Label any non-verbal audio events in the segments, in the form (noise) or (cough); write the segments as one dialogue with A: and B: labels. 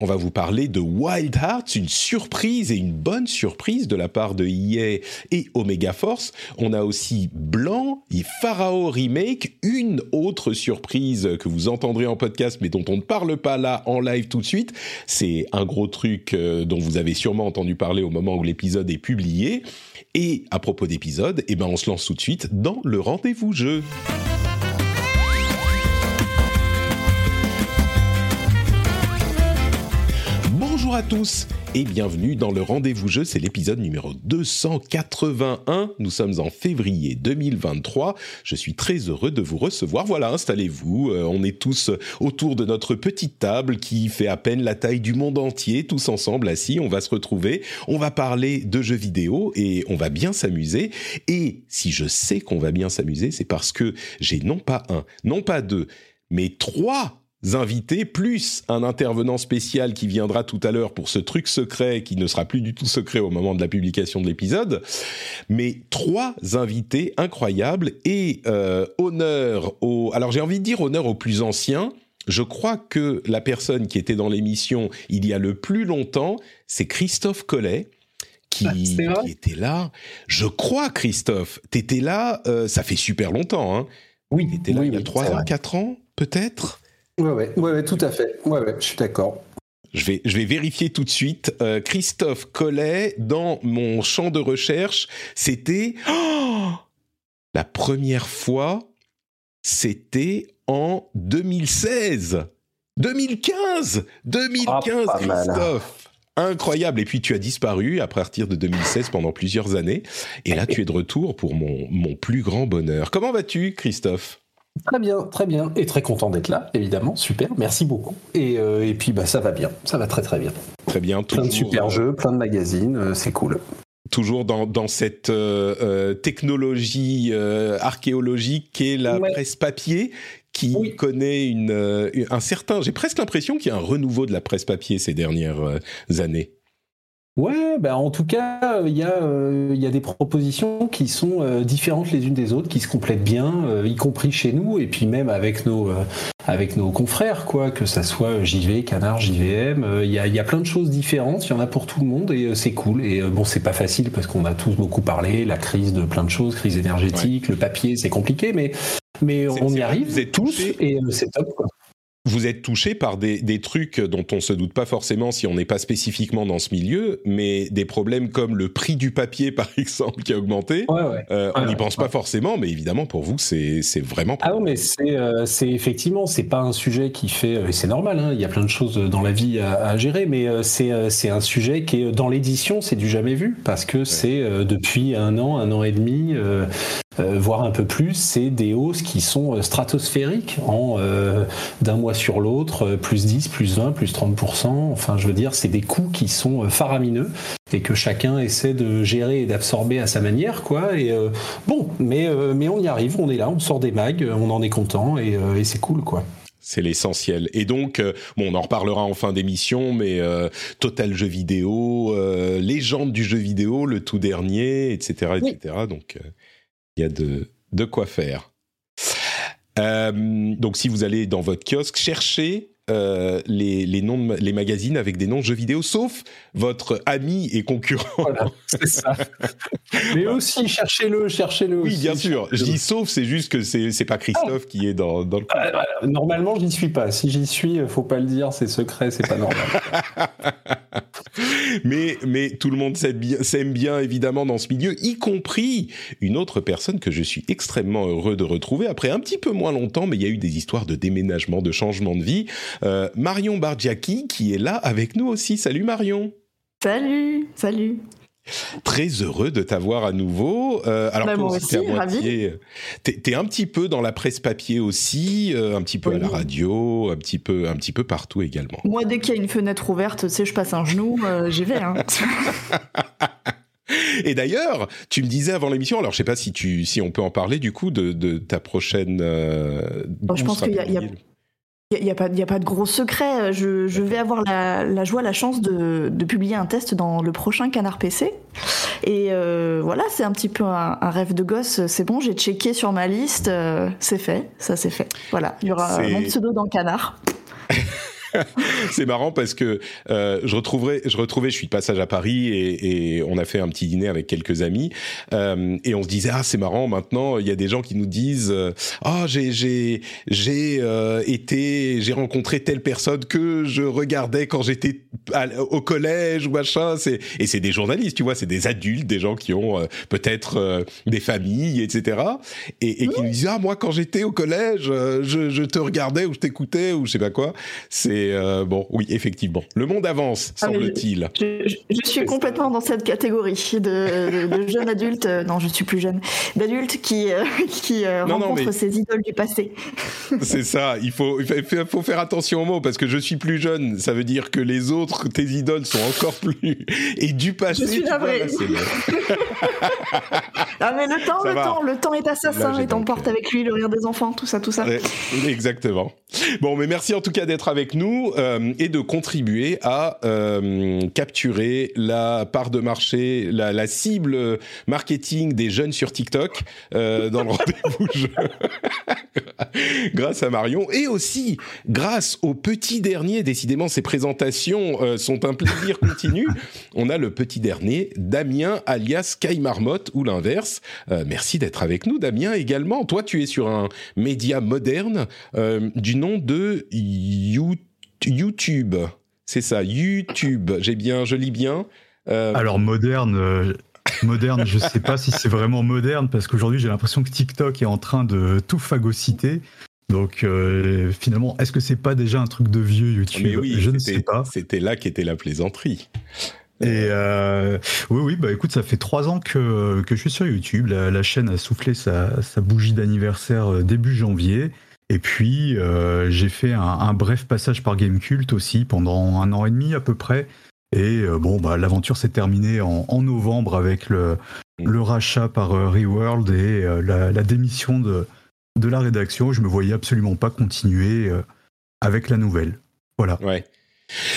A: On va vous parler de Wild Hearts, une surprise et une bonne surprise de la part de EA et Omega Force. On a aussi Blanc et Pharaoh Remake, une autre surprise que vous entendrez en podcast mais dont on ne parle pas là en live tout de suite. C'est un gros truc euh, dont vous avez sûrement entendu parler au moment où l'épisode est publié. Et à propos d'épisode, eh ben on se lance tout de suite dans le rendez-vous jeu. À tous et bienvenue dans le rendez-vous jeu, c'est l'épisode numéro 281. Nous sommes en février 2023. Je suis très heureux de vous recevoir. Voilà, installez-vous. Euh, on est tous autour de notre petite table qui fait à peine la taille du monde entier, tous ensemble assis. On va se retrouver. On va parler de jeux vidéo et on va bien s'amuser. Et si je sais qu'on va bien s'amuser, c'est parce que j'ai non pas un, non pas deux, mais trois invités, plus un intervenant spécial qui viendra tout à l'heure pour ce truc secret qui ne sera plus du tout secret au moment de la publication de l'épisode. Mais trois invités incroyables et euh, honneur au... Alors j'ai envie de dire honneur aux plus anciens. Je crois que la personne qui était dans l'émission il y a le plus longtemps, c'est Christophe Collet. Qui, qui était là. Je crois, Christophe, t'étais là, euh, ça fait super longtemps. Hein.
B: Oui,
A: T'étais là
B: oui,
A: il y a
B: oui,
A: trois
B: c'est
A: ans,
B: vrai.
A: quatre ans, peut-être?
B: Ouais, ouais, ouais, ouais, tout à fait. Ouais, ouais, je suis d'accord.
A: Je vais, je vais vérifier tout de suite. Euh, Christophe Collet, dans mon champ de recherche, c'était oh (gasps) la première fois, c'était en 2016, 2015, 2015,
B: Ah, pas mal.
A: Christophe. Incroyable. Et puis tu as disparu à partir de 2016 pendant plusieurs années. Et là, tu es de retour pour mon, mon plus grand bonheur. Comment vas-tu, Christophe?
B: Très bien, très bien. Et très content d'être là, évidemment. Super, merci beaucoup. Et, euh, et puis, bah, ça va bien. Ça va très, très bien.
A: Très bien.
B: Plein de
A: toujours,
B: super
A: euh,
B: jeux, plein de magazines. euh, c'est cool.
A: toujours dans, dans cette euh, euh, technologie euh, archéologique qu'est la
B: Ouais.
A: presse papier, qui
B: Oui.
A: connaît une, euh, un certain... J'ai presque l'impression qu'il y a un renouveau de la presse papier ces dernières euh, années.
B: Ouais, bah, en tout cas, il y, a, euh, il y a des propositions qui sont euh, différentes les unes des autres, qui se complètent bien, euh, y compris chez nous, et puis même avec nos, euh, avec nos confrères, quoi, que ça soit JV, Canard, JVM. euh, Il y, a, il y a plein de choses différentes, il y en a pour tout le monde, et euh, c'est cool. Et euh, bon, c'est pas facile parce qu'on a tous beaucoup parlé, la crise de plein de choses, crise énergétique, le papier, c'est compliqué, mais, mais on y arrive
A: vous êtes
B: tous, et euh, c'est top, quoi.
A: Vous êtes touché par des, des trucs dont on se doute pas forcément si on n'est pas spécifiquement dans ce milieu, mais des problèmes comme le prix du papier, (laughs) par exemple, qui a augmenté.
B: Ouais, ouais.
A: Euh, on n'y
B: ouais,
A: pense pas forcément, mais évidemment, pour vous, c'est c'est vraiment...
B: Ah non, mais c'est euh, c'est effectivement, c'est pas un sujet qui fait, euh, et c'est normal, hein, il y a plein de choses dans la vie à, à gérer, mais euh, c'est euh, c'est un sujet qui est dans l'édition, c'est du jamais vu, parce que c'est euh, depuis un an, un an et demi, euh, voire un peu plus, c'est des hausses qui sont euh, stratosphériques en euh, d'un mois sur l'autre, euh, plus 10, plus 20, plus 30%, enfin je veux dire, c'est des coûts qui sont euh, faramineux et que chacun essaie de gérer et d'absorber à sa manière, quoi, et euh, Bon, mais, euh, mais on y arrive, on est là, on sort des mags, on en est content et, euh, et c'est cool quoi.
A: C'est l'essentiel. Et donc, euh, bon, on en reparlera en fin d'émission, mais euh, Total Jeux Vidéo, euh, légende du jeu vidéo, le tout dernier, etc., etc. Donc, euh, il y a de, de quoi faire. Euh, donc, si vous allez dans votre kiosque, cherchez euh, les, les noms de les magazines avec des noms de jeux vidéo, sauf votre ami et concurrent.
B: Voilà, c'est ça. (laughs) mais aussi, cherchez-le, cherchez-le.
A: Oui,
B: aussi,
A: bien sûr. Je dis sauf, c'est juste que c'est c'est pas Christophe qui est dans, dans le coup.
B: Ah, voilà. Normalement, j'y suis pas. Si j'y suis, faut pas le dire, c'est secret, c'est pas normal. (laughs)
A: mais, mais tout le monde s'aime bien, s'aime bien, évidemment, dans ce milieu, y compris une autre personne que je suis extrêmement heureux de retrouver après un petit peu moins longtemps, mais il y a eu des histoires de déménagement, de changement de vie. Euh, Marion Bargiaki, qui est là avec nous aussi. Salut Marion.
C: Salut, salut.
A: Très heureux de t'avoir à nouveau.
C: Euh, alors bah, moi aussi,
A: moitié, t'es, es un petit peu dans la presse papier aussi, euh, un petit peu à la radio, un petit peu, un petit peu partout également.
C: Moi, dès qu'il y a une fenêtre ouverte, tu sais, je passe un genou, euh, j'y vais. Hein. (laughs)
A: Et d'ailleurs, tu me disais avant l'émission, alors je sais pas si tu, si on peut en parler du coup de, de ta prochaine.
C: je pense qu'il y a il n'y a, a, pas de gros secret. Je, je vais avoir la, la, joie, la chance de, de, publier un test dans le prochain Canard PC. Et euh, voilà, c'est un petit peu un, un rêve de gosse. C'est bon, j'ai checké sur ma liste. Euh, c'est fait, ça c'est fait. Voilà, il y aura mon pseudo dans Canard. (laughs) (laughs)
A: c'est marrant parce que euh, je retrouverai, je retrouvais, je suis de passage à Paris et, et on a fait un petit dîner avec quelques amis euh, et on se disait ah c'est marrant maintenant il y a des gens qui nous disent euh, ah oh, j'ai j'ai j'ai euh, été j'ai rencontré telle personne que je regardais quand j'étais au collège ou machin. C'est et c'est des journalistes tu vois c'est des adultes des gens qui ont euh, peut-être des familles etc et, et qui nous disent ah moi quand j'étais au collège je, je te regardais ou je t'écoutais ou je sais pas quoi. C'est euh, bon, oui, effectivement. Le monde avance, ah, semble-t-il.
C: Je, suis complètement dans cette catégorie de, de, jeunes adultes, euh, non, je suis plus jeune, d'adultes qui, euh, (laughs) qui rencontrent ces idoles du passé. (laughs)
A: C'est ça, il faut, il faut faire attention aux mots, parce que je suis plus jeune, ça veut dire que les autres, tes idoles, sont encore plus. (laughs) Et du passé. Je
C: suis navré. ah, mais le temps, le temps, le temps est assassin et t'emporte avec lui le rire des enfants, tout ça, tout ça.
A: Exactement. Bon, mais merci en tout cas d'être avec nous. Euh, et de contribuer à euh, capturer la part de marché, la, cible marketing des jeunes sur TikTok euh, dans le (laughs) rendez-vous (laughs) grâce à Marion et aussi grâce au petit dernier. Décidément, ces présentations sont un plaisir continu. On a le petit dernier, Damien alias Kai Marmotte ou l'inverse. merci d'être avec nous, Damien. Également, toi, tu es sur un média moderne du nom de YouTube. YouTube. C'est ça, YouTube. J'ai bien, je lis bien.
D: Euh, Alors moderne, euh, moderne, je sais pas si c'est vraiment moderne parce qu'aujourd'hui j'ai l'impression que TikTok est en train de tout phagocyter. Donc euh, finalement, est-ce que c'est pas déjà un truc de vieux YouTube?
A: Oui, Je ne sais pas. C'était là qu'était la plaisanterie.
D: Et oui, oui, bah écoute, ça fait trois ans que, que je suis sur YouTube. La, chaîne a soufflé sa, sa bougie d'anniversaire début janvier. Et puis, euh, j'ai fait un, bref passage par Gamecult aussi pendant un an et demi à peu près. Et euh, bon, bah, l'aventure s'est terminée en, novembre avec le, le rachat par euh, Reworld et la, démission de, de la rédaction. Je me voyais absolument pas continuer avec la nouvelle. Voilà.
A: Ouais.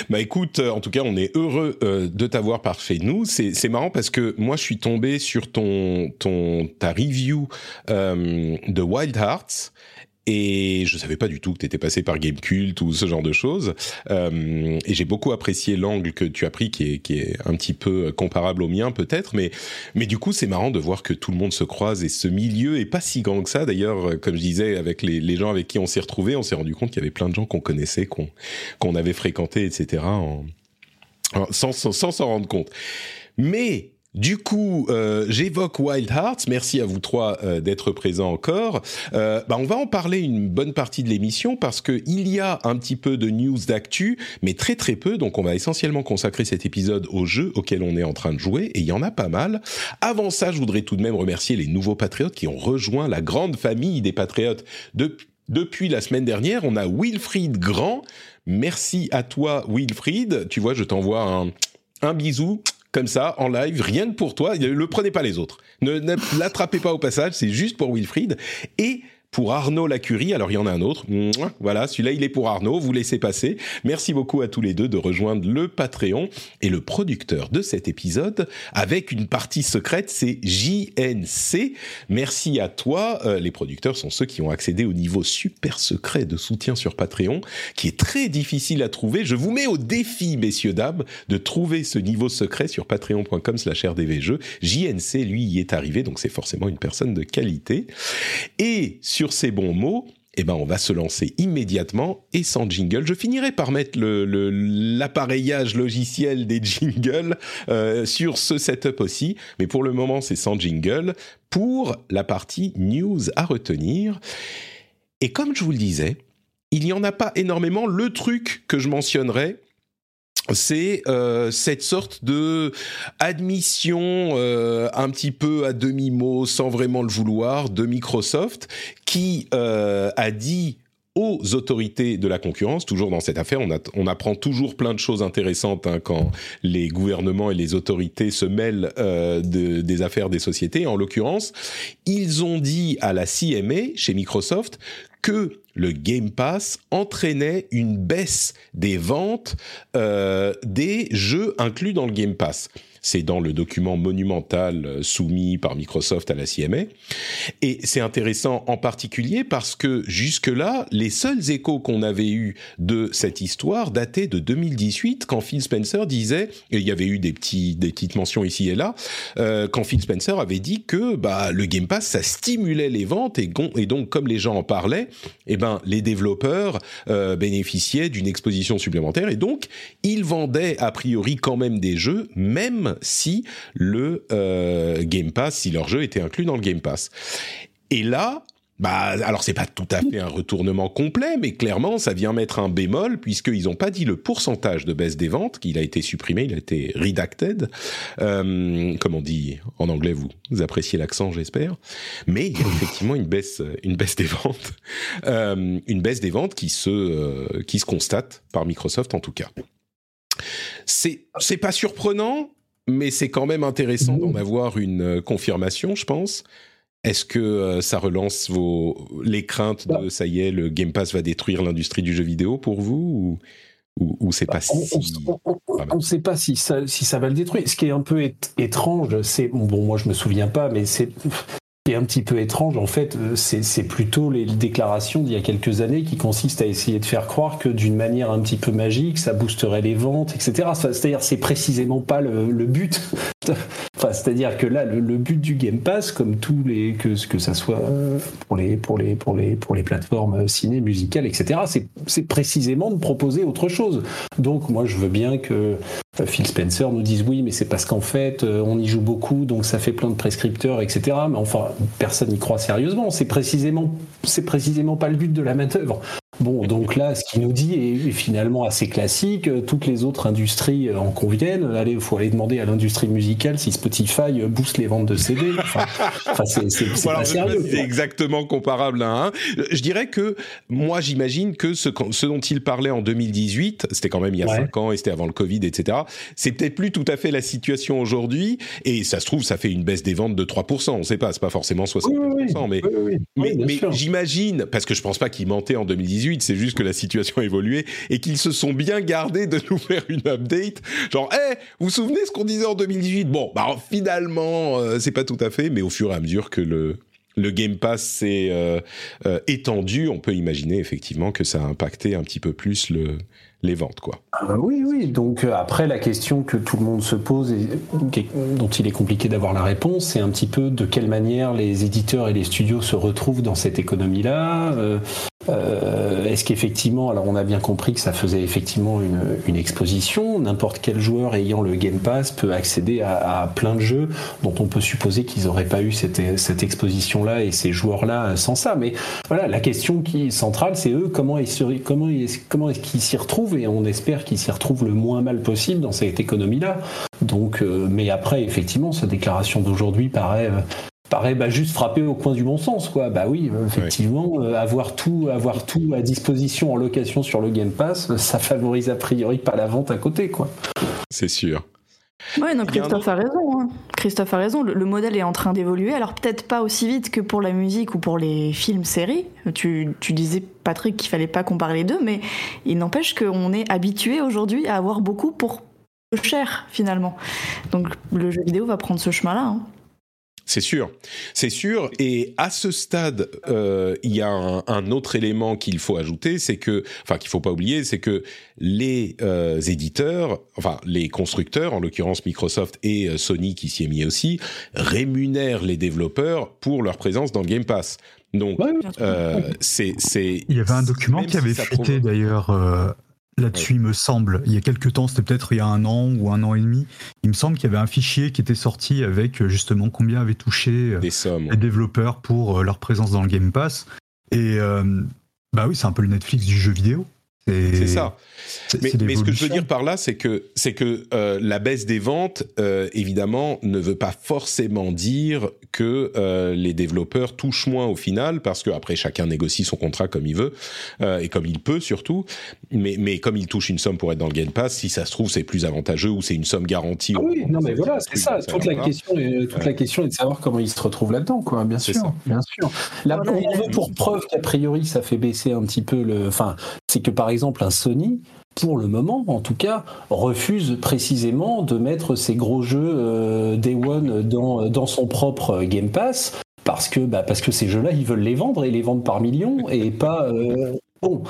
A: Bah écoute, en tout cas, on est heureux de t'avoir par chez nous. C'est marrant parce que moi, je suis tombé sur ton, ton ta review de Wild Hearts et je savais pas du tout que tu étais passé par Gamecult ou ce genre de choses. Euh, et j'ai beaucoup apprécié l'angle que tu as pris, qui est, qui est un petit peu comparable au mien peut-être. Mais, mais du coup, c'est marrant de voir que tout le monde se croise et ce milieu est pas si grand que ça. D'ailleurs, comme je disais, avec les, les gens avec qui on s'est retrouvés, on s'est rendu compte qu'il y avait plein de gens qu'on connaissait, qu'on qu'on avait fréquenté, etc. En, sans s'en rendre compte. Mais du coup, euh, j'évoque Wild Hearts. Merci à vous trois euh, d'être présents encore. Euh, bah, on va en parler une bonne partie de l'émission parce que il y a un petit peu de news d'actu, mais très très peu. Donc, on va essentiellement consacrer cet épisode au jeu auquel on est en train de jouer, et il y en a pas mal. Avant ça, je voudrais tout de même remercier les nouveaux patriotes qui ont rejoint la grande famille des patriotes depuis la semaine dernière. On a Wilfried Grand. Merci à toi, Wilfried. Tu vois, je t'envoie un, un bisou comme ça, en live, rien que pour toi. Ne le prenez pas les autres. Ne, ne l'attrapez pas au passage, c'est juste pour Wilfried. Et pour Arnaud Lacurie. Alors il y en a un autre. Voilà, celui-là il est pour Arnaud. Vous laissez passer. Merci beaucoup à tous les deux de rejoindre le Patreon et le producteur de cet épisode avec une partie secrète, c'est JNC. Merci à toi. Euh, les producteurs sont ceux qui ont accédé au niveau super secret de soutien sur Patreon, qui est très difficile à trouver. Je vous mets au défi, messieurs dames, de trouver ce niveau secret sur patreon.com/rdvjeux. JNC lui y est arrivé, donc c'est forcément une personne de qualité. Et sur ces bons mots, eh ben, on va se lancer immédiatement et sans jingle. Je finirai par mettre l'appareillage logiciel des jingles euh, sur ce setup aussi, mais pour le moment, c'est sans jingle pour la partie news à retenir. Et comme je vous le disais, il n'y en a pas énormément. Le truc que je mentionnerai, c'est euh, cette sorte de admission euh, un petit peu à demi mot, sans vraiment le vouloir, de Microsoft, qui euh, a dit aux autorités de la concurrence. Toujours dans cette affaire, on, on apprend toujours plein de choses intéressantes hein, quand les gouvernements et les autorités se mêlent euh, de, des affaires des sociétés. En l'occurrence, ils ont dit à la CMA chez Microsoft que le Game Pass entraînait une baisse des ventes euh, des jeux inclus dans le Game Pass. C'est dans le document monumental euh, soumis par Microsoft à la CMA. Et c'est intéressant en particulier parce que jusque-là, les seuls échos qu'on avait eus de cette histoire dataient de 2018 quand Phil Spencer disait, et il y avait eu des, petits, des petites mentions ici et là, euh, quand Phil Spencer avait dit que bah, le Game Pass, ça stimulait les ventes et, donc comme les gens en parlaient, eh ben, les développeurs euh, bénéficiaient d'une exposition supplémentaire et donc ils vendaient a priori quand même des jeux, même si le euh, Game Pass, si leur jeu était inclus dans le Game Pass. Et là, bah, alors c'est pas tout à fait un retournement complet, mais clairement ça vient mettre un bémol puisqu'ils n'ont pas dit le pourcentage de baisse des ventes, qu'il a été supprimé, il a été redacted, euh, comme on dit en anglais. Vous, vous appréciez l'accent, j'espère. Mais il y a (laughs) effectivement une baisse, une baisse des ventes, euh, une baisse des ventes qui se, euh, qui se constate par Microsoft en tout cas. C'est, c'est pas surprenant mais c'est quand même intéressant d'en avoir une euh, confirmation, je pense. Est-ce que euh, ça relance vos les craintes de bah. ça y est, le Game Pass va détruire l'industrie du jeu vidéo pour vous ou, ou, c'est pas bah, si
B: on ne sait pas si ça, si ça va le détruire. Ce qui est un peu étrange, c'est bon, moi je me souviens pas, mais c'est est un petit peu étrange, en fait, euh, c'est plutôt les déclarations d'il y a quelques années qui consistent à essayer de faire croire que d'une manière un petit peu magique, ça boosterait les ventes, etc. C'est-à-dire, c'est précisément pas le, but. (laughs) enfin, c'est-à-dire que là, le, but du Game Pass, comme tous les que que ça soit euh, pour les pour les pour les pour les plateformes ciné, musicales, etc. C'est précisément de proposer autre chose. Donc, moi, je veux bien que Phil Spencer nous dise oui, mais c'est parce qu'en fait, euh, on y joue beaucoup, donc ça fait plein de prescripteurs, etc. Mais enfin, personne n'y croit sérieusement. C'est précisément, pas le but de la manœuvre. Bon, donc là, ce qu'il nous dit est, finalement assez classique. Toutes les autres industries en conviennent. Allez, il faut aller demander à l'industrie musicale si Spotify booste les ventes de CD. Enfin, c'est pas sérieux.
A: C'est exactement comparable à un. Je dirais que moi, j'imagine que ce, ce, dont il parlait en 2018, c'était quand même il y a 5 ans et c'était avant le Covid, etc. C'est peut-être plus tout à fait la situation aujourd'hui. Et ça se trouve, ça fait une baisse des ventes de 3%. On ne sait pas, c'est pas forcément 60%. mais, mais, mais j'imagine, parce que je pense pas qu'il mentait en 2018 c'est juste que la situation a évolué et qu'ils se sont bien gardés de (laughs) nous faire une update. Genre, hé, vous vous souvenez ce qu'on disait en 2018 Bon, bah finalement, euh, c'est pas tout à fait, mais au fur et à mesure que le, Game Pass s'est euh, euh, étendu, on peut imaginer effectivement que ça a impacté un petit peu plus le, les ventes, quoi.
B: Ah oui, oui. Donc euh, après, la question que tout le monde se pose et dont il est compliqué d'avoir la réponse, c'est un petit peu de quelle manière les éditeurs et les studios se retrouvent dans cette économie-là. Euh, est-ce qu'effectivement, alors on a bien compris que ça faisait effectivement une, exposition. N'importe quel joueur ayant le Game Pass peut accéder à, plein de jeux dont on peut supposer qu'ils n'auraient pas eu cette, exposition-là et ces joueurs-là sans ça. Mais voilà, la question qui est centrale, c'est eux comment, comment, comment est-ce qu'ils s'y retrouvent et on espère qu'ils s'y retrouvent le moins mal possible dans cette économie-là. Donc, euh, mais après, effectivement, sa déclaration d'aujourd'hui paraît euh, paraît bah, juste frapper au coin du bon sens quoi bah oui euh, effectivement avoir tout avoir tout à disposition en location sur le Game Pass ça favorise a priori pas la vente à côté quoi
A: c'est sûr
C: Ouais, non, Christophe a raison. Hein. Christophe a raison. Le, modèle est en train d'évoluer. Alors peut-être pas aussi vite que pour la musique ou pour les films, séries. Tu, tu disais Patrick qu'il fallait pas comparer les deux, mais il n'empêche qu'on est habitué aujourd'hui à avoir beaucoup pour peu cher finalement. Donc le jeu vidéo va prendre ce chemin-là. Hein.
A: C'est sûr, c'est sûr. Et à ce stade, euh, il y a un, autre élément qu'il faut ajouter, c'est que, enfin, qu'il faut pas oublier, c'est que les euh, éditeurs, enfin, les constructeurs, en l'occurrence Microsoft et euh, Sony qui s'y est mis aussi, rémunèrent les développeurs pour leur présence dans le Game Pass. Donc, c'est, c'est.
D: Il y avait un document qui avait fuité d'ailleurs là-dessus, il me semble. Il y a quelques temps, c'était peut-être il y a un an ou un an et demi. Il me semble qu'il y avait un fichier qui était sorti avec euh, justement combien avaient touché euh, les développeurs pour euh, leur présence dans le Game Pass. Et bah oui, c'est un peu le Netflix du jeu vidéo.
A: C'est ça. Mais, ce que je veux dire par là, c'est que c'est que euh, la baisse des ventes, euh, évidemment, ne veut pas forcément dire que euh, les développeurs touchent moins au final, parce que après chacun négocie son contrat comme il veut et comme il peut surtout. Mais, mais comme il touche une somme pour être dans le Game Pass, si ça se trouve c'est plus avantageux ou c'est une somme garantie.
B: Ah oui, non mais voilà, c'est ça. Toute la question, est, toute la question est de savoir comment il se retrouve là-dedans, quoi. Bien sûr, bien sûr. Là, on veut pour preuve qu'a priori ça fait baisser un petit peu le. Enfin, c'est que par exemple un Sony pour le moment en tout cas, refuse précisément de mettre ces gros jeux euh, Day One dans, dans son propre Game Pass parce que, bah, parce que ces jeux-là, ils veulent les vendre et les vendre par millions et (laughs) pas. Euh, bon.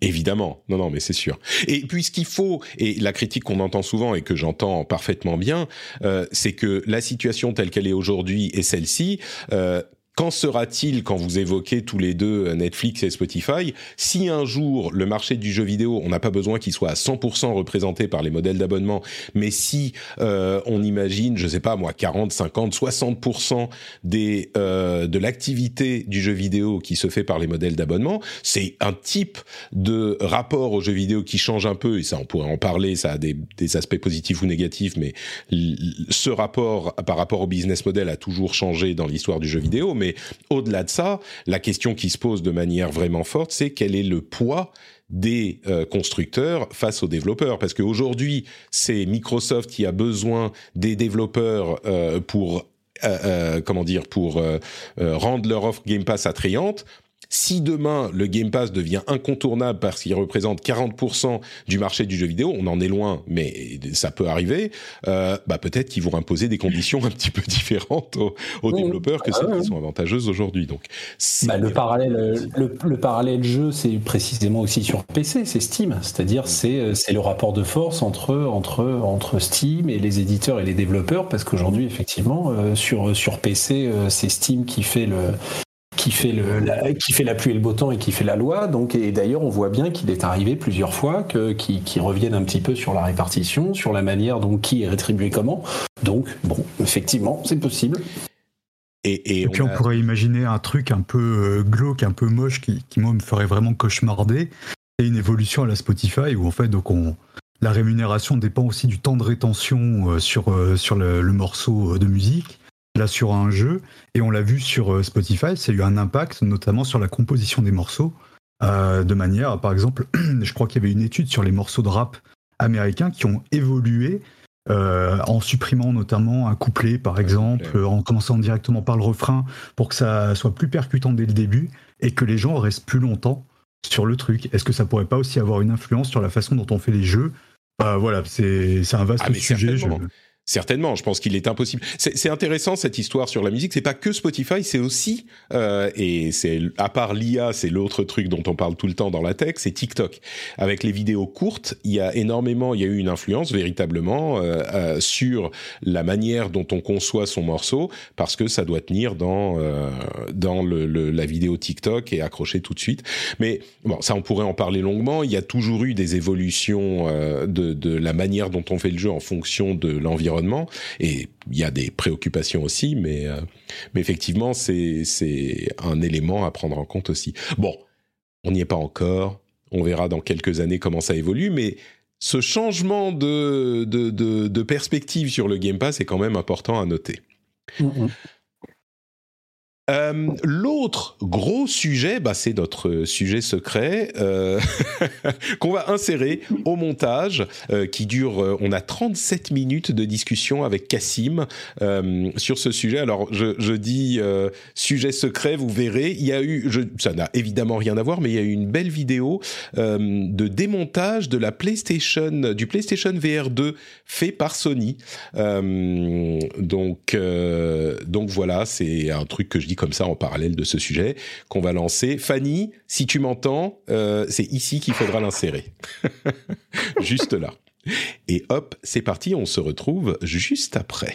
A: Évidemment, non, non, mais c'est sûr. Et puis ce qu'il faut, et la critique qu'on entend souvent et que j'entends parfaitement bien, euh, c'est que la situation telle qu'elle est aujourd'hui et celle-ci, Qu'en sera-t-il quand vous évoquez tous les deux Netflix et Spotify? Si un jour le marché du jeu vidéo, on n'a pas besoin qu'il soit à 100% représenté par les modèles d'abonnement, mais si euh, on imagine, je sais pas moi, 40, 50, 60% des euh, de l'activité du jeu vidéo qui se fait par les modèles d'abonnement, c'est un type de rapport au jeu vidéo qui change un peu et ça on pourrait en parler, ça a des, des aspects positifs ou négatifs, mais ce rapport par rapport au business model a toujours changé dans l'histoire du jeu vidéo, mais mais au-delà de ça, la question qui se pose de manière vraiment forte, c'est quel est le poids des euh, constructeurs face aux développeurs? Parce qu'aujourd'hui c'est Microsoft qui a besoin des développeurs euh, pour euh, comment dire pour rendre leur offre Game Pass attrayante si demain le Game Pass devient incontournable parce qu'il représente 40% du marché du jeu vidéo, on en est loin, mais ça peut arriver, euh, bah peut-être qu'ils vont imposer des conditions un petit peu différentes aux, développeurs que celles qui sont avantageuses aujourd'hui. Donc,
B: bah, le parallèle, le, parallèle jeu, c'est précisément aussi sur PC, c'est Steam, c'est-à-dire c'est euh, c'est le rapport de force entre entre entre Steam et les éditeurs et les développeurs, parce qu'aujourd'hui effectivement euh, sur sur PC c'est Steam qui fait le qui fait, le, la, qui fait la pluie et le beau temps et qui fait la loi. Donc, et d'ailleurs, on voit bien qu'il est arrivé plusieurs fois que, qui, qui reviennent un petit peu sur la répartition, sur la manière dont qui est rétribué comment. Donc, bon, effectivement, c'est possible.
D: Et, et, puis on, pourrait imaginer un truc un peu euh, glauque, un peu moche, qui, qui moi me ferait vraiment cauchemarder. C'est une évolution à la Spotify où en fait donc on, la rémunération dépend aussi du temps de rétention euh, sur, euh, sur le, le, morceau de musique là sur un jeu, et on l'a vu sur euh, Spotify, ça a eu un impact notamment sur la composition des morceaux, euh, de manière, par exemple, (clears throat) je crois qu'il y avait une étude sur les morceaux de rap américains qui ont évolué euh, en supprimant notamment un couplet, par exemple, en commençant directement par le refrain pour que ça soit plus percutant dès le début et que les gens restent plus longtemps sur le truc. Est-ce que ça pourrait pas aussi avoir une influence sur la façon dont on fait les jeux? Voilà, c'est un vaste ah, sujet.
A: Certainement, je pense qu'il est impossible. C'est intéressant cette histoire sur la musique. C'est pas que Spotify, c'est aussi euh, et c'est à part l'IA, c'est l'autre truc dont on parle tout le temps dans la tech, c'est TikTok. Avec les vidéos courtes, il y a énormément, il y a eu une influence véritablement euh, euh, sur la manière dont on conçoit son morceau, parce que ça doit tenir dans euh, dans le, le, la vidéo TikTok et accrocher tout de suite. Mais bon, ça on pourrait en parler longuement. Il y a toujours eu des évolutions euh, de, de la manière dont on fait le jeu en fonction de l'environnement et il y a des préoccupations aussi, mais, euh, effectivement, c'est, un élément à prendre en compte aussi. Bon, on n'y est pas encore. On verra dans quelques années comment ça évolue, mais ce changement de, perspective sur le Game Pass est quand même important à noter. Mm-hmm. Euh, l'autre gros sujet, bah, c'est notre sujet secret euh, (laughs) qu'on va insérer au montage, euh, qui dure. On a 37 minutes de discussion avec Cassim sur ce sujet. Alors, je, je dis sujet secret, vous verrez. Il y a eu, je, ça n'a évidemment rien à voir, mais il y a eu une belle vidéo de démontage de la PlayStation, du PlayStation VR 2 fait par Sony. donc, donc voilà, c'est un truc que je dis comme ça en parallèle de ce sujet qu'on va lancer. Fanny, si tu m'entends, euh, c'est ici qu'il faudra l'insérer. (laughs) juste là. Et hop, c'est parti, on se retrouve juste après.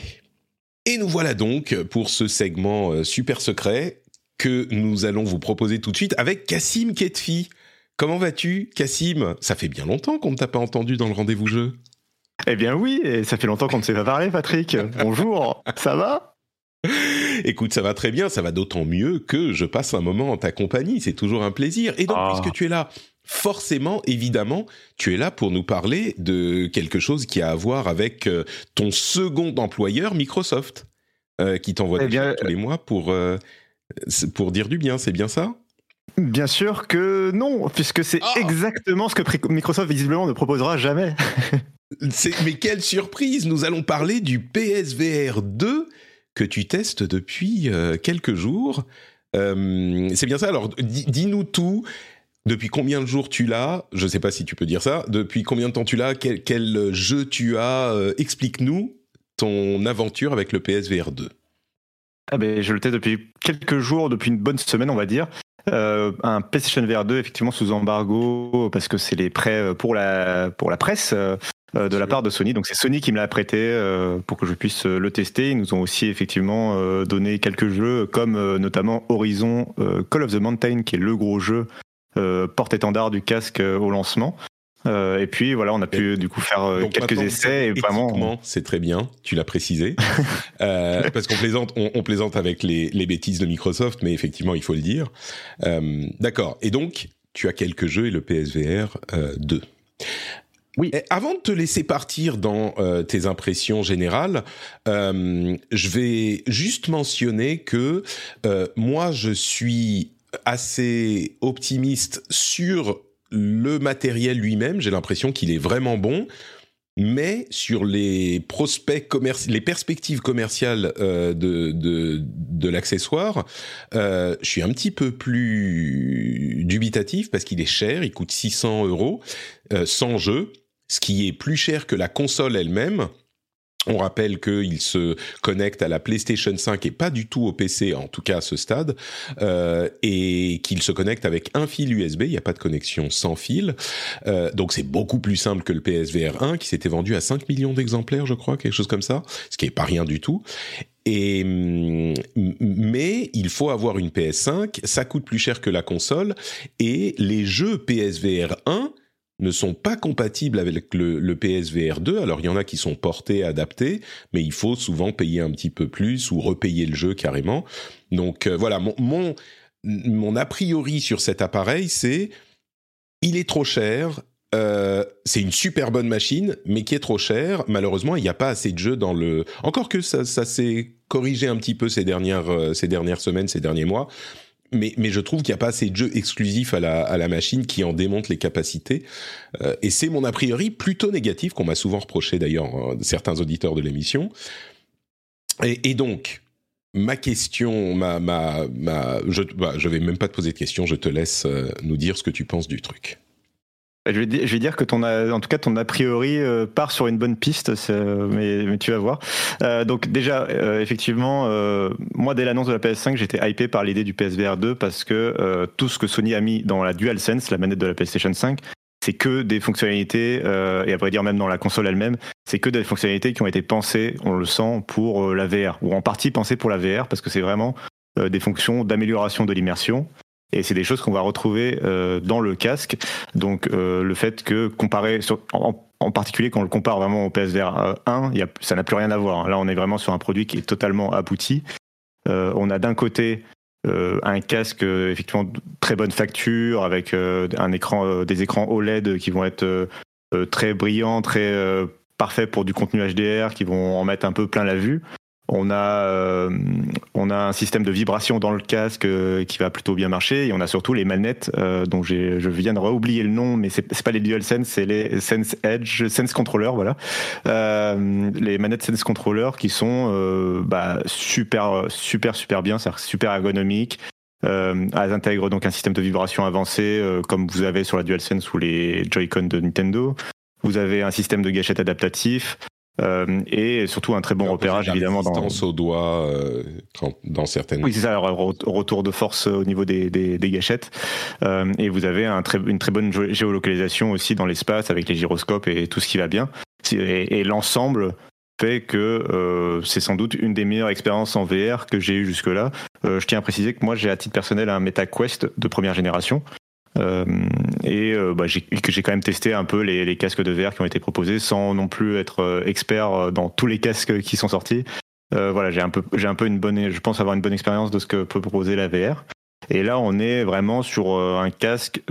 A: Et nous voilà donc pour ce segment euh, super secret que nous allons vous proposer tout de suite avec Cassim Ketfi. Comment vas-tu, Cassim? Ça fait bien longtemps qu'on ne t'a pas entendu dans le rendez-vous jeu.
E: Eh bien oui, et ça fait longtemps qu'on ne s'est pas parlé, Patrick. Bonjour, ça va? (laughs)
A: Écoute, ça va très bien, ça va d'autant mieux que je passe un moment en ta compagnie, c'est toujours un plaisir. Et donc, ah. puisque tu es là, forcément, évidemment, tu es là pour nous parler de quelque chose qui a à voir avec euh, ton second employeur, Microsoft, euh, qui t'envoie eh tous les mois pour, euh, pour dire du bien, c'est bien ça?
E: Bien sûr que non, puisque c'est ah. exactement ce que Microsoft visiblement ne proposera jamais. (laughs)
A: mais quelle surprise Nous allons parler du PSVR 2 que tu testes depuis quelques jours. c'est bien ça. Alors, dis-nous tout. Depuis combien de jours tu l'as? Je ne sais pas si tu peux dire ça. Depuis combien de temps tu l'as? Quel, jeu tu as? Euh, Explique-nous ton aventure avec le PSVR 2.
E: Ah ben, je le teste depuis quelques jours, depuis une bonne semaine, on va dire. Euh, un PlayStation VR 2, effectivement, sous embargo, parce que c'est les prêts euh, pour la, pour la presse. De la part de Sony. Donc c'est Sony qui me l'a prêté pour que je puisse le tester. Ils nous ont aussi effectivement donné quelques jeux comme notamment Horizon Call of the Mountain qui est le gros jeu euh, porte-étendard du casque euh, au lancement. Euh, et puis voilà, on a pu du coup faire quelques essais et vraiment.
A: C'est très bien, tu l'as précisé, (laughs) parce qu'on plaisante, on, plaisante avec les, les, bêtises de Microsoft, mais effectivement, il faut le dire. D'accord. Et donc, tu as quelques jeux et le PSVR 2. Oui. avant de te laisser partir dans tes impressions générales, je vais juste mentionner que moi, je suis assez optimiste sur le matériel lui-même. J'ai l'impression qu'il est vraiment bon. Mais sur les prospects les perspectives commerciales euh, de, de, l'accessoire, euh, je suis un petit peu plus dubitatif parce qu'il est cher, il coûte 600 euros euh, sans jeu, ce qui est plus cher que la console elle-même. On rappelle qu'il se connecte à la PlayStation 5 et pas du tout au PC, en tout cas à ce stade, euh, et qu'il se connecte avec un fil USB. Il n'y a pas de connexion sans fil, euh, donc c'est beaucoup plus simple que le PSVR 1 qui s'était vendu à 5 millions d'exemplaires, je crois, quelque chose comme ça, ce qui est pas rien du tout. Et mais il faut avoir une PS5, ça coûte plus cher que la console, et les jeux PSVR 1 ne sont pas compatibles avec le, PSVR 2. Alors il y en a qui sont portés, adaptés, mais il faut souvent payer un petit peu plus ou repayer le jeu carrément. Donc euh, voilà, mon, mon, a priori sur cet appareil, c'est il est trop cher. Euh, c'est une super bonne machine, mais qui est trop cher. Malheureusement, il n'y a pas assez de jeux dans le. Encore que ça, ça s'est corrigé un petit peu ces dernières, euh, ces dernières semaines, ces derniers mois mais, mais je trouve qu'il n'y a pas assez de jeux exclusifs à la, à la machine qui en démontrent les capacités. Euh, et c'est mon a priori plutôt négatif, qu'on m'a souvent reproché d'ailleurs euh, certains auditeurs de l'émission. Et, et, donc, ma question, ma, ma, ma, je, bah, je vais même pas te poser de questions, je te laisse euh, nous dire ce que tu penses du truc.
E: Je vais, dire, que ton, en tout cas, ton a priori euh, part sur une bonne piste, mais, mais, tu vas voir. Euh, donc déjà, euh, effectivement, moi dès l'annonce de la PS5, j'étais hypé par l'idée du PSVR 2 parce que tout ce que Sony a mis dans la DualSense, la manette de la PlayStation 5, c'est que des fonctionnalités, et à vrai dire même dans la console elle-même, c'est que des fonctionnalités qui ont été pensées, on le sent, pour la VR, ou en partie pensées pour la VR, parce que c'est vraiment des fonctions d'amélioration de l'immersion et c'est des choses qu'on va retrouver euh, dans le casque. Donc euh, le fait que comparé, en, particulier quand on le compare vraiment au PSVR 1, y a, ça n'a plus rien à voir. Là, on est vraiment sur un produit qui est totalement abouti. Euh, on a d'un côté un casque effectivement très bonne facture avec un écran, des écrans OLED qui vont être très brillants, très parfaits pour du contenu HDR, qui vont en mettre un peu plein la vue. On a, euh, on a un système de vibration dans le casque euh, qui va plutôt bien marcher. Et on a surtout les manettes euh, dont je viens de réoublier le nom, mais c'est pas les DualSense, c'est les Sense Edge, Sense Controller, voilà. les manettes Sense Controller qui sont bah, super, super, super bien, c'est super ergonomique. elles intègrent donc un système de vibration avancé comme vous avez sur la DualSense ou les Joy-Con de Nintendo. Vous avez un système de gâchette adaptatif. Euh, et surtout un très bon repérage évidemment
A: dans au doigt euh, dans certaines
E: oui c'est ça retour de force au niveau des, des, des gâchettes. Euh, et vous avez un très, une très bonne géolocalisation aussi dans l'espace avec les gyroscopes et tout ce qui va bien. Et, et l'ensemble fait que c'est sans doute une des meilleures expériences en VR que j'ai eu jusque là je tiens à préciser que moi j'ai à titre personnel un MetaQuest de première génération euh, et euh, bah, j'ai, que j'ai quand même testé un peu les, casques de VR qui ont été proposés sans non plus être euh, expert dans tous les casques qui sont sortis. voilà, j'ai un peu, j'ai un peu une bonne, je pense avoir une bonne expérience de ce que peut proposer la VR. Et là, on est vraiment sur un casque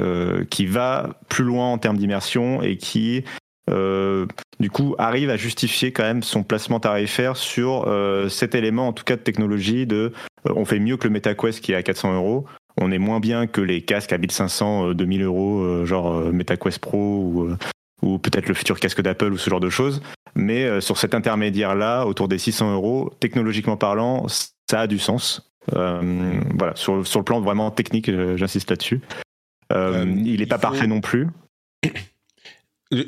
E: qui va plus loin en termes d'immersion et qui du coup, arrive à justifier quand même son placement tarifaire sur cet élément, en tout cas de technologie, de on fait mieux que le MetaQuest qui est à 400 euros, on est moins bien que les casques à 1500, 2000 euros, genre MetaQuest Pro ou ou peut-être le futur casque d'Apple ou ce genre de choses. Mais euh, sur cet intermédiaire-là, autour des 600 euros, technologiquement parlant, ça a du sens. Euh, voilà, sur, sur, le plan vraiment technique, euh, j'insiste là-dessus. il n'est pas parfait non plus. (coughs)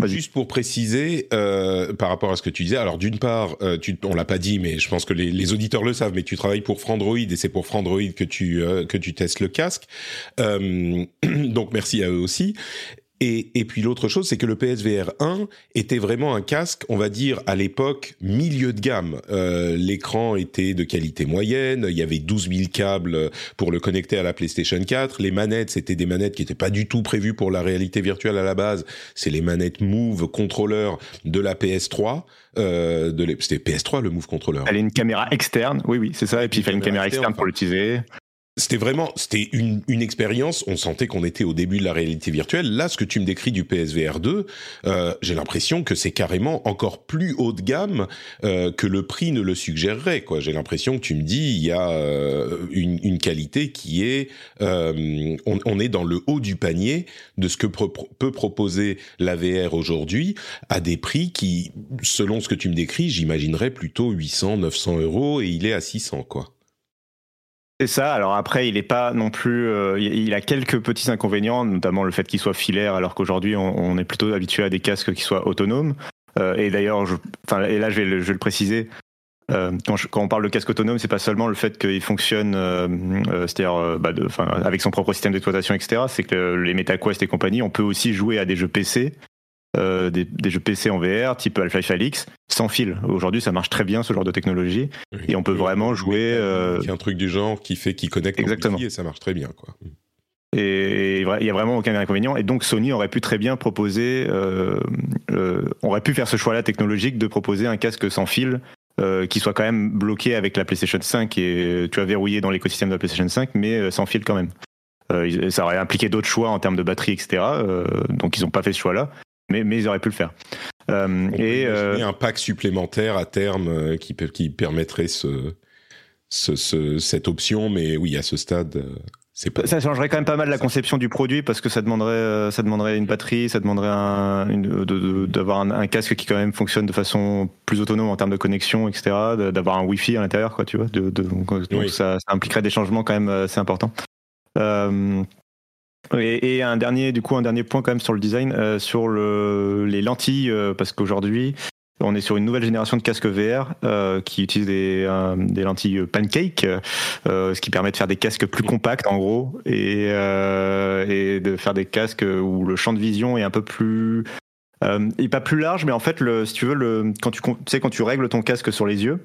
A: Juste pour préciser, par rapport à ce que tu disais, alors d'une part, tu, on l'a pas dit, mais je pense que les, les, auditeurs le savent, mais tu travailles pour Frandroid et c'est pour Frandroid que tu que tu testes le casque. (clears throat) donc merci à eux aussi. Et, puis l'autre chose, c'est que le PSVR 1 était vraiment un casque, on va dire à l'époque milieu de gamme. Euh, l'écran était de qualité moyenne, il y avait 12 000 câbles pour le connecter à la PlayStation 4. Les manettes, c'était des manettes qui n'étaient pas du tout prévues pour la réalité virtuelle à la base. C'est les manettes Move Controller de la PS3. Euh, c'était PS3 le Move Controller.
E: Elle a une caméra externe, oui oui c'est ça, et puis il fallait une caméra externe pour l'utiliser
A: c'était vraiment, c'était une, une expérience. On sentait qu'on était au début de la réalité virtuelle. Là, ce que tu me décris du PSVR 2, euh, j'ai l'impression que c'est carrément encore plus haut de gamme euh, que le prix ne le suggérerait. Quoi, j'ai l'impression que tu me dis il y a euh, une, une, qualité qui est, euh, on, on, est dans le haut du panier de ce que peut proposer la VR aujourd'hui à des prix qui, selon ce que tu me décris, j'imaginerais plutôt 800, 900 euros et il est à 600 quoi.
E: C'est ça. Alors après, il est pas non plus. Euh, il a quelques petits inconvénients, notamment le fait qu'il soit filaire, alors qu'aujourd'hui on, est plutôt habitué à des casques qui soient autonomes. Euh, et d'ailleurs, et là je vais le, préciser. Euh, quand, quand, on parle de casque autonome, c'est pas seulement le fait qu'il fonctionne, c'est-à-dire bah avec son propre système d'exploitation, etc. C'est que les MetaQuest et compagnie, on peut aussi jouer à des jeux PC euh, des, jeux PC en VR, type Half-Life Alix, sans fil. Aujourd'hui, ça marche très bien ce genre de technologie, et on peut vraiment jouer.
A: Euh... un truc du genre qui fait qui connecte
E: Exactement.
A: et ça marche très bien, quoi.
E: Et il y a vraiment aucun inconvénient. Et donc Sony aurait pu très bien proposer, euh, euh, aurait pu faire ce choix-là technologique de proposer un casque sans fil euh, qui soit quand même bloqué avec la PlayStation 5 et tu as verrouillé dans l'écosystème de la PlayStation 5, mais sans fil quand même. ça aurait impliqué d'autres choix en termes de batterie, etc. donc ils n'ont pas fait ce choix-là mais, ils auraient pu le faire.
A: Euh, et euh, un pack supplémentaire à terme euh, qui, qui permettrait ce, ce, cette option, mais oui, à ce stade.
E: Pas... Ça changerait quand même pas mal la conception du produit parce que ça demanderait, ça demanderait une batterie, ça demanderait d'avoir un, casque qui quand même fonctionne de façon plus autonome en termes de connexion, etc. D'avoir un Wi-Fi à l'intérieur, quoi, tu vois. De, donc, ça, ça, impliquerait des changements quand même assez importants. Euh, et, un dernier, du coup, un dernier point quand même sur le design, euh, sur le, les lentilles, euh, parce qu'aujourd'hui, on est sur une nouvelle génération de casques VR euh, qui utilisent des, des lentilles pancake, ce qui permet de faire des casques plus compacts en gros et, et de faire des casques où le champ de vision est un peu plus, il est pas plus large, mais en fait, le, si tu veux, le, quand tu, tu sais quand tu règles ton casque sur les yeux,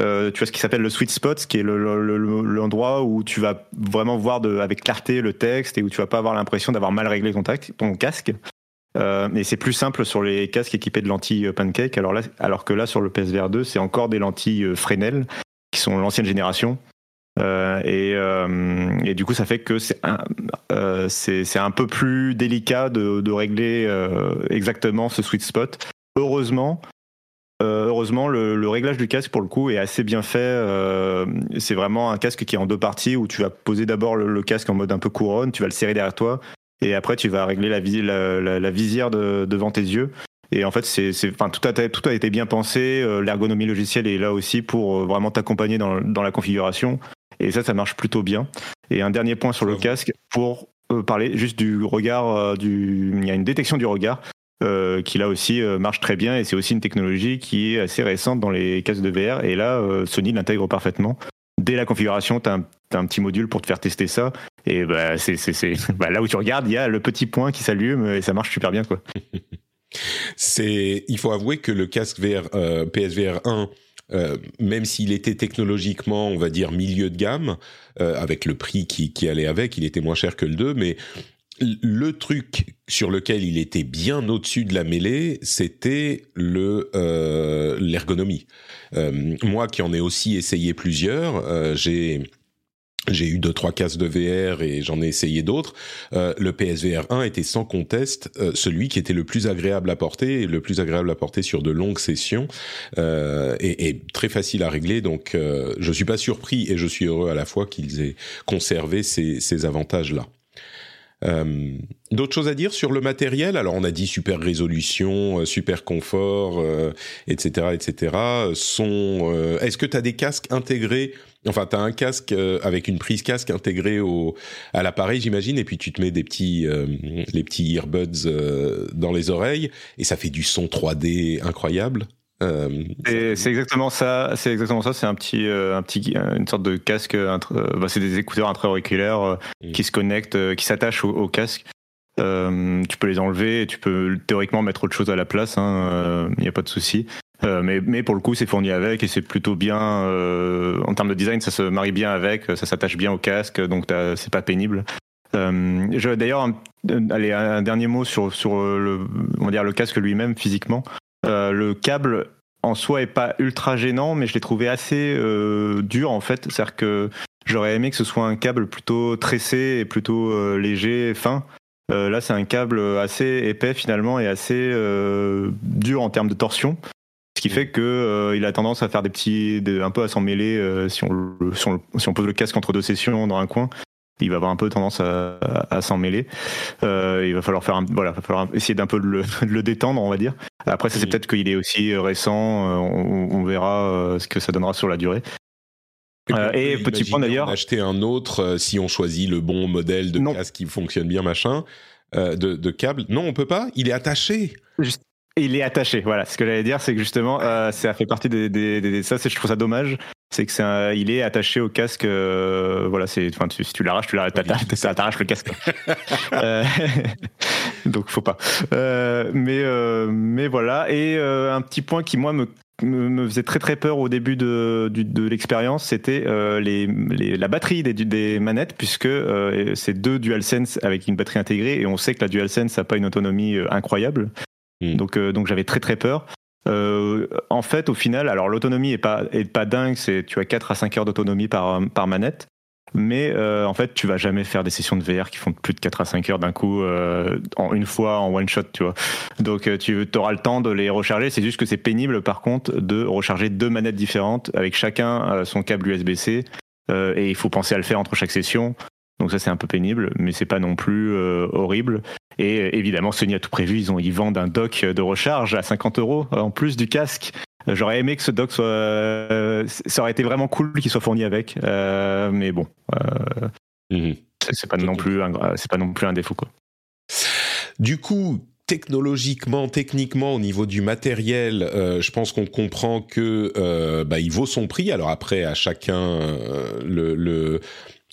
E: euh, tu vois ce qui s'appelle le sweet spot, ce qui est l'endroit où tu vas vraiment voir de, avec clarté le texte et où tu vas pas avoir l'impression d'avoir mal réglé ton, casque. Euh, et c'est plus simple sur les casques équipés de lentilles euh, pancake, alors, là, alors que là sur le PSVR 2, c'est encore des lentilles euh, Fresnel qui sont l'ancienne génération. Et, et, du coup, ça fait que c'est un, un peu plus délicat de régler exactement ce sweet spot. Heureusement, euh, heureusement, le, réglage du casque, pour le coup, est assez bien fait. Euh, c'est vraiment un casque qui est en deux parties où tu vas poser d'abord le, casque en mode un peu couronne, tu vas le serrer derrière toi, et après tu vas régler la, la, visière devant tes yeux. Et en fait, c'est, enfin, tout, a, tout a été bien pensé. Euh, l'ergonomie logicielle est là aussi pour vraiment t'accompagner dans, dans, la configuration. Et ça, ça marche plutôt bien. Et un dernier point sur le casque pour parler juste du regard. du, il y a une détection du regard. Euh, qui là aussi euh, marche très bien et c'est aussi une technologie qui est assez récente dans les casques de VR et là euh, Sony l'intègre parfaitement. Dès la configuration, tu as, un petit module pour te faire tester ça et bah, c'est (laughs) bah, là où tu regardes, il y a le petit point qui s'allume et ça marche super bien quoi.
A: c'est il faut avouer que le casque VR PSVR 1 même s'il était technologiquement, on va dire, milieu de gamme, avec le prix qui, qui allait avec, il était moins cher que le 2, mais le truc sur lequel il était bien au-dessus de la mêlée, c'était le l'ergonomie. moi, qui en ai aussi essayé plusieurs, j'ai j'ai eu deux trois casques de VR et j'en ai essayé d'autres. Euh, le PSVR 1 était sans conteste euh, celui qui était le plus agréable à porter, et le plus agréable à porter sur de longues sessions euh, et, et, très facile à régler. Donc, euh, je suis pas surpris et je suis heureux à la fois qu'ils aient conservé ces, ces avantages là. Euh, D'autres choses à dire sur le matériel? Alors on a dit super résolution, euh, super confort, etc., etc. Son, est-ce que tu as des casques intégrés? Enfin, tu as un casque euh, avec une prise casque intégrée au à l'appareil, j'imagine, et puis tu te mets des petits euh, les petits earbuds euh, dans les oreilles et ça fait du son 3D incroyable?
E: C'est exactement ça. C'est exactement ça. C'est un petit, un petit, une sorte de casque. Bah, c'est des écouteurs intra-auriculaires mm. qui se connectent, qui s'attachent au, casque. tu peux les enlever et tu peux théoriquement mettre autre chose à la place. Il hein, n'y a pas de souci. Euh, mais, mais pour le coup, c'est fourni avec et c'est plutôt bien euh, en termes de design, ça se marie bien avec, ça s'attache bien au casque, donc c'est pas pénible. Euh, D'ailleurs, allez, un dernier mot sur, sur le, on va dire le casque lui-même physiquement. Euh, le câble en soi est pas ultra gênant, mais je l'ai trouvé assez euh, dur en fait. C'est-à-dire que j'aurais aimé que ce soit un câble plutôt tressé et plutôt léger, fin. là, c'est un câble assez épais finalement et assez dur en termes de torsion. Ce qui fait que euh, il a tendance à faire des petits, un peu à s'en mêler euh, si, on, pose le casque entre deux sessions dans un coin. Il va avoir un peu tendance à, à, s'en mêler. Euh, il va falloir faire, un, voilà, va falloir essayer d'un peu de le, (laughs) de le, détendre, on va dire. Après, ça c'est peut-être qu'il est aussi récent. On, on, verra ce que ça donnera sur la durée.
A: et petit point d'ailleurs, acheter un autre si on choisit le bon modèle de casque qui fonctionne bien, machin, de, de câble. Non, on peut pas. Il est attaché.
E: Juste, il est attaché, voilà. Ce que j'allais dire, c'est que justement, euh, ça fait partie des, des, des ça, je trouve ça dommage. C'est que c'est il est attaché au casque. Euh, voilà, c'est, enfin, si tu l'arraches, tu l'arraches, t'arraches le casque. (laughs) euh, (laughs) donc, faut pas. Euh, mais, euh, mais voilà. Et euh, un petit point qui moi me me faisait très très peur au début de, de, de l'expérience, c'était euh, les, les, la batterie des, des manettes, puisque euh, c'est deux DualSense avec une batterie intégrée, et on sait que la DualSense n'a pas une autonomie incroyable. Hmm. Donc, euh, donc j'avais très très peur. Euh, en fait, au final, alors l'autonomie est pas est pas dingue, c'est tu as 4 à 5 heures d'autonomie par par manette. Mais euh, en fait, tu vas jamais faire des sessions de VR qui font plus de 4 à 5 heures d'un coup, en une fois, en one shot, tu vois. Donc tu auras le temps de les recharger. C'est juste que c'est pénible, par contre, de recharger deux manettes différentes avec chacun son câble USB-C. et il faut penser à le faire entre chaque session. Donc ça c'est un peu pénible, mais c'est pas non plus euh, horrible. Et euh, évidemment, Sony a tout prévu. Ils ont, ils vendent un dock de recharge à 50 euros en plus du casque. Euh, j'aurais aimé que ce dock soit, ça aurait été vraiment cool qu'il soit fourni avec, mais bon, mhm. c'est pas non plus, c'est pas non plus un défaut quoi.
A: Du coup, technologiquement, techniquement, au niveau du matériel, je pense qu'on comprend que bah, il vaut son prix. Alors après, à chacun le, le,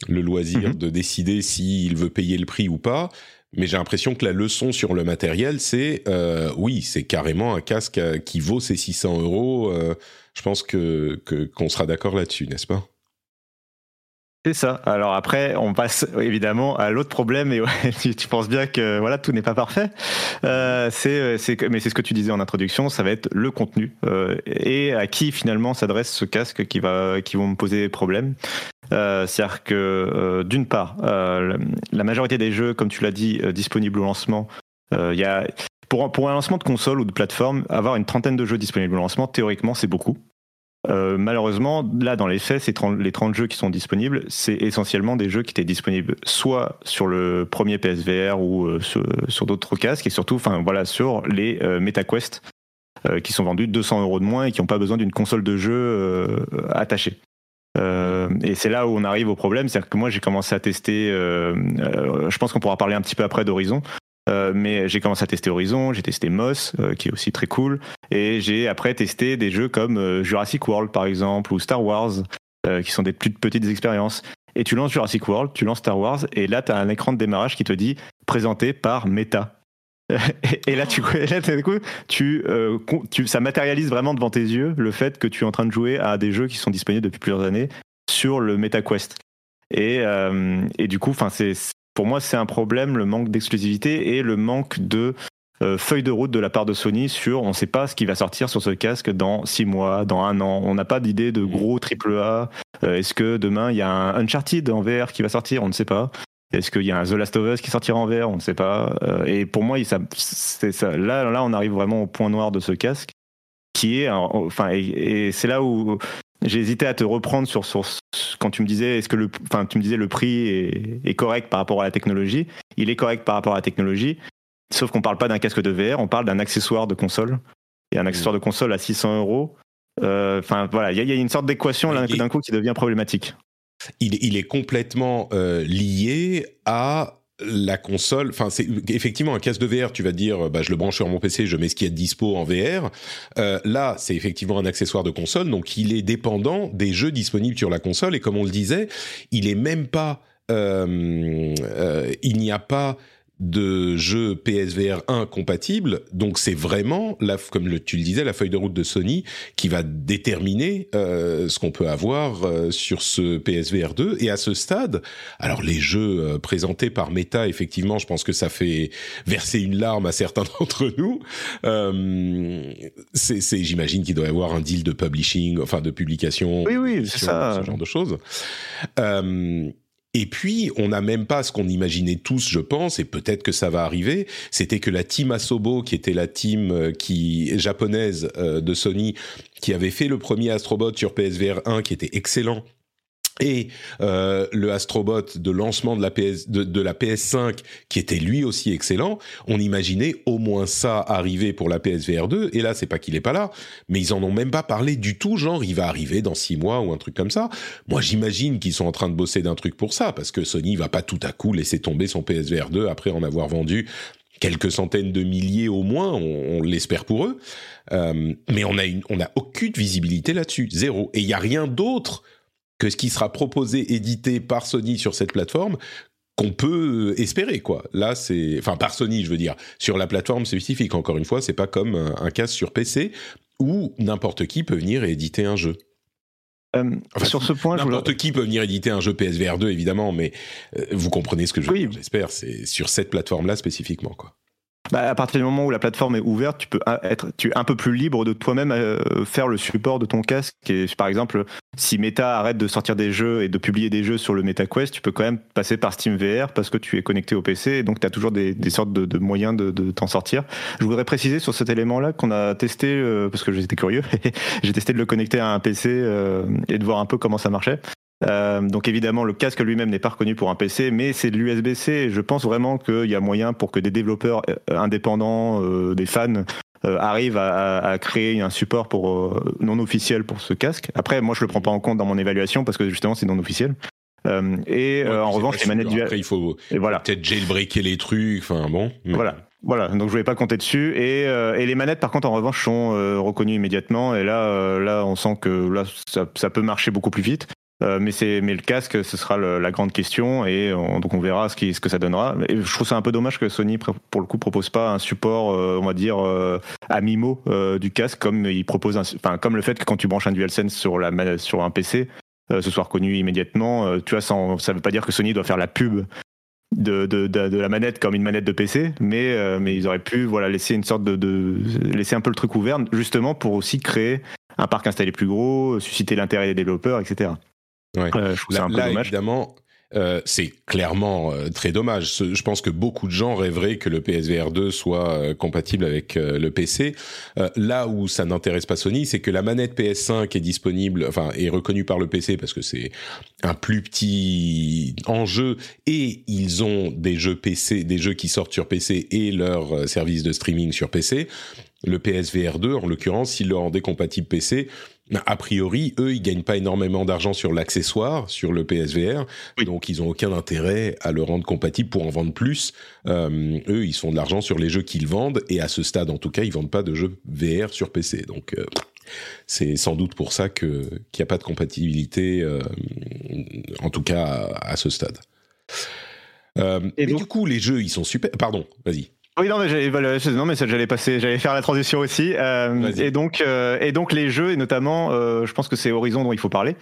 A: le loisir mhm. de décider s'il veut payer le prix ou pas. Mais j'ai l'impression que la leçon sur le matériel, c'est euh, oui, c'est carrément un casque euh, qui vaut ses 600 euros. Euh, je pense que qu'on sera d'accord là-dessus, n'est-ce pas?
E: C'est ça. Alors après, on passe évidemment à l'autre problème et (laughs) tu, penses bien que voilà tout n'est pas parfait. c'est, mais c'est ce que tu disais en introduction, ça va être le contenu et à qui finalement s'adresse ce casque qui va qui vont me poser problème. Euh, C'est-à-dire que, euh, d'une part, euh, la majorité des jeux, comme tu l'as dit, disponibles au lancement, pour, un lancement de console ou de plateforme, avoir une trentaine de jeux disponibles au lancement, théoriquement, c'est beaucoup. Malheureusement, là, dans les faits, 30, les 30 jeux qui sont disponibles, c'est essentiellement des jeux qui étaient disponibles soit sur le premier PSVR ou sur, d'autres casques, et surtout, enfin voilà, sur les MetaQuest, qui sont vendus 200 euros de moins et qui n'ont pas besoin d'une console de jeu attachée. Euh, et c'est là où on arrive au problème, c'est-à-dire que moi j'ai commencé à tester, euh, euh, je pense qu'on pourra parler un petit peu après d'Horizon, mais j'ai commencé à tester Horizon, j'ai testé Moss, qui est aussi très cool, et j'ai après testé des jeux comme Jurassic World par exemple, ou Star Wars, qui sont des plus petites expériences. Et tu lances Jurassic World, tu lances Star Wars, et là tu as un écran de démarrage qui te dit présenté par Meta. (laughs) et là, tu, là, tu, euh, tu, ça matérialise vraiment devant tes yeux le fait que tu es en train de jouer à des jeux qui sont disponibles depuis plusieurs années sur le MetaQuest. Et, euh, et du coup, c'est pour moi, c'est un problème, le manque d'exclusivité et le manque de euh, feuille de route de la part de Sony sur on ne sait pas ce qui va sortir sur ce casque dans six mois, dans un an. On n'a pas d'idée de gros triple A. Est-ce que demain il y a un Uncharted en VR qui va sortir? On ne sait pas. Est-ce qu'il y a un The Last of Us qui sortira en VR On ne sait pas. Euh, et pour moi, ça, ça. Là, là, on arrive vraiment au point noir de ce casque, qui est, enfin, et, c'est là où j'ai hésité à te reprendre sur, sur quand tu me disais, est-ce que le, enfin, tu me disais le prix est, est, correct par rapport à la technologie. Il est correct par rapport à la technologie, Sauf qu'on parle pas d'un casque de VR, on parle d'un accessoire de console. Et un accessoire de console à 600 euros. Euh, enfin voilà, il y, a une sorte d'équation là d'un coup qui devient problématique.
A: Il, est complètement euh, lié à la console, enfin c'est effectivement un casque de VR, tu vas dire bah je le branche sur mon PC, je mets ce qui est dispo en VR. Euh, là, c'est effectivement un accessoire de console, donc il est dépendant des jeux disponibles sur la console et comme on le disait, il il n'y a pas de jeux PSVR 1 compatibles. Donc c'est vraiment, la, comme tu le disais, la feuille de route de Sony qui va déterminer euh, ce qu'on peut avoir euh, sur ce PSVR 2. Et à ce stade, alors les jeux euh, présentés par Meta, effectivement, je pense que ça fait verser une larme à certains (laughs) d'entre nous. c'est, j'imagine qu'il doit y avoir un deal de publishing, enfin de publication.
E: Oui, oui, c'est ça.
A: Ce genre de choses. Et puis, on n'a même pas ce qu'on imaginait tous, je pense, et peut-être que ça va arriver, c'était que la team Asobo, qui était la team euh, qui japonaise euh, de Sony, qui avait fait le premier Astrobot sur PSVR 1, qui était excellent, et euh, le Astrobot de lancement de la PS de, la PS5 qui était lui aussi excellent, on imaginait au moins ça arriver pour la PSVR 2 et là c'est pas qu'il est pas là, mais ils en ont même pas parlé du tout, genre il va arriver dans six mois ou un truc comme ça. Moi j'imagine qu'ils sont en train de bosser d'un truc pour ça parce que Sony va pas tout à coup laisser tomber son PSVR 2 après en avoir vendu quelques centaines de milliers au moins, on, l'espère pour eux. Euh, mais on a une, on a aucune visibilité là-dessus, zéro. Et il y a rien d'autre que ce qui sera proposé, édité par Sony sur cette plateforme, qu'on peut espérer quoi. Là c'est enfin par Sony je veux dire sur la plateforme spécifique encore une fois, c'est pas comme un, casque sur PC où n'importe qui peut venir et éditer un jeu.
E: Euh, sur ce point,
A: n'importe qui peut venir éditer un jeu PSVR 2 évidemment, mais euh, vous comprenez ce que je veux dire. J'espère, c'est sur cette plateforme-là spécifiquement quoi
E: bah, à partir du moment où la plateforme est ouverte, tu peux être es un peu plus libre de toi-même euh, faire le support de ton casque. Et par exemple, si Meta arrête de sortir des jeux et de publier des jeux sur le MetaQuest, tu peux quand même passer par Steam VR parce que tu es connecté au PC et donc tu as toujours des, sortes de, moyens de, de t'en sortir. Je voudrais préciser sur cet élément-là qu'on a testé, euh, parce que j'étais curieux, (laughs) j'ai testé de le connecter à un PC euh, et de voir un peu comment ça marchait. Euh, donc évidemment, le casque lui-même n'est pas reconnu pour un PC, mais c'est de l'USB-C. Je pense vraiment qu'il y a moyen pour que des développeurs euh, indépendants, euh, des fans, arrivent à, créer un support pour non officiel pour ce casque. Après, moi, je le prends pas en compte dans mon évaluation parce que justement, c'est non officiel. et en revanche, les manettes du
A: après, il faut voilà. peut-être jailbreaker les trucs. Enfin bon.
E: Voilà. Voilà, donc je voulais pas compter dessus. Et, et, les manettes, par contre, en revanche, sont reconnues immédiatement. Et là, là, on sent que là, ça, ça, peut marcher beaucoup plus vite. Euh, mais c'est mais le casque, ce sera la grande question et donc on verra ce, qui, ce que ça donnera. Et je trouve ça un peu dommage que Sony pour le coup propose pas un support, euh, on va dire euh, à mimo du casque comme il propose, enfin comme le fait que quand tu branches un DualSense sur la sur un PC, ce soit reconnu immédiatement. tu vois, sans, ça veut pas dire que Sony doit faire la pub de, de, de, la manette comme une manette de PC, mais, mais ils auraient pu voilà, laisser une sorte de, de, laisser un peu le truc ouvert, justement pour aussi créer un parc installé plus gros, susciter l'intérêt des développeurs, etc.
A: Ouais. Euh, je trouve là, un peu là, dommage. évidemment, euh, c'est clairement euh, très dommage. Je pense que beaucoup de gens rêveraient que le PSVR 2 soit euh, compatible avec euh, le PC. là où ça n'intéresse pas Sony, c'est que la manette PS5 est disponible, enfin est reconnue par le PC parce que c'est un plus petit enjeu et ils ont des jeux PC, des jeux qui sortent sur PC et leur service de streaming sur PC. Le PSVR 2, en l'occurrence, s'ils le rendaient compatible PC, a priori, eux, ils gagnent pas énormément d'argent sur l'accessoire, sur le PSVR, donc ils ont aucun intérêt à le rendre compatible pour en vendre plus. Euh, eux, ils font de l'argent sur les jeux qu'ils vendent, et à ce stade, en tout cas, ils vendent pas de jeux VR sur PC. Donc, euh, c'est sans doute pour ça que qu'il n'y a pas de compatibilité, euh, en tout cas à, ce stade. et du coup, les jeux, ils sont super. Pardon, vas-y.
E: Oui, non, mais j'allais, non, mais j'allais passer, j'allais faire la transition aussi. Euh, et donc, euh, et donc les jeux, et notamment, euh, je pense que c'est Horizon dont il faut parler.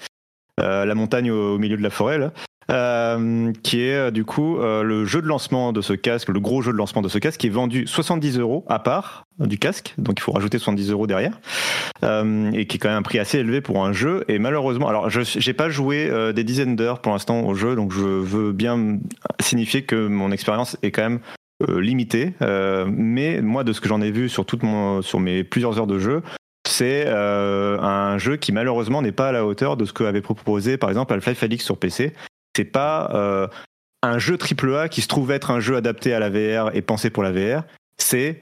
E: la montagne au, milieu de la forêt, là. qui est du coup le jeu de lancement de ce casque, le gros jeu de lancement de ce casque, qui est vendu 70 euros à part du casque, donc il faut rajouter 70 euros derrière, et qui est quand même un prix assez élevé pour un jeu. Et malheureusement, alors je j'ai pas joué des dizaines d'heures pour l'instant au jeu, donc je veux bien signifier que mon expérience est quand même euh, limité, euh, mais moi de ce que j'en ai vu sur toute mon, sur mes plusieurs heures de jeu, c'est euh, un jeu qui malheureusement n'est pas à la hauteur de ce qu'avait proposé par exemple Half-Life Alyx sur PC. C'est pas un jeu AAA qui se trouve être un jeu adapté à la VR et pensé pour la VR. C'est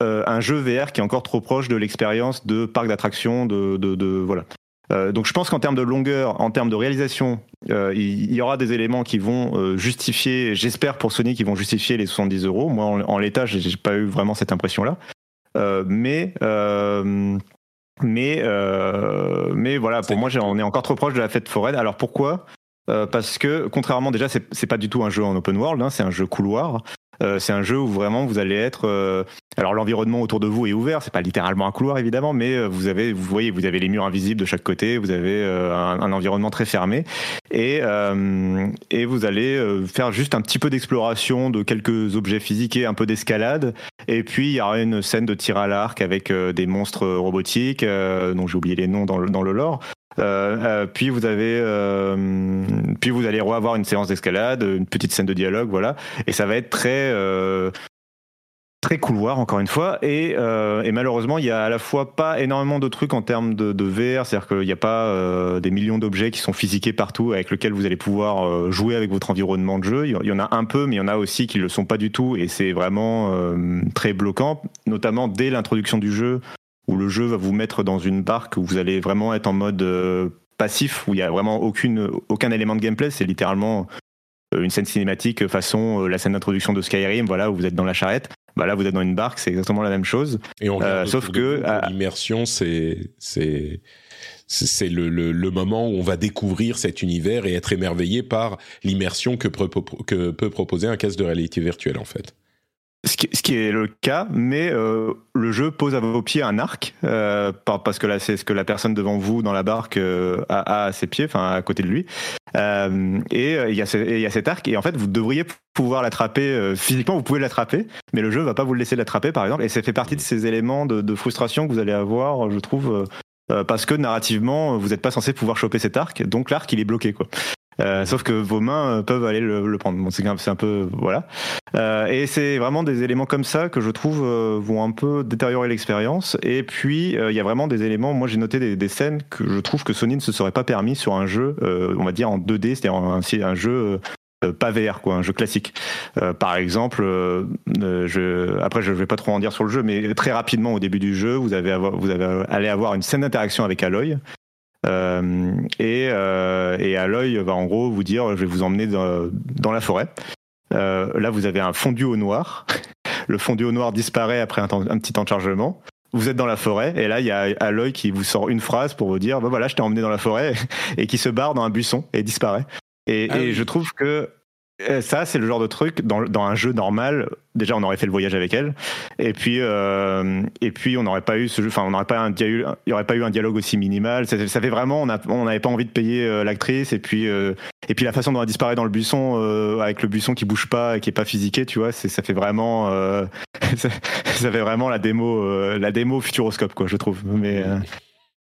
E: un jeu VR qui est encore trop proche de l'expérience de parc d'attractions, de, de, de, voilà. Euh, donc je pense qu'en termes de longueur, en termes de réalisation, euh, il, y aura des éléments qui vont euh, justifier, j'espère pour Sony, qui vont justifier les 70 euros. Moi, en, en l'état, j'ai pas eu vraiment cette impression-là. mais mais mais voilà, pour moi, on est encore trop proche de la fête foraine. Alors pourquoi? Parce que contrairement déjà, c'est pas du tout un jeu en open world, hein, c'est un jeu couloir. Euh, c'est un jeu où vraiment vous allez être. Euh, alors l'environnement autour de vous est ouvert, c'est pas littéralement un couloir évidemment, mais euh, vous avez, vous voyez, vous avez les murs invisibles de chaque côté, vous avez un, un, environnement très fermé et et vous allez faire juste un petit peu d'exploration de quelques objets physiques et un peu d'escalade. Et puis il y aura une scène de tir à l'arc avec des monstres robotiques dont j'ai oublié les noms dans le, dans le lore. Euh, euh, puis vous avez, euh, puis vous allez revoir une séance d'escalade, une petite scène de dialogue, voilà. Et ça va être très très couloir encore une fois. Et, et, malheureusement il y a à la fois pas énormément de trucs en termes de, de VR c'est à dire qu'il n'y a pas des millions d'objets qui sont physiqués partout avec lesquels vous allez pouvoir jouer avec votre environnement de jeu. Il y en a un peu mais il y en a aussi qui le sont pas du tout. Et c'est vraiment très bloquant notamment dès l'introduction du jeu où le jeu va vous mettre dans une barque où vous allez vraiment être en mode euh, passif, où il n'y a vraiment aucune, aucun élément de gameplay. C'est littéralement euh, une scène cinématique façon euh, la scène d'introduction de Skyrim, voilà, où vous êtes dans la charrette. Bah là, vous êtes dans une barque, c'est exactement la même chose.
A: Et on sauf que l'immersion, c'est c'est c'est le, le, le, moment où on va découvrir cet univers et être émerveillé par l'immersion que, que peut proposer un casque de réalité virtuelle en fait.
E: Ce qui, est le cas, mais euh, le jeu pose à vos pieds un arc, euh, parce que là c'est ce que la personne devant vous dans la barque euh, a, à ses pieds, enfin à côté de lui. et il y, a cet arc, et en fait vous devriez pouvoir l'attraper physiquement, vous pouvez l'attraper, mais le jeu va pas vous laisser l'attraper par exemple, et ça fait partie de ces éléments de, de frustration que vous allez avoir, je trouve, parce que narrativement vous n'êtes pas censé pouvoir choper cet arc, donc l'arc il est bloqué quoi. Euh, sauf que vos mains euh, peuvent aller le, prendre. Bon, c'est un peu voilà. Euh, et c'est vraiment des éléments comme ça que je trouve vont un peu détériorer l'expérience. Et puis il y a vraiment des éléments. Moi, j'ai noté des, scènes que je trouve que Sony ne se serait pas permis sur un jeu, on va dire en 2D, c'est-à-dire un, jeu pas VR quoi, un jeu classique. par exemple, je, après je vais pas trop en dire sur le jeu, mais très rapidement au début du jeu, vous avez vous avez allez avoir une scène d'interaction avec Aloy euh, et, euh, et Aloy va en gros vous dire je vais vous emmener dans, la forêt. Euh, là, vous avez un fondu au noir. (laughs) Le fondu au noir disparaît après un, petit temps de chargement vous êtes dans la forêt et là il y a Aloy qui vous sort une phrase pour vous dire bah voilà je t'ai emmené dans la forêt (laughs) et qui se barre dans un buisson et disparaît et, ah et je trouve que ça, c'est le genre de truc dans, dans, un jeu normal. Déjà, on aurait fait le voyage avec elle, et puis euh, et puis on n'aurait pas eu ce jeu. Enfin, on n'aurait pas un il y aurait pas eu un dialogue aussi minimal. Ça, fait vraiment, on n'avait pas envie de payer euh, l'actrice, et puis et puis la façon dont elle disparaît dans le buisson, avec le buisson qui bouge pas et qui est pas physiqué, tu vois, ça fait vraiment (laughs) ça, fait vraiment la démo la démo futuroscope quoi, je trouve. Mais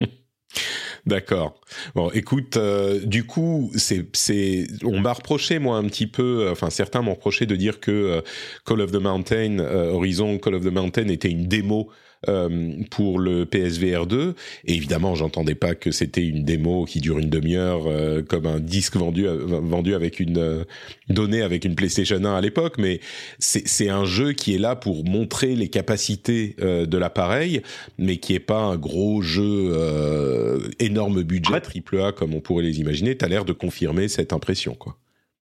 E: (laughs)
A: D'accord. Bon, écoute, euh, du coup, c'est, c'est, on m'a reproché moi un petit peu, enfin certains m'ont reproché de dire que euh, Call of the Mountain, euh, Horizon Call of the Mountain était une démo euh, pour le PSVR 2. Et évidemment, j'entendais pas que c'était une démo qui dure une demi-heure euh, comme un disque vendu euh, vendu avec une donnée avec une PlayStation 1 à l'époque, mais c'est un jeu qui est là pour montrer les capacités de l'appareil, mais qui est pas un gros jeu énorme budget triple A comme on pourrait les imaginer. T'as l'air de confirmer cette impression, quoi.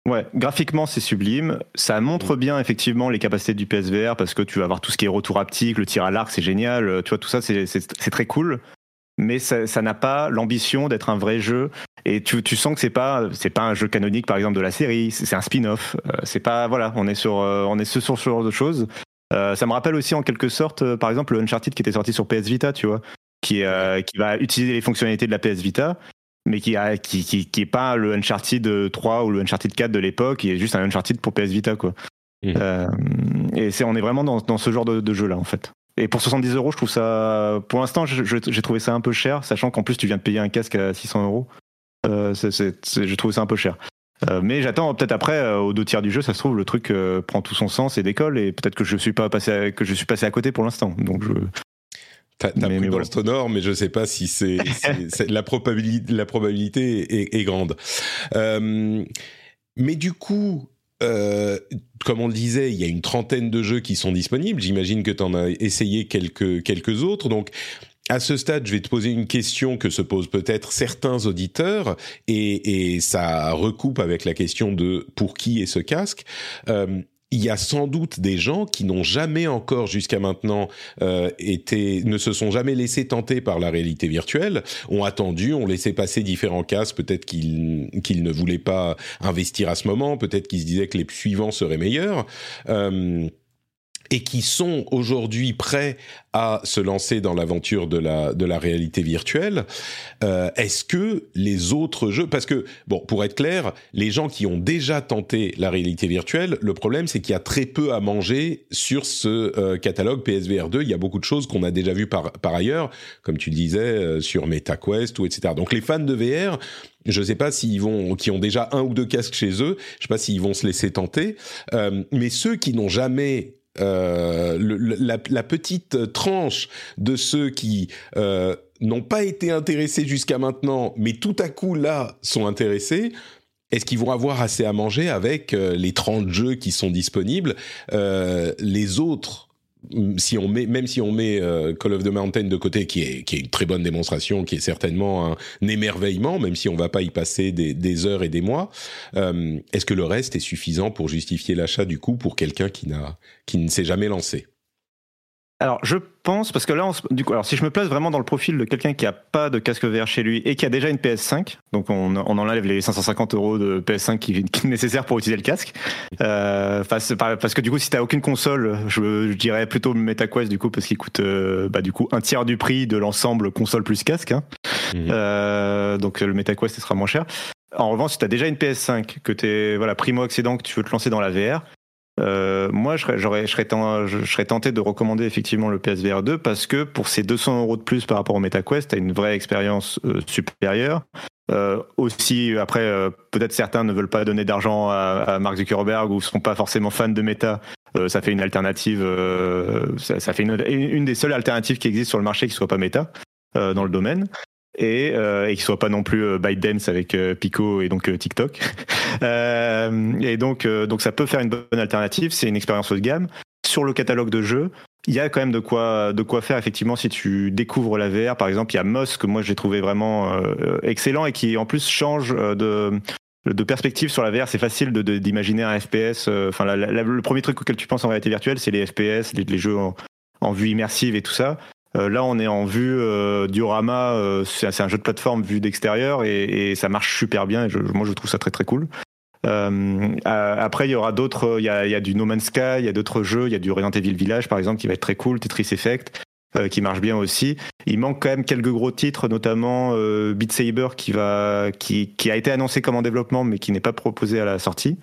E: Ouais, graphiquement c'est sublime. Ça montre mm. bien effectivement les capacités du PSVR parce que tu vas avoir tout ce qui est retour haptique, le tir à l'arc, c'est génial. Euh, tu vois, tout ça c'est très cool. Mais ça n'a pas l'ambition d'être un vrai jeu. Et tu, tu sens que c'est pas c'est pas un jeu canonique par exemple de la série. C'est un spin-off. Euh, c'est pas voilà, on est sur euh, on est sur ce genre de choses. ça me rappelle aussi en quelque sorte par exemple le Uncharted qui était sorti sur PS Vita, tu vois, qui qui va utiliser les fonctionnalités de la PS Vita mais qui a qui, qui, qui est pas le Uncharted 3 ou le Uncharted 4 de l'époque, qui est juste un Uncharted pour PS Vita quoi. Mmh. Euh, et c'est on est vraiment dans, dans ce genre de, de, jeu là en fait. Et pour 70 euros, je trouve ça, pour l'instant, j'ai trouvé ça un peu cher, sachant qu'en plus tu viens de payer un casque à 600 euros. Euh, j'ai trouvé ça un peu cher. Euh, mais j'attends peut-être après euh, aux deux tiers du jeu, ça se trouve le truc euh, prend tout son sens et décolle et peut-être que je suis pas passé à, que je suis passé à côté pour l'instant. Donc je
A: T'as mais voilà. sonore, mais je sais pas (laughs) si c'est la probabilité, la probabilité est, est grande. Euh, mais du coup, euh, comme on le disait, il y a une trentaine de jeux qui sont disponibles. J'imagine que tu en as essayé quelques quelques autres. Donc, à ce stade, je vais te poser une question que se posent peut-être certains auditeurs, et, et, ça recoupe avec la question de pour qui est ce casque. Euh, il y a sans doute des gens qui n'ont jamais encore jusqu'à maintenant euh, été, ne se sont jamais laissés tenter par la réalité virtuelle, ont attendu, ont laissé passer différents casques, peut-être qu'ils qu'ils ne voulaient pas investir à ce moment, peut-être qu'ils se disaient que les suivants seraient meilleurs. Euh, et qui sont aujourd'hui prêts à se lancer dans l'aventure de la de la réalité virtuelle. Euh, Est-ce que les autres jeux, parce que bon, pour être clair, les gens qui ont déjà tenté la réalité virtuelle, le problème c'est qu'il y a très peu à manger sur ce euh, catalogue PSVR 2. Il y a beaucoup de choses qu'on a déjà vues par par ailleurs, comme tu disais euh, sur MetaQuest ou etc. Donc les fans de VR je ne sais pas s'ils vont, qui ont déjà un ou deux casques chez eux, je ne sais pas s'ils vont se laisser tenter. Euh, mais ceux qui n'ont jamais euh, la, la, petite tranche de ceux qui euh, n'ont pas été intéressés jusqu'à maintenant, mais tout à coup là sont intéressés, est-ce qu'ils vont avoir assez à manger avec euh, les 30 jeux qui sont disponibles euh, Les autres si on met, même si on met euh, Call of the Mountain de côté, qui est, qui est une très bonne démonstration, qui est certainement un, émerveillement, même si on va pas y passer des, des heures et des mois, euh, est-ce que le reste est suffisant pour justifier l'achat du coup pour quelqu'un qui n'a, qui ne s'est jamais lancé?
E: Alors, je pense, parce que là, on, du coup, alors si je me place vraiment dans le profil de quelqu'un qui a pas de casque VR chez lui et qui a déjà une PS5, donc on, on enlève les 550 euros de PS5 qui, qui est nécessaire pour utiliser le casque, euh, parce, parce, que du coup, si t'as aucune console, je, je, dirais plutôt MetaQuest du coup, parce qu'il coûte euh, bah, du coup un tiers du prix de l'ensemble console plus casque. Hein. Mmh. Euh, donc le MetaQuest, ce sera moins cher. En revanche, si tu as déjà une PS5, que tu es voilà, primo-accédant, que tu veux te lancer dans la VR, euh, moi, je serais, je, serais tenté de recommander effectivement le PSVR 2 parce que pour ces 200 euros de plus par rapport au MetaQuest, tu as une vraie expérience euh, supérieure. Euh, aussi, après, peut-être certains ne veulent pas donner d'argent à, Mark Zuckerberg ou ne sont pas forcément fans de Meta. Ça fait une alternative, ça, fait une, une, des seules alternatives qui existent sur le marché qui soit pas Meta dans le domaine et, euh, et qui soit pas non plus euh, ByteDance avec euh, Pico et donc euh, TikTok. (laughs) Euh, et donc donc ça peut faire une bonne alternative. C'est une expérience haut de gamme sur le catalogue de jeux. Il y a quand même de quoi de quoi faire effectivement si tu découvres la VR. Par exemple, il y a Moss que moi j'ai trouvé vraiment excellent et qui en plus change de de perspective sur la VR, c'est facile d'imaginer de, un FPS. Enfin, le premier truc auquel tu penses en réalité virtuelle, c'est les FPS, les, les jeux en, en, vue immersive et tout ça. Euh, là, on est en vue euh, diorama. Euh, c'est un jeu de plateforme vu d'extérieur et, ça marche super bien. Et je, moi, je trouve ça très très cool. Euh, après, il y aura d'autres. Il y a, du No Man's Sky, il y a d'autres jeux. Il y a du Resident Evil Village, par exemple, qui va être très cool. Tetris Effect, qui marche bien aussi. Il manque quand même quelques gros titres, notamment Beat Saber, qui a été annoncé comme en développement, mais qui n'est pas proposé à la sortie.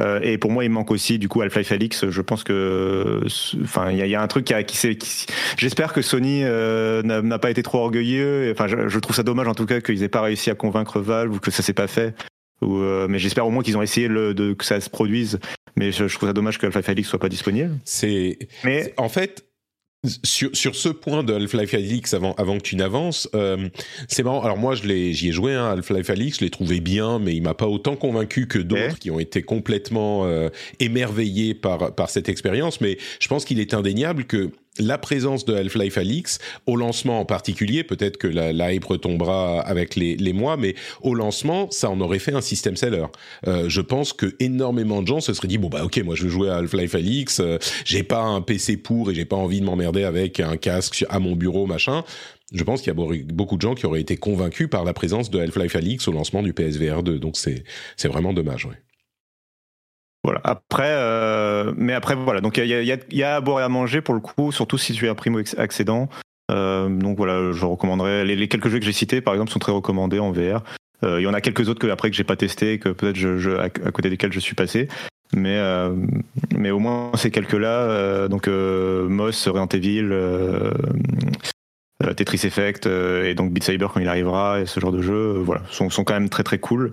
E: Euh, et pour moi, il manque aussi du coup Half-Life Alix. Je pense que, enfin, il y, y, a un truc qui, a, qui, qui J'espère que Sony euh, n'a pas été trop orgueilleux. Enfin, je, je, trouve ça dommage en tout cas qu'ils aient pas réussi à convaincre Valve ou que ça s'est pas fait. Ou, euh, mais j'espère au moins qu'ils ont essayé le, de, que ça se produise. Mais je, je trouve ça dommage que Half-Life Alix soit pas disponible.
A: C'est. Mais en fait, sur, sur ce point de Half-Life Alyx, avant, avant que tu n'avances, euh, c'est marrant. Alors moi, je l'ai, j'y ai joué, hein, Half-Life Alyx, je l'ai trouvé bien, mais il m'a pas autant convaincu que d'autres qui ont été complètement euh, émerveillés par, par cette expérience. Mais je pense qu'il est indéniable que la présence de Half-Life Alix, au lancement en particulier, peut-être que la, la, hype retombera avec les, les, mois, mais au lancement, ça en aurait fait un système seller. Euh, je pense que énormément de gens se seraient dit bon bah ok, moi je veux jouer à Half-Life Alix, euh, j'ai pas un PC pour et j'ai pas envie de m'emmerder avec un casque à mon bureau machin. Je pense qu'il y a beaucoup de gens qui auraient été convaincus par la présence de Half-Life Alix au lancement du PSVR 2, donc c'est c'est vraiment dommage. Ouais.
E: Voilà. Après, euh, mais après voilà. Donc il y a, y, y a, à boire et à manger pour le coup, surtout si tu es un primo accédant. Euh, donc voilà, je recommanderais les, les quelques jeux que j'ai cités, par exemple, sont très recommandés en VR. Il y en a quelques autres que après que j'ai pas testé, que peut-être je, à, côté desquels je suis passé. Mais, mais au moins ces quelques-là, donc Moss, Resident Evil, Tetris Effect et donc Beat Saber quand il arrivera et ce genre de jeux, voilà, sont, sont quand même très très cool.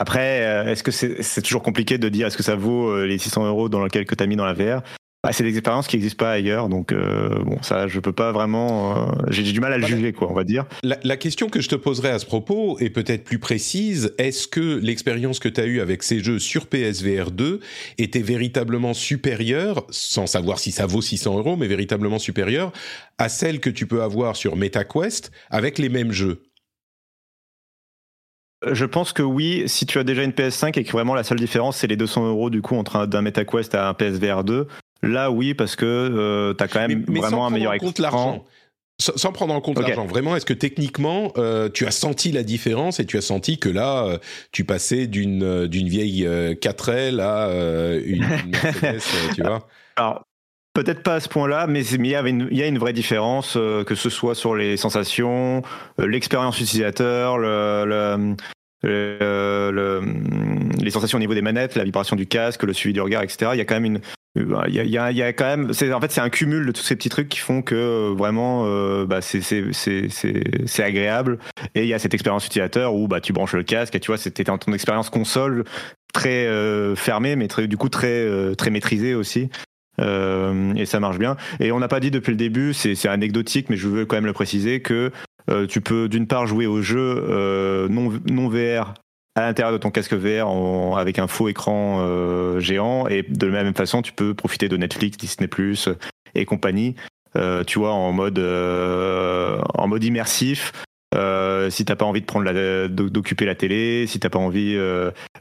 E: Après, est-ce que c'est toujours compliqué de dire est-ce que ça vaut les 600 euros dans lequel que tu as mis dans la VR? Bah, c'est des expériences qui n'existent pas ailleurs, donc euh, bon, ça, je peux pas vraiment. Euh, j'ai du mal à le juger, quoi, on va dire.
A: La, question que je te poserai à ce propos est peut-être plus précise. Est-ce que l'expérience que tu as eue avec ces jeux sur PSVR 2 était véritablement supérieure, sans savoir si ça vaut 600 euros, mais véritablement supérieure à celle que tu peux avoir sur MetaQuest avec les mêmes jeux?
E: Je pense que oui, si tu as déjà une PS5 et que vraiment la seule différence c'est les 200 euros du coup entre d'un MetaQuest à un PSVR 2, Là, oui, parce que euh, tu as quand même vraiment un meilleur
A: écran. Sans, prendre en compte l'argent, vraiment, est-ce que techniquement, euh, tu as senti la différence et tu as senti que là, euh, tu passais d'une d'une vieille 4L à une, Mercedes, (laughs) tu vois?
E: Alors, peut-être pas à ce point-là, mais il y, une, a une vraie différence, que ce soit sur les sensations, l'expérience utilisateur, le, le, les sensations au niveau des manettes, la vibration du casque, le suivi du regard, etc. Il y a quand même une, il euh, y, a, quand même, c'est en fait c'est un cumul de tous ces petits trucs qui font que euh, vraiment euh, bah, c'est agréable et il y a cette expérience utilisateur où bah tu branches le casque et tu vois c'était ton expérience console très euh, fermée mais du coup très très maîtrisée aussi et ça marche bien et on n'a pas dit depuis le début c'est anecdotique mais je veux quand même le préciser que tu peux d'une part jouer au jeu non, non VR à l'intérieur de ton casque VR avec un faux écran euh, géant et de la même façon tu peux profiter de Netflix, Disney Plus et compagnie. Euh, tu vois en mode euh, en mode immersif. Si t'as pas envie de prendre d'occuper la télé, si t'as pas envie,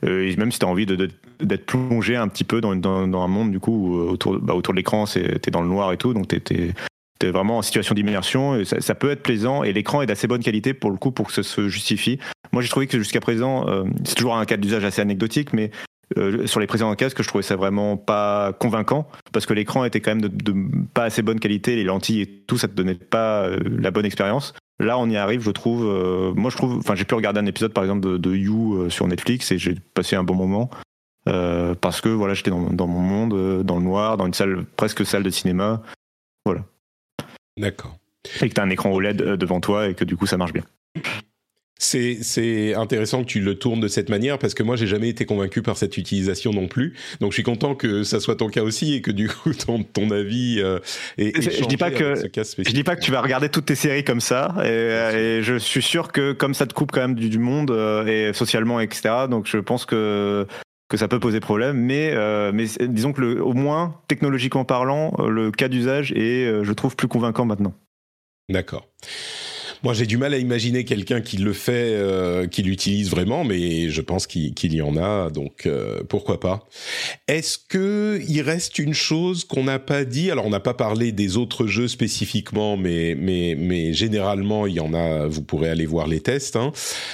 E: même si t'as envie d'être plongé un petit peu dans, dans, un monde du coup autour, bah, autour de l'écran, t'es dans le noir et tout, donc t'es es vraiment en situation d'immersion. Ça, peut être plaisant et l'écran est d'assez bonne qualité pour le coup pour que ça se justifie. Moi, j'ai trouvé que jusqu'à présent, euh, c'est toujours un cas d'usage assez anecdotique, mais euh, sur les précédents casques, je trouvais ça vraiment pas convaincant parce que l'écran était quand même de, pas assez bonne qualité, les lentilles et tout, ça te donnait pas euh, la bonne expérience. Là, on y arrive, je trouve. moi, je trouve. Enfin, j'ai pu regarder un épisode, par exemple, de, You sur Netflix et j'ai passé un bon moment. parce que voilà, j'étais dans, dans, mon monde, dans le noir, dans une salle presque salle de cinéma, voilà.
A: D'accord.
E: Et que tu as un écran OLED devant toi et que du coup ça marche bien.
A: C'est intéressant que tu le tournes de cette manière parce que moi j'ai jamais été convaincu par cette utilisation non plus. Donc je suis content que ça soit ton cas aussi et que du coup ton, ton avis euh, est,
E: je dis pas que je dis pas que tu vas regarder toutes tes séries comme ça et, je suis sûr que comme ça te coupe quand même du, monde euh, et socialement etc. Donc je pense que que ça peut poser problème, mais euh, mais disons que le, au moins technologiquement parlant, le cas d'usage est je trouve plus convaincant maintenant.
A: D'accord. Moi, j'ai du mal à imaginer quelqu'un qui le fait, euh, qui l'utilise vraiment, mais je pense qu'il y en a, donc euh, pourquoi pas. Est-ce que il reste une chose qu'on n'a pas dit? Alors, on n'a pas parlé des autres jeux spécifiquement, mais mais mais généralement, il y en a. Vous pourrez aller voir les tests, hein,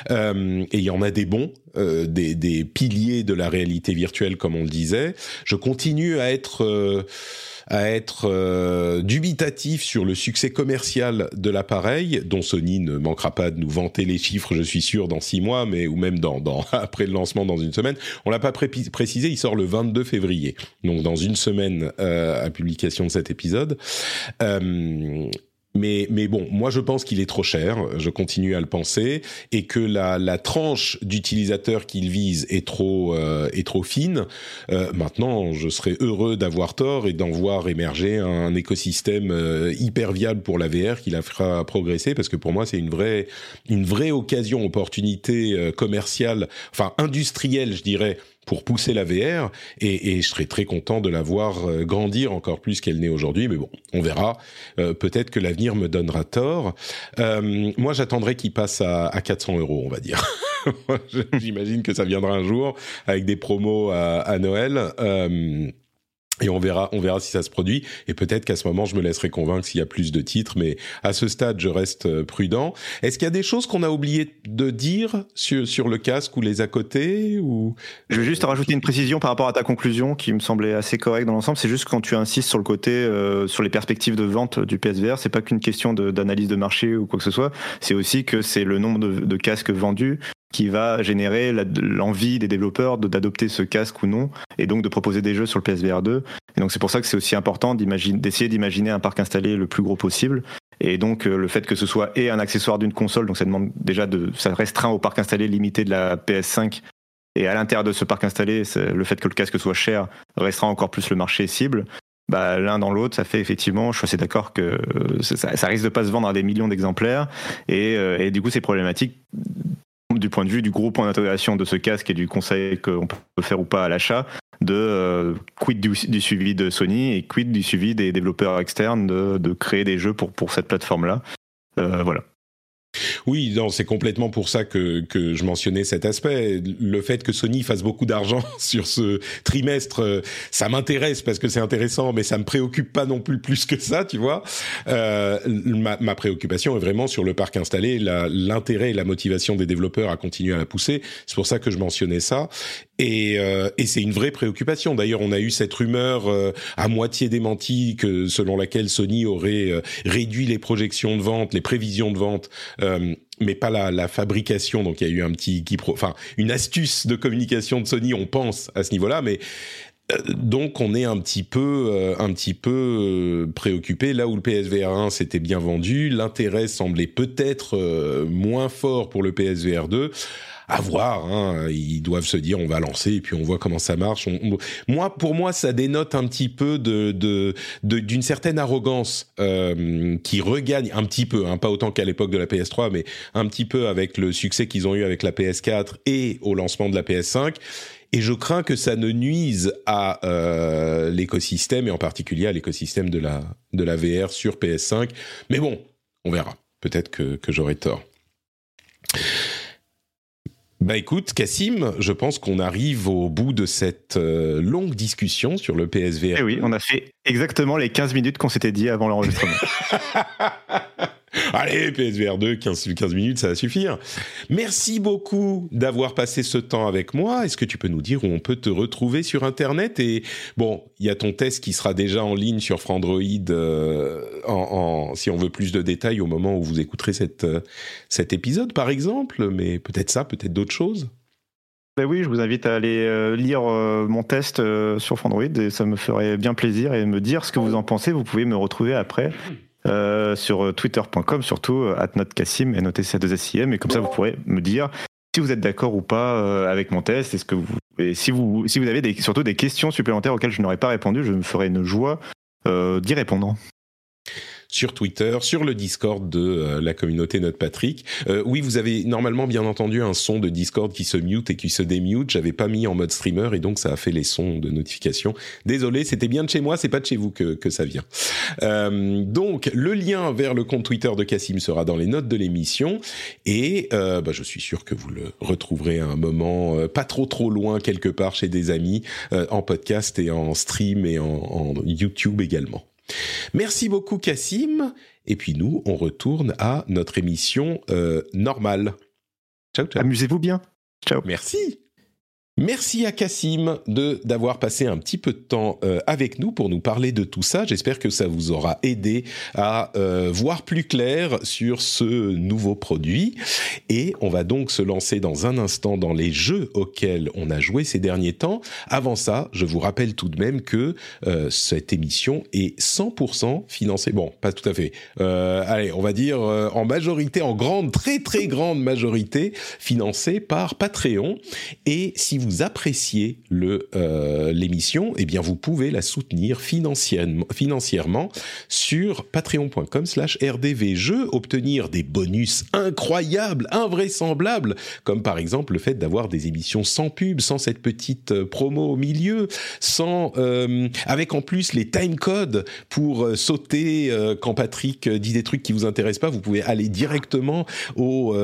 A: euh, et il y en a des bons. Euh, des, des, piliers de la réalité virtuelle, comme on le disait. Je continue à être euh, à être euh, dubitatif sur le succès commercial de l'appareil, dont Sony ne manquera pas de nous vanter les chiffres, je suis sûr, dans six mois, mais ou même dans, dans (laughs) après le lancement dans une semaine. On l'a pas précisé, il sort le 22 février, donc dans une semaine euh, à publication de cet épisode. Euh, mais, mais bon, moi je pense qu'il est trop cher, je continue à le penser, et que la, la tranche d'utilisateurs qu'il vise est trop, euh, est trop fine. Euh, maintenant, je serais heureux d'avoir tort et d'en voir émerger un écosystème euh, hyper viable pour la VR qui la fera progresser, parce que pour moi c'est une vraie, une vraie occasion, opportunité euh, commerciale, enfin industrielle, je dirais, pour pousser la VR et, et, je serais très content de la voir euh, grandir encore plus qu'elle n'est aujourd'hui. Mais bon, on verra. Euh, peut-être que l'avenir me donnera tort. Euh, moi, j'attendrai qu'il passe à, à 400 euros, on va dire. (laughs) J'imagine que ça viendra un jour avec des promos à, à Noël. Euh, et on verra, on verra si ça se produit. Et peut-être qu'à ce moment, je me laisserai convaincre s'il y a plus de titres. Mais à ce stade, je reste euh, prudent. Est-ce qu'il y a des choses qu'on a oublié de dire sur, sur le casque ou les à côté ou?
E: Je vais juste rajouter une précision par rapport à ta conclusion qui me semblait assez correcte dans l'ensemble. C'est juste quand tu insistes sur le côté, euh, sur les perspectives de vente du PSVR, c'est pas qu'une question d'analyse de, marché ou quoi que ce soit. C'est aussi que c'est le nombre de, de casques vendus qui va générer l'envie des développeurs d'adopter ce casque ou non, et donc de proposer des jeux sur le PSVR 2. Et donc c'est pour ça que c'est aussi important d'essayer d'imaginer un parc installé le plus gros possible. Et donc euh, le fait que ce soit et un accessoire d'une console, donc ça demande déjà de, ça restreint au parc installé limité de la PS5. Et à l'intérieur de ce parc installé, le fait que le casque soit cher restreint encore plus le marché cible. Bah, l'un dans l'autre, ça fait effectivement, je suis assez d'accord que ça, ça, risque de pas se vendre à des millions d'exemplaires. Et, euh, et, du coup, c'est problématique du point de vue du gros point d'interrogation de ce casque et du conseil qu'on peut faire ou pas à l'achat, de euh, quid du, suivi de Sony et quid du suivi des développeurs externes de, créer des jeux pour, pour cette plateforme-là. Euh, voilà.
A: Oui, non, c'est complètement pour ça que, que je mentionnais cet aspect. Le fait que Sony fasse beaucoup d'argent (laughs) sur ce trimestre, euh, ça m'intéresse parce que c'est intéressant, mais ça me préoccupe pas non plus plus que ça, tu vois. Euh, ma, ma, préoccupation est vraiment sur le parc installé, l'intérêt et la motivation des développeurs à continuer à la pousser. C'est pour ça que je mentionnais ça. Et, euh, et c'est une vraie préoccupation. D'ailleurs, on a eu cette rumeur euh, à moitié démentie que selon laquelle Sony aurait euh, réduit les projections de vente, les prévisions de vente, mais pas la, la, fabrication. Donc il y a eu un petit, enfin une astuce de communication de Sony, on pense à ce niveau-là, mais donc on est un petit peu, un petit peu préoccupé. Là où le PSVR 1 s'était bien vendu, l'intérêt semblait peut-être moins fort pour le PSVR 2 à voir. Hein. Ils doivent se dire on va lancer et puis on voit comment ça marche. Moi, pour moi, ça dénote un petit peu de d'une certaine arrogance euh, qui regagne un petit peu, hein, pas autant qu'à l'époque de la PS3, mais un petit peu avec le succès qu'ils ont eu avec la PS4 et au lancement de la PS5. Et je crains que ça ne nuise à euh, l'écosystème et en particulier à l'écosystème de la de la VR sur PS5. Mais bon, on verra. Peut-être que, que j'aurai tort. Bah écoute, Cassim, je pense qu'on arrive au bout de cette euh, longue discussion sur le PSVR.
E: Eh oui, on a fait exactement les 15 minutes qu'on s'était dit avant l'enregistrement. (laughs) (laughs)
A: Allez, PSVR 2, 15, 15 minutes, ça va suffire. Merci beaucoup d'avoir passé ce temps avec moi. Est-ce que tu peux nous dire où on peut te retrouver sur Internet? Et bon, il y a ton test qui sera déjà en ligne sur Frandroid euh, si on veut plus de détails au moment où vous écouterez euh, cet épisode, par exemple. Mais peut-être ça, peut-être d'autres choses.
E: Ben oui, je vous invite à aller euh, lire mon test sur Frandroid et ça me ferait bien plaisir et me dire ce que vous en pensez. Vous pouvez me retrouver après euh, sur twitter.com, surtout euh, @notcassim et notez 2 sim et comme ça vous pourrez me dire si vous êtes d'accord ou pas euh, avec mon test. Est-ce que vous et si vous si vous avez surtout des questions supplémentaires auxquelles je n'aurais pas répondu, je me ferai une joie d'y répondre
A: sur Twitter, sur le Discord de euh, la communauté Note Patrick. Euh, oui, vous avez normalement bien entendu un son de Discord qui se mute et qui se démute. J'avais pas mis en mode streamer et donc ça a fait les sons de notification. Désolé, c'était bien de chez moi, c'est pas de chez vous que, que ça vient. Euh, donc le lien vers le compte Twitter de Cassim sera dans les notes de l'émission et euh, bah, je suis sûr que vous le retrouverez à un moment pas trop trop loin quelque part chez des amis en podcast et en stream et en YouTube également. Merci beaucoup Cassim. Et puis nous, on retourne à notre émission euh, normale.
E: Ciao, ciao. Amusez-vous bien. Ciao.
A: Merci. Merci à Cassim de d'avoir passé un petit peu de temps euh, avec nous pour nous parler de tout ça. J'espère que ça vous aura aidé à euh, voir plus clair sur ce nouveau produit. Et on va donc se lancer dans un instant dans les jeux auxquels on a joué ces derniers temps. Avant ça, je vous rappelle tout de même que euh, cette émission est 100% financée. Bon, pas tout à fait. allez, on va dire en majorité, en grande, très très grande majorité, financée par Patreon. Et si vous vous appréciez le euh, l'émission, eh bien vous pouvez la soutenir financièrement, sur patreon.com/slash rdvjeux, obtenir des bonus incroyables, invraisemblables, comme par exemple le fait d'avoir des émissions sans pub, sans cette petite euh, promo au milieu, sans euh, avec en plus les time codes pour sauter quand Patrick dit des trucs qui vous intéressent pas, vous pouvez aller directement au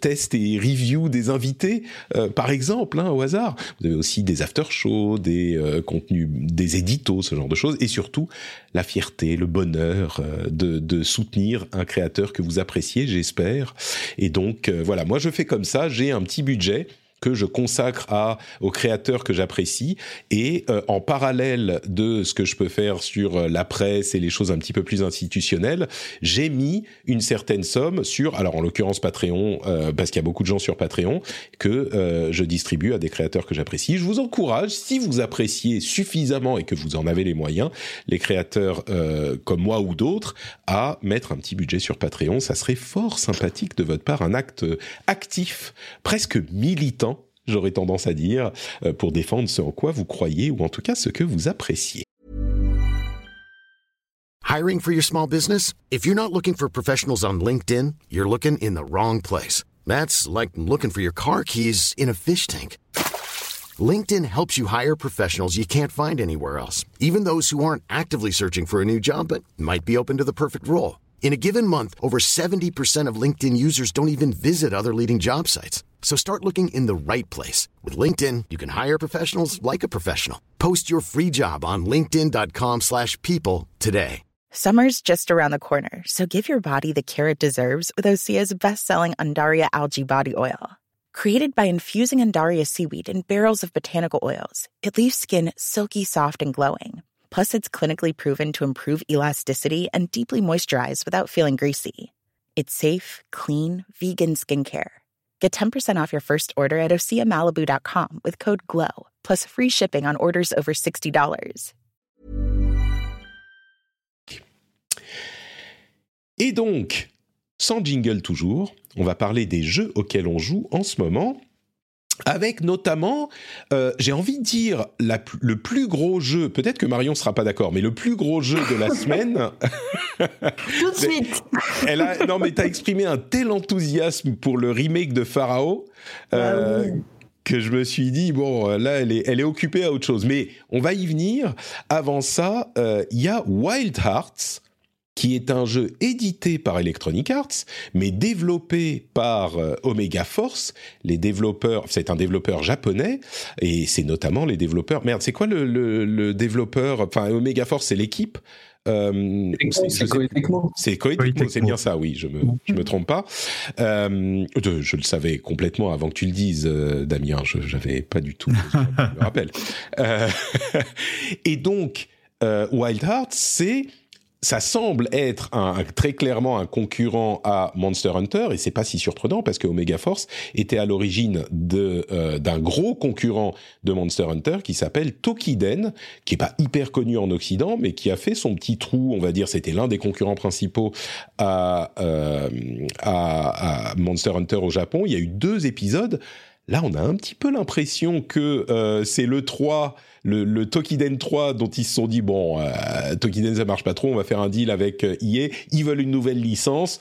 A: test et review des invités, par exemple, hein, hasard. Vous avez aussi des after-shows, des euh, contenus, des éditos, ce genre de choses, et surtout la fierté, le bonheur euh, de, soutenir un créateur que vous appréciez, j'espère. Et donc euh, voilà, moi je fais comme ça, j'ai un petit budget que je consacre à, aux créateurs que j'apprécie. Et euh, en parallèle de ce que je peux faire sur euh, la presse et les choses un petit peu plus institutionnelles, j'ai mis une certaine somme sur, alors en l'occurrence Patreon, euh, parce qu'il y a beaucoup de gens sur Patreon, que je distribue à des créateurs que j'apprécie. Je vous encourage, si vous appréciez suffisamment et que vous en avez les moyens, les créateurs comme moi ou d'autres, à mettre un petit budget sur Patreon. Ça serait fort sympathique de votre part, un acte actif, presque militant j'aurais tendance à dire, euh, pour défendre ce en quoi vous croyez ou en tout cas ce que vous appréciez.
F: Hiring for your small business? If you're not looking for professionals on LinkedIn, you're looking in the wrong place. That's like looking for your car keys in a fish tank. LinkedIn helps you hire professionals you can't find anywhere else, even those who aren't actively searching for a new job but might be open to the perfect role. In a given month, over 70% of LinkedIn users don't even visit other leading job sites. So start looking in the right place. With LinkedIn, you can hire professionals like a professional. Post your free job on linkedin.com slash people today.
G: Summer's just around the corner, so give your body the care it deserves with Osea's best-selling Andaria Algae Body Oil. Created by infusing Andaria seaweed in barrels of botanical oils, it leaves skin silky soft and glowing. Plus, it's clinically proven to improve elasticity and deeply moisturize without feeling greasy. It's safe, clean, vegan skincare. Get 10% off your first order at oseamalibu.com with code GLOW, plus free shipping on orders over $60.
A: Et donc, sans jingle toujours, on va parler des jeux auxquels on joue en ce moment avec notamment, euh, j'ai envie de dire, le plus gros jeu, peut-être que Marion sera pas d'accord, mais le plus gros jeu de la (laughs) semaine.
C: Tout de suite.
A: Elle a, non, mais tu as exprimé un tel enthousiasme pour le remake de Pharaoh. Euh, ah que je me suis dit, bon, là, elle est, elle est occupée à autre chose. Mais on va y venir. Avant ça, euh, il y a Wild Hearts, qui est un jeu édité par Electronic Arts, mais développé par euh, Omega Force. Les développeurs, c'est un développeur japonais, et c'est notamment les développeurs. Merde, c'est quoi le, le, développeur Enfin, Omega Force, c'est l'équipe.
B: Euh, c'est Koei
A: C'est c'est bien ça, oui, je me, je me trompe pas. Euh, je, le savais complètement avant que tu le dises, euh, Damien, je n'avais pas du tout, je me rappelle. Euh, (laughs) et donc, Wild Hearts, c'est ça semble être très clairement un concurrent à Monster Hunter et c'est pas si surprenant parce que Omega Force était à l'origine de euh, d'un gros concurrent de Monster Hunter qui s'appelle Tokiden qui est pas hyper connu en Occident mais qui a fait son petit trou on va dire c'était l'un des concurrents principaux à, euh, à Monster Hunter au Japon. Il y a eu deux épisodes là on a un petit peu l'impression que euh, c'est le 3 le, le, Tokiden 3 dont ils se sont dit bon, euh, Tokiden ça marche pas trop, on va faire un deal avec EA, euh, ils veulent une nouvelle licence.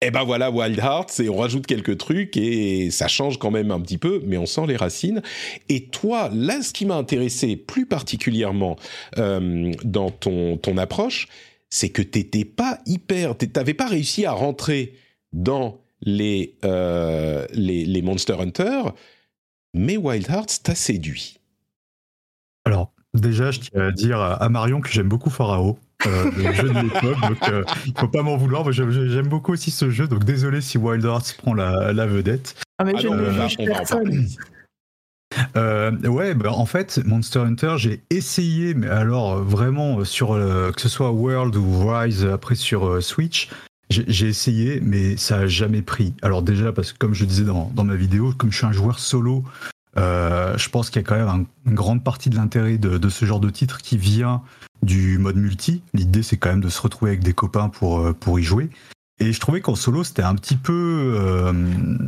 A: Et eh ben voilà Wild Hearts et on rajoute quelques trucs et ça change quand même un petit peu, mais on sent les racines. Et toi, là, ce qui m'a intéressé plus particulièrement euh, dans ton ton approche, c'est que t'étais pas hyper, t'avais pas réussi à rentrer dans les, euh, les, les Monster Hunter, mais Wild Hearts t'a séduit.
D: Alors, déjà, je tiens à dire à Marion que j'aime beaucoup Pharaoh. Euh, le (laughs) jeu de l'époque, donc euh, il faut pas m'en vouloir. J'aime beaucoup aussi ce jeu, donc désolé si Wild Hearts prend la, vedette.
C: Ah mais je ne juge personne.
D: Euh, ouais, bah, en fait, Monster Hunter, j'ai essayé, mais alors vraiment sur que ce soit World ou Rise après sur Switch, j'ai essayé, mais ça a jamais pris. Alors déjà parce que comme je disais dans, dans ma vidéo, comme je suis un joueur solo, euh, je pense qu'il y a quand même une grande partie de l'intérêt de, ce genre de titre qui vient du mode multi. L'idée, c'est quand même de se retrouver avec des copains pour, euh, pour y jouer. Et je trouvais qu'en solo, c'était un petit peu. Euh,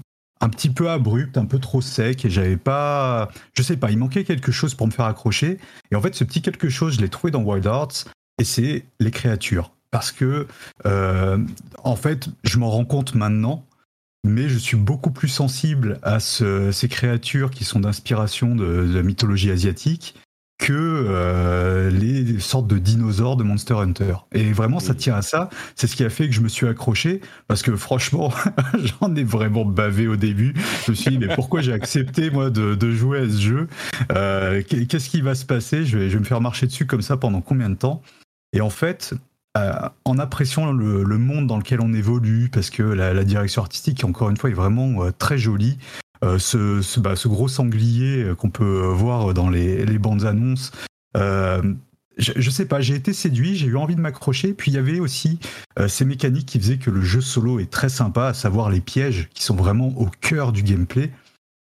D: un petit peu abrupt, un peu trop sec, et j'avais pas. Je sais pas, il manquait quelque chose pour me faire accrocher. Et en fait, ce petit quelque chose, je l'ai trouvé dans Wild Hearts, et c'est les créatures. Parce que, en fait, je m'en rends compte maintenant, mais je suis beaucoup plus sensible à ces créatures qui sont d'inspiration de, la mythologie asiatique que euh, les sortes de dinosaures de Monster Hunter. Et vraiment, ça tient à ça. C'est ce qui a fait que je me suis accroché, parce que franchement, (laughs) j'en ai vraiment bavé au début. Je me suis dit, mais pourquoi j'ai accepté, moi, de, jouer à ce jeu? Euh, Qu'est-ce qui va se passer? Je vais, je vais me faire marcher dessus comme ça pendant combien de temps? Et en fait, euh, en appréciant le, monde dans lequel on évolue, parce que la, direction artistique, encore une fois, est vraiment euh, très jolie. ce, bah, ce, gros sanglier qu'on peut voir dans les, les bandes annonces. Je, je, sais pas, j'ai été séduit, j'ai eu envie de m'accrocher. Puis il y avait aussi ces mécaniques qui faisaient que le jeu solo est très sympa, à savoir les pièges qui sont vraiment au cœur du gameplay.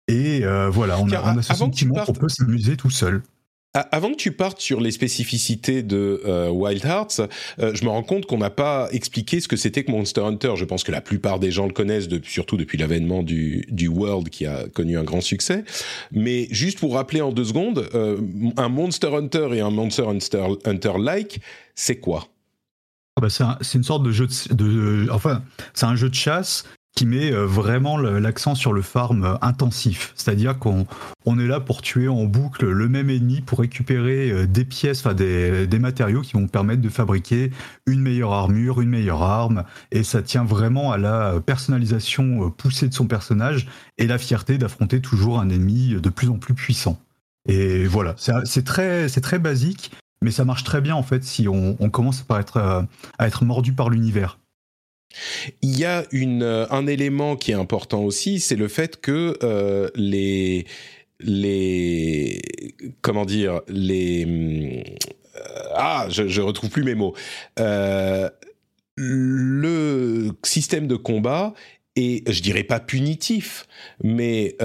D: Et voilà, on a, on a ce sentiment qu'on peut s'amuser tout seul.
A: Avant que tu partes sur les spécificités de euh, Wild Hearts, euh, je me rends compte qu'on n'a pas expliqué ce que c'était que Monster Hunter. Je pense que la plupart des gens le connaissent, surtout depuis l'avènement du, World qui a connu un grand succès. Mais juste pour rappeler en deux secondes, euh, un Monster Hunter et un Monster Hunter, Hunter like, c'est quoi?
D: Ah bah c'est une sorte de jeu de enfin, c'est un jeu de chasse qui met euh, vraiment l'accent sur le farm euh, intensif. C'est-à-dire qu'on on est là pour tuer en boucle le même ennemi pour récupérer euh, des pièces, enfin des, matériaux qui vont permettre de fabriquer une meilleure armure, une meilleure arme. Et ça tient vraiment à la personnalisation poussée de son personnage et la fierté d'affronter toujours un ennemi de plus en plus puissant. Et voilà, c'est très, basique, mais ça marche très bien en fait si on, on commence par être, à être mordu par l'univers.
A: Il y a euh, un élément qui est important aussi, c'est le fait que euh, les les comment dire les euh, ah je, retrouve plus mes mots. Le système de combat est je dirais pas punitif mais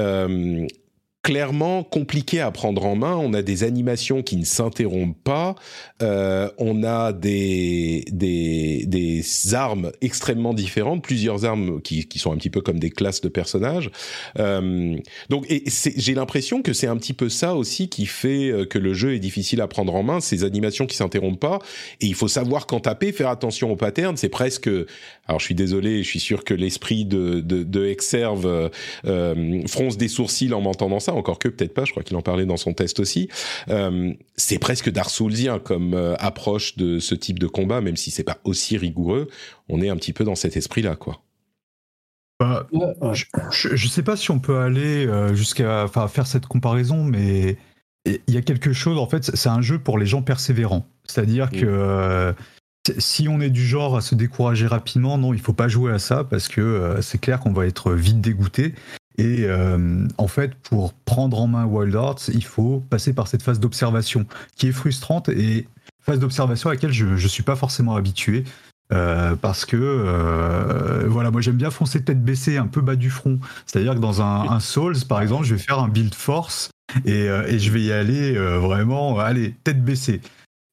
A: clairement compliqué à prendre en main. On a des animations qui ne s'interrompent pas. Euh, on a des, des, des armes extrêmement différentes, plusieurs armes qui, qui sont un petit peu comme des classes de personnages. Euh, donc, j'ai l'impression que c'est un petit peu ça aussi qui fait euh, que le jeu est difficile à prendre en main. Ces animations qui s'interrompent pas. Et il faut savoir quand taper, faire attention aux patterns. C'est presque. Alors, je suis désolé, je suis sûr que l'esprit de, de, de Exerve euh, euh, fronce des sourcils en m'entendant ça encore que peut-être pas, je crois qu'il en parlait dans son test aussi. Euh, c'est presque Dark comme euh, approche de ce type de combat, même si c'est pas aussi rigoureux. On est un petit peu dans cet esprit-là, quoi.
D: Bah, je, ne sais pas si on peut aller euh, jusqu'à faire cette comparaison, mais il y a quelque chose, en fait, c'est un jeu pour les gens persévérants. C'est-à-dire mm. que si on est du genre à se décourager rapidement, non, il faut pas jouer à ça parce que c'est clair qu'on va être vite dégoûté. Et euh, en fait, pour prendre en main Wild Arts, il faut passer par cette phase d'observation qui est frustrante et phase d'observation à laquelle je ne suis pas forcément habitué. Euh, parce que euh, voilà, moi j'aime bien foncer tête baissée, un peu bas du front. C'est-à-dire que dans un, Souls, par exemple, je vais faire un build force et, et je vais y aller vraiment, allez, tête baissée.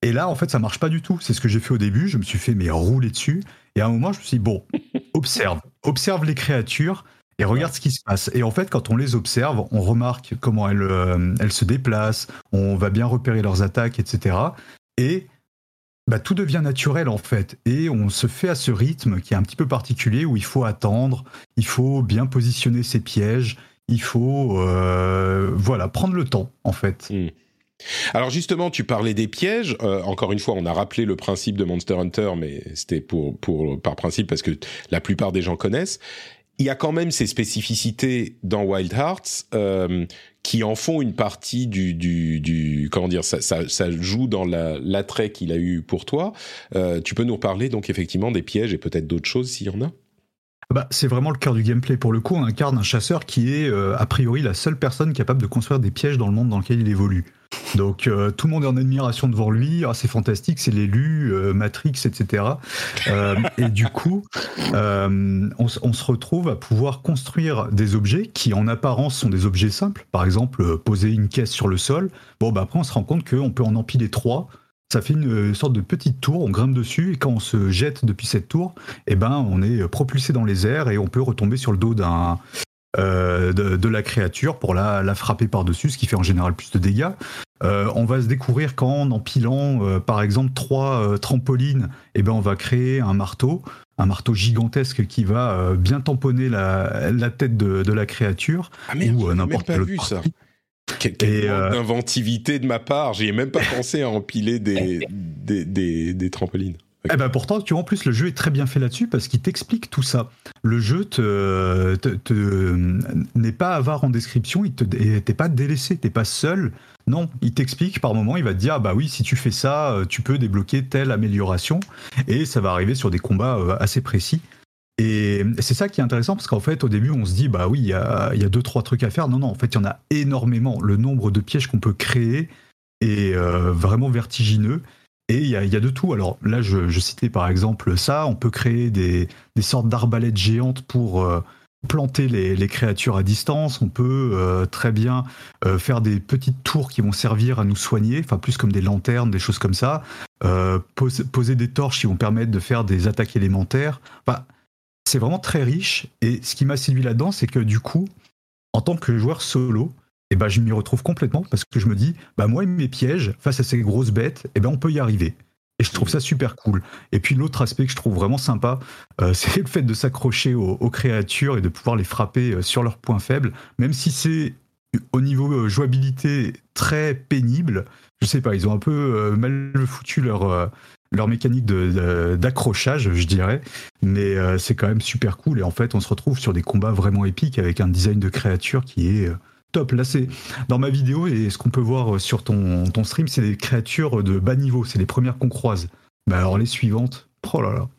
D: Et là, en fait, ça marche pas du tout. C'est ce que j'ai fait au début. Je me suis fait mais rouler dessus. Et à un moment, je me suis dit bon, observe, observe les créatures et regarde ce qui se passe. Et en fait, quand on les observe, on remarque comment elles, euh, elles se déplacent, on va bien repérer leurs attaques, etc. Et bah, tout devient naturel en fait. Et on se fait à ce rythme qui est un petit peu particulier où il faut attendre, il faut bien positionner ses pièges, il faut euh, voilà prendre le temps en fait. Hmm.
A: Alors justement, tu parlais des pièges. Euh, encore une fois, on a rappelé le principe de Monster Hunter, mais c'était pour, pour par principe parce que la plupart des gens connaissent il y a quand même ces spécificités dans Wild Hearts euh, qui en font une partie du, comment dire, ça, joue dans l'attrait qu'il a eu pour toi. Euh, tu peux nous reparler donc effectivement des pièges et peut-être d'autres choses s'il y en a?
D: Bah, c'est vraiment le cœur du gameplay. Pour le coup, on incarne un chasseur qui est euh, a priori la seule personne capable de construire des pièges dans le monde dans lequel il évolue. Donc euh, tout le monde est en admiration devant lui. Ah, c'est fantastique, c'est l'élu, euh, Matrix, etc. Euh, et du coup, on, se retrouve à pouvoir construire des objets qui, en apparence, sont des objets simples. Par exemple, poser une caisse sur le sol. Bon, bah après, on se rend compte qu'on peut en empiler trois. Ça fait une sorte de petite tour, on grimpe dessus et quand on se jette depuis cette tour, eh ben on est propulsé dans les airs et on peut retomber sur le dos d'un de, la créature pour la, la frapper par-dessus, ce qui fait en général plus de dégâts. Euh, on va se découvrir qu'en empilant, euh, par exemple, trois trampolines, eh ben, on va créer un marteau, un marteau gigantesque qui va bien tamponner la, la tête de, de, la créature.
A: Ah merde, ou n'importe pas vu ça. Quelle, inventivité de ma part, j'y ai même pas pensé à empiler des, (laughs) des, des, des trampolines.
D: Eh ben pourtant, tu vois, en plus, le jeu est très bien fait là-dessus parce qu'il t'explique tout ça. Le jeu te, n'est pas avare en description, il te, t'es pas délaissé, t'es pas seul. Non, il t'explique par moment, il va te dire, bah oui, si tu fais ça, euh, tu peux débloquer telle amélioration et ça va arriver sur des combats euh, assez précis. Et c'est ça qui est intéressant parce qu'en fait, au début, on se dit, bah oui, il y a, y a deux, trois trucs à faire. Non, non, en fait, il y en a énormément. Le nombre de pièges qu'on peut créer est euh, vraiment vertigineux. Et il y, a, de tout. Alors là, je, citais par exemple ça. On peut créer des, sortes d'arbalètes géantes pour planter les, créatures à distance. On peut euh, très bien faire des petites tours qui vont servir à nous soigner, enfin plus comme des lanternes, des choses comme ça. poser des torches qui vont permettre de faire des attaques élémentaires. C'est vraiment très riche. Et ce qui m'a séduit là-dedans, c'est que du coup, en tant que joueur solo, eh ben, je m'y retrouve complètement parce que je me dis, bah moi et mes pièges face à ces grosses bêtes, eh ben, on peut y arriver. Et je trouve ça super cool. Et puis l'autre aspect que je trouve vraiment sympa, euh, (laughs) c'est le fait de s'accrocher aux, créatures et de pouvoir les frapper euh, sur leurs points faibles, même si c'est au niveau euh, jouabilité très pénible. Je sais pas, ils ont un peu mal foutu leur, leur mécanique d'accrochage, je dirais. Mais c'est quand même super cool. Et en fait, on se retrouve sur des combats vraiment épiques avec un design de créature qui est top. Là, c'est dans ma vidéo et ce qu'on peut voir sur ton, stream, c'est des créatures de bas niveau. C'est les premières qu'on croise. Bah alors les suivantes, oh là là.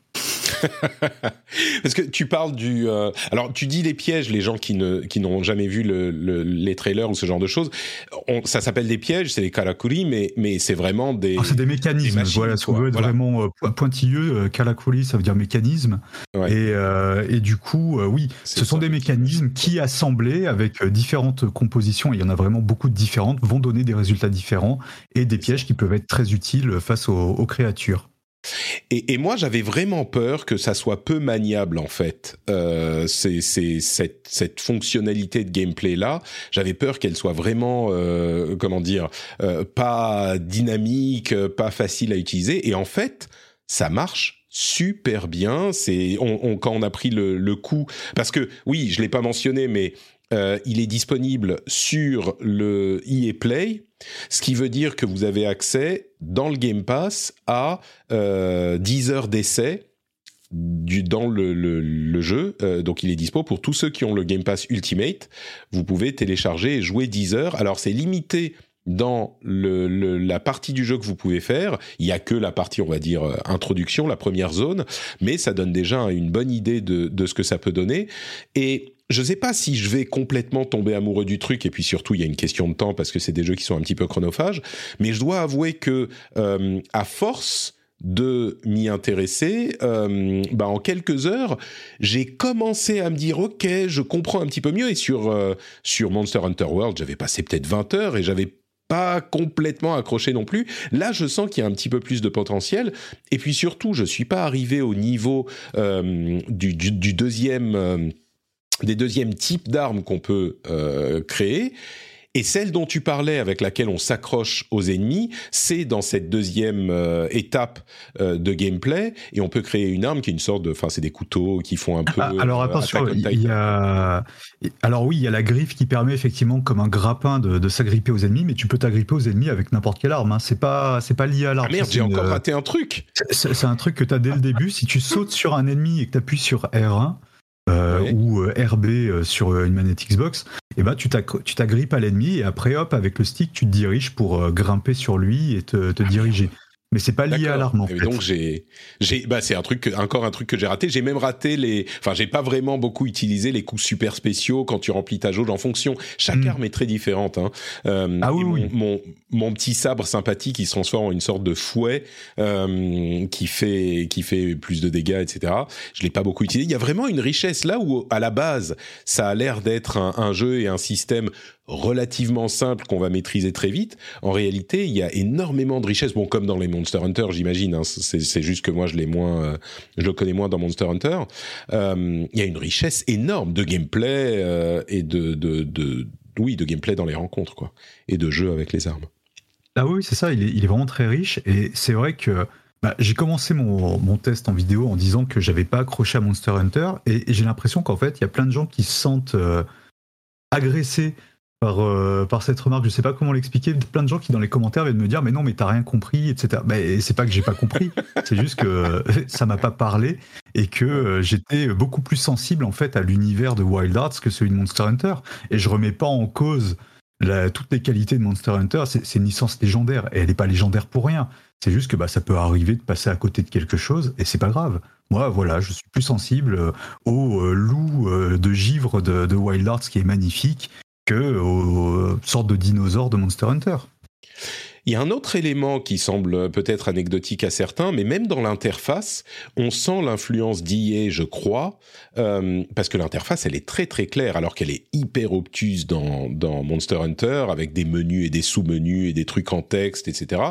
D: (laughs)
A: Parce que tu parles du. Euh, alors, tu dis les pièges, les gens qui ne qui n'ont jamais vu le, les trailers ou ce genre de choses. ça s'appelle des pièges, c'est des karakuri, mais mais c'est vraiment des.
D: c'est des mécanismes. voilà, ce qu'on veut être vraiment euh, pointilleux. Euh, karakuri, ça veut dire mécanisme. Et, et du coup, oui, ce sont des mécanismes qui assemblés avec différentes compositions. Il y en a vraiment beaucoup de différentes, vont donner des résultats différents et des pièges qui peuvent être très utiles face aux créatures.
A: Et, moi, j'avais vraiment peur que ça soit peu maniable en fait. Euh, c'est cette, cette, fonctionnalité de gameplay là. J'avais peur qu'elle soit vraiment, euh, comment dire, euh, pas dynamique, pas facile à utiliser. Et en fait, ça marche super bien. C'est on, quand on a pris le, le coup, parce que oui, je l'ai pas mentionné, mais euh, il est disponible sur le EA Play, ce qui veut dire que vous avez accès dans le Game Pass à 10 euh, heures d'essai dans le, jeu. Euh, donc il est dispo pour tous ceux qui ont le Game Pass Ultimate. Vous pouvez télécharger et jouer 10 heures. Alors c'est limité dans la partie du jeu que vous pouvez faire. Il y a que la partie, on va dire, introduction, la première zone, mais ça donne déjà une bonne idée de, de ce que ça peut donner. Et je ne sais pas si je vais complètement tomber amoureux du truc, et puis surtout, il y a une question de temps parce que c'est des jeux qui sont un petit peu chronophages, mais je dois avouer que, euh, à force de m'y intéresser, euh, bah en quelques heures, j'ai commencé à me dire ok, je comprends un petit peu mieux. Et sur euh, sur Monster Hunter World, j'avais passé peut-être 20 heures et j'avais pas complètement accroché non plus. Là, je sens qu'il y a un petit peu plus de potentiel. Et puis surtout, je suis pas arrivé au niveau du, deuxième des deuxièmes types d'armes qu'on peut euh, créer. Et celle dont tu parlais, avec laquelle on s'accroche aux ennemis, c'est dans cette deuxième euh, étape euh, de gameplay, et on peut créer une arme qui est une sorte de, enfin, c'est des couteaux qui font un peu.
D: Ah, alors attention, il y a, alors oui, il y a la griffe qui permet effectivement, comme un grappin, de, s'agripper aux ennemis, mais tu peux t'agripper aux ennemis avec n'importe quelle arme. Hein. C'est pas, c'est pas lié à l'arme.
A: Ah merde, j'ai encore raté un truc.
D: C'est un truc que tu as dès le début. Si tu sautes sur un ennemi et que tu appuies sur R1 euh, ou euh, RB euh, sur une manette Xbox, et eh ben tu t'agrippes à l'ennemi et après hop avec le stick tu te diriges pour grimper sur lui et te, te diriger mais c'est pas lié à l'arme en fait.
A: Donc j'ai, j'ai, bah c'est un truc, encore un truc que j'ai raté. J'ai même raté les, enfin j'ai pas vraiment beaucoup utilisé les coups super spéciaux quand tu remplis ta jauge en fonction. Chaque hmm. arme est très différente. Hein.
D: Euh, ah oui,
A: mon, mon, mon, petit sabre sympathique qui se transforme en une sorte de fouet euh, qui fait qui fait plus de dégâts, etc. Je l'ai pas beaucoup utilisé. Il y a vraiment une richesse là où à la base ça a l'air d'être un, un jeu et un système relativement simple qu'on va maîtriser très vite. En réalité, il y a énormément de richesses. Bon, comme dans les Monster Hunter, j'imagine. Hein, c'est juste que moi, euh, je le connais moins dans Monster Hunter. Euh, il y a une richesse énorme de gameplay euh, et de, oui, de gameplay dans les rencontres, quoi, et de jeux avec les armes.
D: Ah oui, c'est ça. Il est, vraiment très riche. Et c'est vrai que bah, j'ai commencé mon, test en vidéo en disant que j'avais pas accroché à Monster Hunter, et, j'ai l'impression qu'en fait, il y a plein de gens qui se sentent agressés par, euh, par cette remarque, je sais pas comment l'expliquer, plein de gens qui dans les commentaires viennent me dire mais non mais t'as rien compris, etc. Mais c'est pas que j'ai pas compris, (laughs) c'est juste que euh, ça m'a pas parlé et que euh, j'étais beaucoup plus sensible en fait à l'univers de Wild Arts que celui de Monster Hunter. Et je remets pas en cause la, toutes les qualités de Monster Hunter, c'est une licence légendaire et elle n'est pas légendaire pour rien. C'est juste que bah, ça peut arriver de passer à côté de quelque chose et c'est pas grave. Moi, voilà, je suis plus sensible au loup de givre de, de Wild Arts qui est magnifique que aux sortes de dinosaures de Monster Hunter.
A: Il y a un autre élément qui semble peut-être anecdotique à certains, mais même dans l'interface, on sent l'influence d'IA, je crois, euh, parce que l'interface, elle est très très claire, alors qu'elle est hyper obtuse dans, dans Monster Hunter, avec des menus et des sous-menus et des trucs en texte, etc.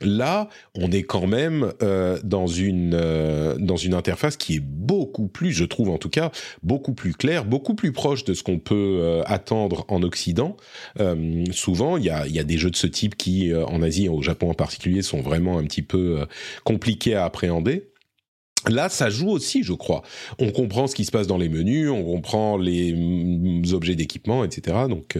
A: Là, on est quand même euh, dans une euh, dans une interface qui est beaucoup plus, je trouve en tout cas, beaucoup plus claire, beaucoup plus proche de ce qu'on peut euh, attendre en Occident. souvent, il y a, y a des jeux de ce type qui, en Asie et au Japon en particulier, sont vraiment un petit peu compliqués à appréhender. Là, ça joue aussi, je crois. On comprend ce qui se passe dans les menus, on comprend les mm, objets d'équipement, etc. Donc,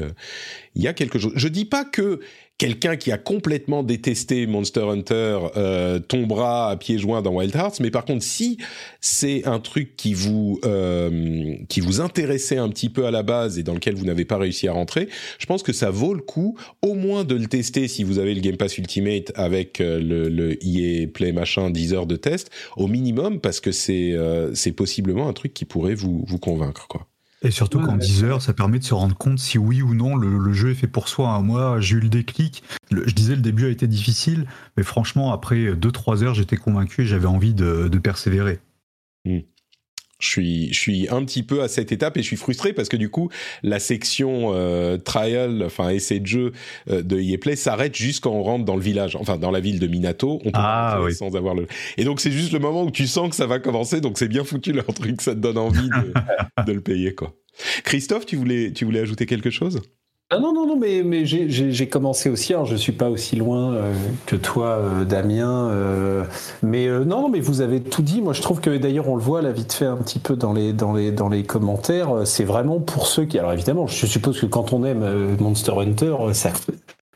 A: il y a quelque chose. Je dis pas que quelqu'un qui a complètement détesté Monster Hunter euh, tombera à pieds joints dans Wild Hearts, mais par contre, si c'est un truc qui vous euh, qui vous intéressait un petit peu à la base et dans lequel vous n'avez pas réussi à rentrer, je pense que ça vaut le coup, au moins de le tester si vous avez le Game Pass Ultimate avec euh, le, le EA Play machin 10 heures de test au minimum, parce que c'est c'est possiblement un truc qui pourrait vous vous convaincre quoi.
D: Et surtout qu'en 10 heures, ça permet de se rendre compte si oui ou non le, jeu est fait pour soi. Hein. Moi, j'ai eu le déclic. je disais le début a été difficile, mais franchement, après 2-3 heures, j'étais convaincu et j'avais envie de, persévérer.
A: Hmm. Je suis, je suis un petit peu à cette étape et je suis frustré parce que du coup, la section euh, trial, enfin essai de jeu euh, de EA Play s'arrête juste quand on rentre dans le village, enfin dans la ville de Minato. On peut
D: ah, oui.
A: sans avoir le. Et donc c'est juste le moment où tu sens que ça va commencer, donc c'est bien foutu leur truc, ça te donne envie de, (laughs) de le payer quoi. Christophe, tu voulais, tu voulais ajouter quelque chose?
B: Ah non, non, non, mais, mais j'ai commencé aussi. Alors, je suis pas aussi loin euh, que toi, euh, Damien. Euh, mais non, non, mais vous avez tout dit. Moi, je trouve que d'ailleurs, on le voit là vite fait un petit peu dans les, dans les, dans les commentaires. C'est vraiment pour ceux qui. Alors, évidemment, je suppose que quand on aime Monster Hunter, ça,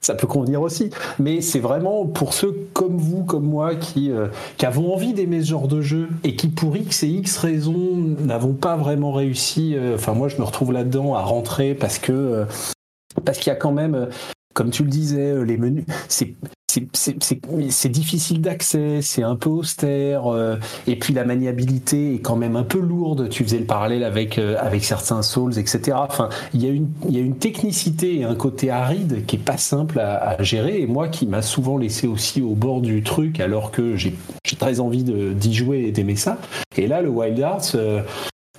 B: ça peut convenir aussi. Mais c'est vraiment pour ceux comme vous, comme moi, qui, qui avons envie d'aimer ce genre de jeu et qui, pour X et X raisons, n'avons pas vraiment réussi. Enfin, moi, je me retrouve là-dedans à rentrer parce que parce qu'il y a quand même, euh, comme tu le disais, euh, les menus, c'est difficile d'accès, c'est un peu austère, euh, et puis la maniabilité est quand même un peu lourde. Tu faisais le parallèle avec, avec certains Souls, etc. Enfin, il y, a une, y a une technicité et un côté aride qui est pas simple à, gérer, et moi qui m'a souvent laissé aussi au bord du truc alors que j'ai très envie d'y jouer et d'aimer ça. Et là, le Wild Arts,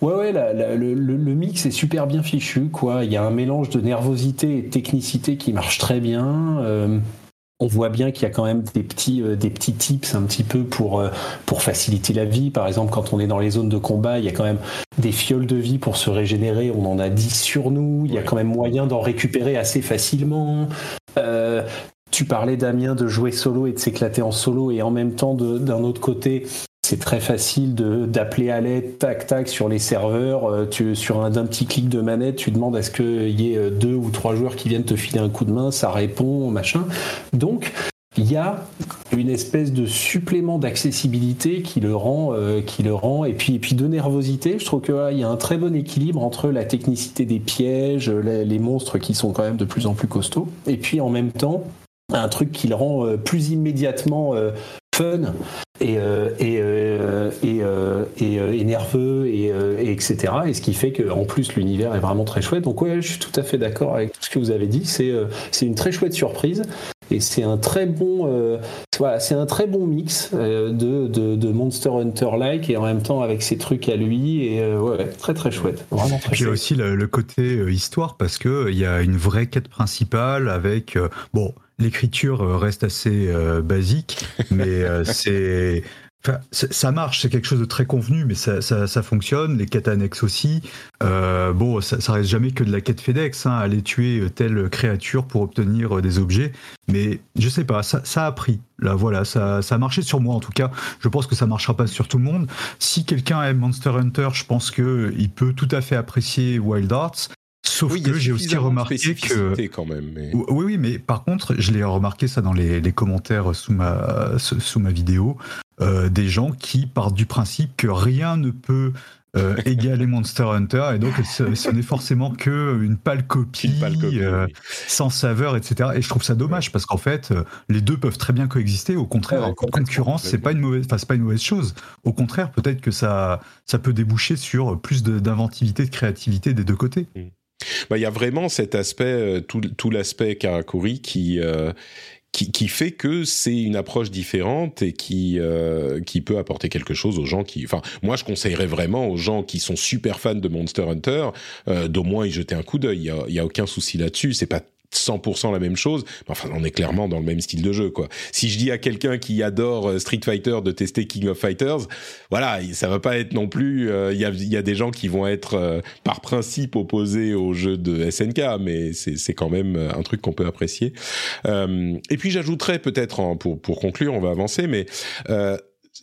B: Ouais, ouais, le, mix est super bien fichu, quoi. Il y a un mélange de nervosité et de technicité qui marche très bien. Euh, on voit bien qu'il y a quand même des petits, euh, des petits tips un petit peu pour, euh, pour faciliter la vie. Par exemple, quand on est dans les zones de combat, il y a quand même des fioles de vie pour se régénérer. On en a 10 sur nous. Il y a quand même moyen d'en récupérer assez facilement. tu parlais, Damien, de jouer solo et de s'éclater en solo, et en même temps, d'un autre côté, c'est très facile d'appeler à l'aide, tac, tac, sur les serveurs. Euh, tu, sur un d'un petit clic de manette, tu demandes à ce qu'il y ait euh, deux ou trois joueurs qui viennent te filer un coup de main, ça répond, machin. Donc, il y a une espèce de supplément d'accessibilité qui le rend, euh, qui le rend, et puis, et puis de nervosité. Je trouve qu'il y a un très bon équilibre entre la technicité des pièges, les, monstres qui sont quand même de plus en plus costauds, et puis en même temps un truc qui le rend plus immédiatement fun et, euh, et, euh, euh, et, nerveux et, etc. Et ce qui fait qu'en plus l'univers est vraiment très chouette. Donc ouais, je suis tout à fait d'accord avec tout ce que vous avez dit. C'est c'est une très chouette surprise et c'est un très bon voilà, c'est un très bon mix de, de, Monster Hunter like et en même temps avec ses trucs à lui et ouais, très très chouette. Vraiment très
D: Il y a aussi le, côté histoire parce que il y a une vraie quête principale avec bon l'écriture euh, reste assez euh, basique, mais euh, (laughs) c'est ça marche, c'est quelque chose de très convenu, mais ça, ça, fonctionne. Les quêtes annexes aussi. bon, ça, ça, reste jamais que de la quête FedEx, hein, aller tuer telle créature pour obtenir des objets. Mais je sais pas, ça, ça a pris. Là, voilà, ça, ça a marché sur moi en tout cas. Je pense que ça marchera pas sur tout le monde. Si quelqu'un aime Monster Hunter, je pense que il peut tout à fait apprécier Wild Arts. Sauf que j'ai aussi remarqué que
A: quand même.
D: Oui, oui, mais par contre, je l'ai remarqué ça dans les, commentaires sous ma sous ma vidéo, euh, des gens qui partent du principe que rien ne peut euh, égaler Monster Hunter, et donc ce, n'est forcément que une pâle copie, euh, sans saveur, etc. Et je trouve ça dommage parce qu'en fait, les deux peuvent très bien coexister. Au contraire, en concurrence, c'est pas une mauvaise, enfin, pas une mauvaise chose. Au contraire, peut-être que ça, ça peut déboucher sur plus d'inventivité, de, créativité des deux côtés.
A: Mm. Bah, il y a vraiment cet aspect, tout, tout l'aspect Karakuri qui, qui, qui, fait que c'est une approche différente et qui euh, qui peut apporter quelque chose aux gens qui. Enfin, moi, je conseillerais vraiment aux gens qui sont super fans de Monster Hunter euh, d'au moins y jeter un coup d'œil. Il y a, y a, aucun souci là-dessus. C'est pas 100% la même chose. Enfin, on est clairement dans le même style de jeu, quoi. Si je dis à quelqu'un qui adore euh, Street Fighter de tester King of Fighters, voilà, ça va pas être non plus. Euh, il y, a, y, a, des gens qui vont être euh, par principe opposés au jeu de SNK, mais c'est quand même un truc qu'on peut apprécier. et puis j'ajouterais peut-être pour pour conclure, on va avancer, mais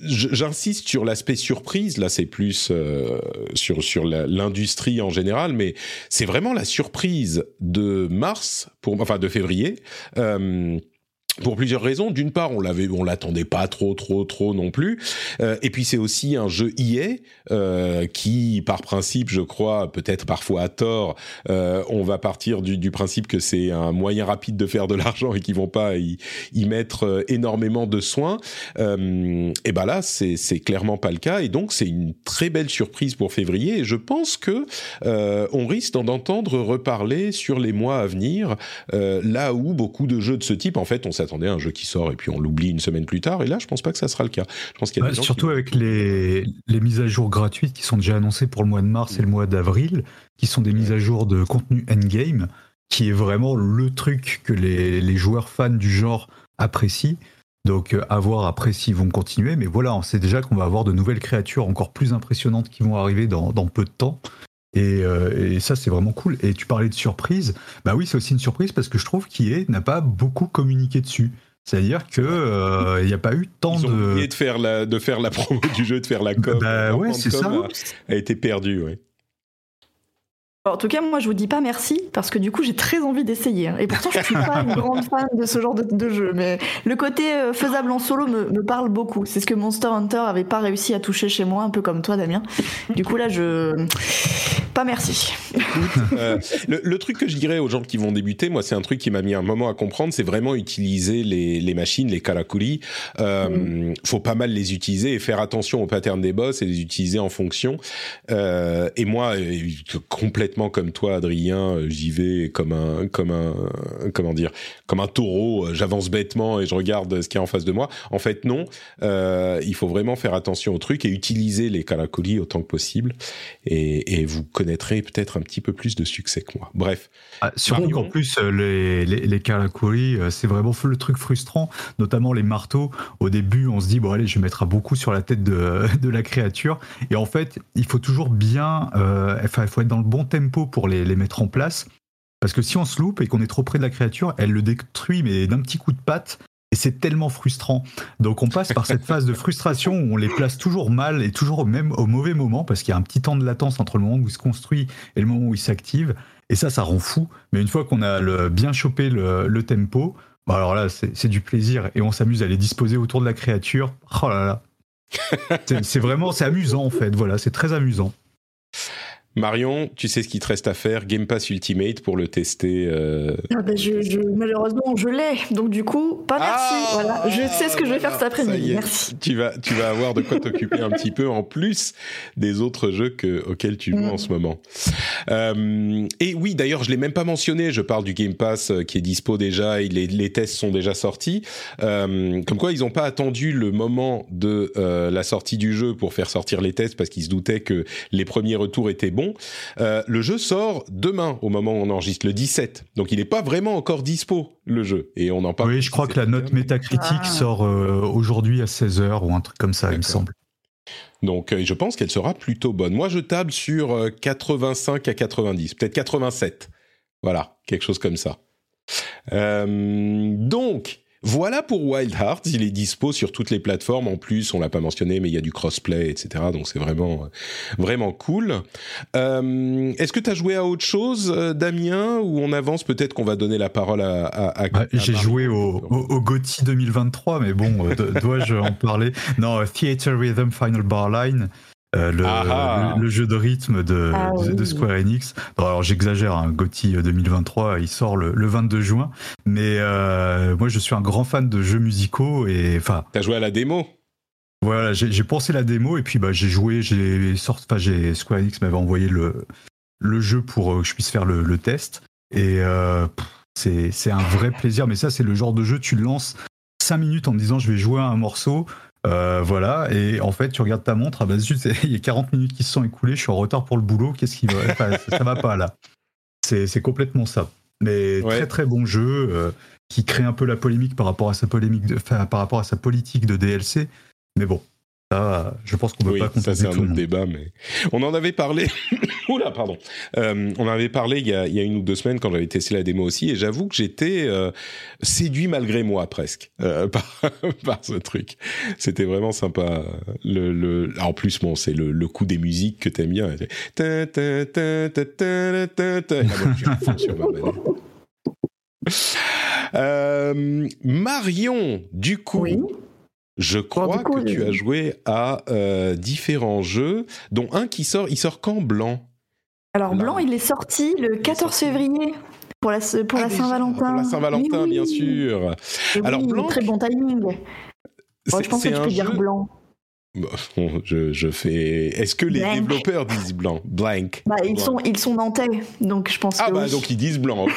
A: j'insiste sur l'aspect surprise. Là, c'est plus euh, sur sur l'industrie en général, mais c'est vraiment la surprise de mars, pour enfin de février. Euh, pour plusieurs raisons. D'une part, on l'avait, on l'attendait pas trop, trop, trop non plus. Euh, et puis c'est aussi un jeu EA euh, qui, par principe, je crois, peut-être parfois à tort, euh, on va partir du, du principe que c'est un moyen rapide de faire de l'argent et qu'ils vont pas y, y mettre euh, énormément de soins. Euh, et ben là, c'est, c'est clairement pas le cas. Et donc c'est une très belle surprise pour février. Et je pense que euh, on risque d'en entendre reparler sur les mois à venir. là où beaucoup de jeux de ce type, en fait, on s'attendait à un jeu qui sort et puis on l'oublie une semaine plus tard. Et là, je pense pas que ça sera le cas. Je pense
D: qu'il y a surtout avec les, les, mises à jour gratuites qui sont déjà annoncées pour le mois de mars et le mois d'avril, qui sont des mises à jour de contenu endgame, qui est vraiment le truc que les, les joueurs fans du genre apprécient. Donc euh, à voir après s'ils vont continuer, mais voilà, on sait déjà qu'on va avoir de nouvelles créatures encore plus impressionnantes qui vont arriver dans, dans peu de temps. Euh, et, ça, c'est vraiment cool. Et tu parlais de surprise. Bah oui, c'est aussi une surprise parce que je trouve qu'IA n'a pas beaucoup communiqué dessus. C'est-à-dire que il n'y a pas eu tant
A: Ils ont
D: de.
A: oublié de faire la de faire la promo du jeu, de faire la com.
D: Bah ouais, c'est ça.
A: A, a, été perdu, ouais.
C: En tout cas, moi, je vous dis pas merci parce que du coup, j'ai très envie d'essayer. Hein. Et pourtant, je suis pas une grande fan de ce genre de, jeu, mais le côté euh, faisable en solo me, parle beaucoup. C'est ce que Monster Hunter avait pas réussi à toucher chez moi, un peu comme toi, Damien. Du coup, là, je pas merci.
A: Euh, le, truc que je dirais aux gens qui vont débuter, moi, c'est un truc qui m'a mis un moment à comprendre, c'est vraiment utiliser les, machines, les karakuri. Euh, mm. Faut pas mal les utiliser et faire attention aux patterns des boss et les utiliser en fonction. et moi, complètement comme toi, Adrien, euh, j'y vais comme un, comme un, comment dire, comme un taureau. Euh, j'avance bêtement et je regarde ce qu'il y a en face de moi. En fait, non. Euh, il faut vraiment faire attention au truc et utiliser les caracolis autant que possible. Et, vous peut-être un petit peu plus de succès que moi. Bref.
D: Ah, surtout qu'en plus, les, les, les c'est vraiment le truc frustrant, notamment les marteaux. Au début, on se dit, bon, allez, je vais mettre beaucoup sur la tête de, (laughs) de la créature. Et en fait, il faut toujours bien, enfin, il faut être dans le bon thème pour les, les mettre en place. Parce que si on se loupe et qu'on est trop près de la créature, elle le détruit, mais d'un petit coup de patte. Et c'est tellement frustrant. Donc on passe par cette phase de frustration où on les place toujours mal et toujours même au mauvais moment parce qu'il y a un petit temps de latence entre le moment où il se construit et le moment où il s'active. Et ça, ça rend fou. Mais une fois qu'on a bien chopé le, tempo, bah alors là, c'est du plaisir et on s'amuse à les disposer autour de la créature. Oh là là. C'est vraiment, c'est amusant en fait. Voilà, c'est très amusant.
A: Marion, tu sais ce qu'il te reste à faire, Game Pass Ultimate pour le tester. Euh...
C: Ah bah je, malheureusement, je l'ai. Donc du coup, pas merci. Ah, voilà, je sais ce que je vais faire cet après-midi. Merci.
A: Tu vas, tu vas avoir de quoi t'occuper un petit peu en plus des autres jeux que, auxquels tu joues en ce moment. Euh, et oui, d'ailleurs, je l'ai même pas mentionné. Je parle du Game Pass euh, qui est dispo déjà. Et les, les tests sont déjà sortis. Euh, comme quoi, ils n'ont pas attendu le moment de la sortie du jeu pour faire sortir les tests parce qu'ils se doutaient que les premiers retours étaient bons euh, le jeu sort demain au moment où on enregistre, le 17. Donc il n'est pas vraiment encore dispo, le jeu. Et on en parle.
D: Oui, je crois que la note métacritique ah. sort euh, aujourd'hui à 16h ou un truc comme ça, il me semble.
A: Donc euh, je pense qu'elle sera plutôt bonne. Moi, je table sur 85 à 90, peut-être 87. Voilà, quelque chose comme ça. donc, voilà pour Wild Hearts, il est dispo sur toutes les plateformes. En plus, on l'a pas mentionné, mais il y a du crossplay, etc. Donc c'est vraiment, vraiment cool. Euh, Est-ce que tu as joué à autre chose, euh, Damien, ou on avance? Peut-être qu'on va donner la parole à. à,
D: bah, J'ai joué au, au, au, GOTY 2023, mais bon, euh, (laughs) dois-je en parler? Non, Theater Rhythm Final Bar Line. Le,
A: Ah ah.
D: le, le jeu de rythme de,
C: Ah
D: de- de
C: oui.
D: Square Enix. Bon, alors j'exagère, hein, GOTY 2023, il sort le, le 22 juin, mais euh, moi je suis un grand fan de jeux musicaux et enfin
A: T'as joué à la démo?
D: voilà, j'ai pensé la démo et puis bah j'ai joué, j'ai sorti, enfin j'ai Square Enix m'avait envoyé le le jeu pour euh, que je puisse faire le, le test et euh, c'est c'est un vrai plaisir. Mais ça c'est le genre de jeu tu le lances 5 minutes en me disant je vais jouer à un morceau. Euh, voilà, et en fait, tu regardes ta montre, ah bah zut, (laughs) il y a 40 minutes qui se sont écoulées, je suis en retard pour le boulot, qu'est-ce qui va enfin, ça, ça va pas là. C'est c'est complètement ça. Mais
A: Ouais.
D: très très bon jeu euh, qui crée un peu la polémique par rapport à sa polémique, de, enfin, par rapport à sa politique de DLC. Mais bon, ça, je pense qu'on peut
A: Oui,
D: pas
A: ça c'est un autre débat, mais on en avait parlé. (laughs) Oula, pardon. Euh, on en avait parlé il y, a, il y a une ou deux semaines quand j'avais testé la démo aussi, et j'avoue que j'étais euh, séduit malgré moi presque euh, (laughs) par, par ce truc. C'était vraiment sympa. Le, le... En plus, bon, c'est le, le coup des musiques que t'aimes bien. Ta, ta, ta, Marion, du coup,
C: Oui.
A: Je crois
C: coup,
A: que tu as joué à euh, différents jeux, dont un qui sort. Il sort quand Blanc?
C: Alors,
A: Là.
C: Blanc, il est sorti le 14
A: sorti.
C: février pour la, pour
A: Ah,
C: la Saint-Valentin.
A: Pour la Saint-Valentin,
C: Oui, oui.
A: bien sûr.
C: Et
A: Alors,
C: oui,
A: Blanc,
C: très bon timing. Moi, je pense que tu
A: un
C: peux dire
A: jeu-
C: blanc.
A: Bon, (laughs) je, je fais. Est-ce que les
C: Blank.
A: développeurs disent blanc? Blank.
C: Bah, ils
A: Blanc.
C: sont, ils sont nantais, donc je pense
A: Ah
C: que
A: bah
C: oui.
A: donc ils disent blanc. (laughs)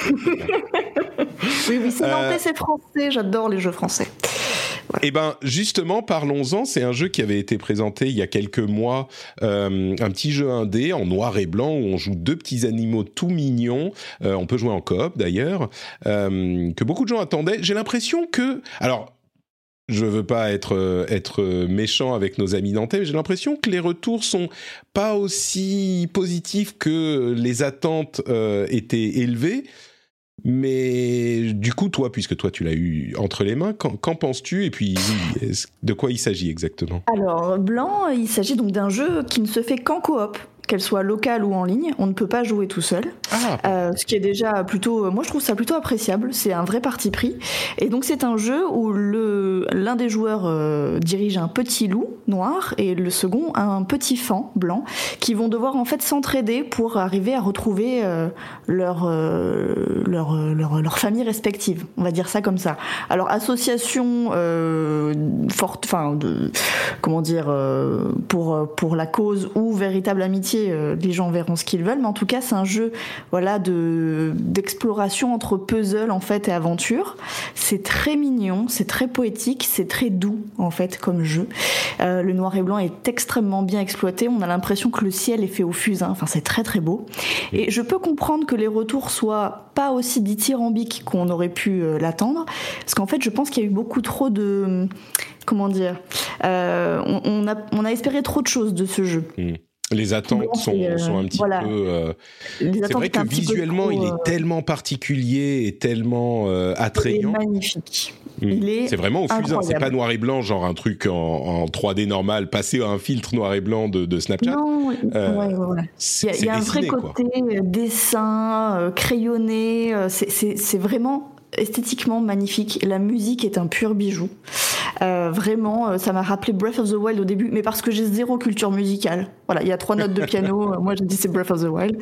C: Oui, oui, c'est
A: Euh,
C: nantais, c'est français. J'adore les jeux français.
A: Eh ben justement, parlons-en. C'est un jeu qui avait été présenté il y a quelques mois, euh, un petit jeu indé en noir et blanc où on joue deux petits animaux tout mignons. Euh, on peut jouer en coop d'ailleurs, euh, que beaucoup de gens attendaient. J'ai l'impression que, alors. Je veux pas être euh, être méchant avec nos amis nantais, mais j'ai l'impression que les retours sont pas aussi positifs que les attentes euh, étaient élevées. Mais du coup, toi, puisque toi tu l'as eu entre les mains, qu'en, penses-tu? Et puis, de quoi il s'agit exactement?
C: Alors, Blanc, il s'agit donc d'un jeu qui ne se fait qu'en coop, qu'elle soit locale ou en ligne. On ne peut pas jouer tout seul.
A: Ah,
C: Euh, ce qui est déjà plutôt, moi je trouve ça plutôt appréciable, c'est un vrai parti pris. Et donc c'est un jeu où le l'un des joueurs euh, dirige un petit loup noir et le second un petit fan blanc qui vont devoir en fait s'entraider pour arriver à retrouver euh, leur, euh, leur, euh, leur leur famille respective. On va dire ça comme ça. Alors association euh, forte, enfin de comment dire euh, pour pour la cause ou véritable amitié, euh, les gens verront ce qu'ils veulent. Mais en tout cas c'est un jeu voilà de d'exploration entre puzzle en fait et aventure. C'est très mignon, c'est très poétique, c'est très doux en fait comme jeu. Euh, le noir et blanc est extrêmement bien exploité. On a l'impression que le ciel est fait au fusain. Enfin, c'est très très beau. Et je peux comprendre que les retours soient pas aussi dithyrambiques qu'on aurait pu euh, l'attendre, parce qu'en fait, je pense qu'il y a eu beaucoup trop de comment dire. euh, on, on a on a espéré trop de choses de ce jeu.
A: Les attentes sont,
C: euh,
A: sont un petit
C: voilà.
A: peu. euh, c'est vrai que visuellement, il
C: euh,
A: est tellement particulier et tellement euh,
C: il est
A: attrayant.
C: magnifique.
A: Mm. C'est vraiment au fusain. C'est pas noir et blanc, genre un truc en, en 3D normal, passé à un filtre noir et blanc de, de Snapchat.
C: Non,
A: Euh,
C: ouais.
A: C'est
C: Il y a, y un vrai
A: quoi.
C: côté euh, dessin, euh, crayonné, euh, c'est vraiment esthétiquement magnifique. La musique est un pur bijou. Euh, vraiment, euh, ça m'a rappelé Breath of the Wild au début, mais parce que j'ai zéro culture musicale. Voilà, il y a trois notes de piano, euh, moi j'ai dit c'est Breath of the Wild.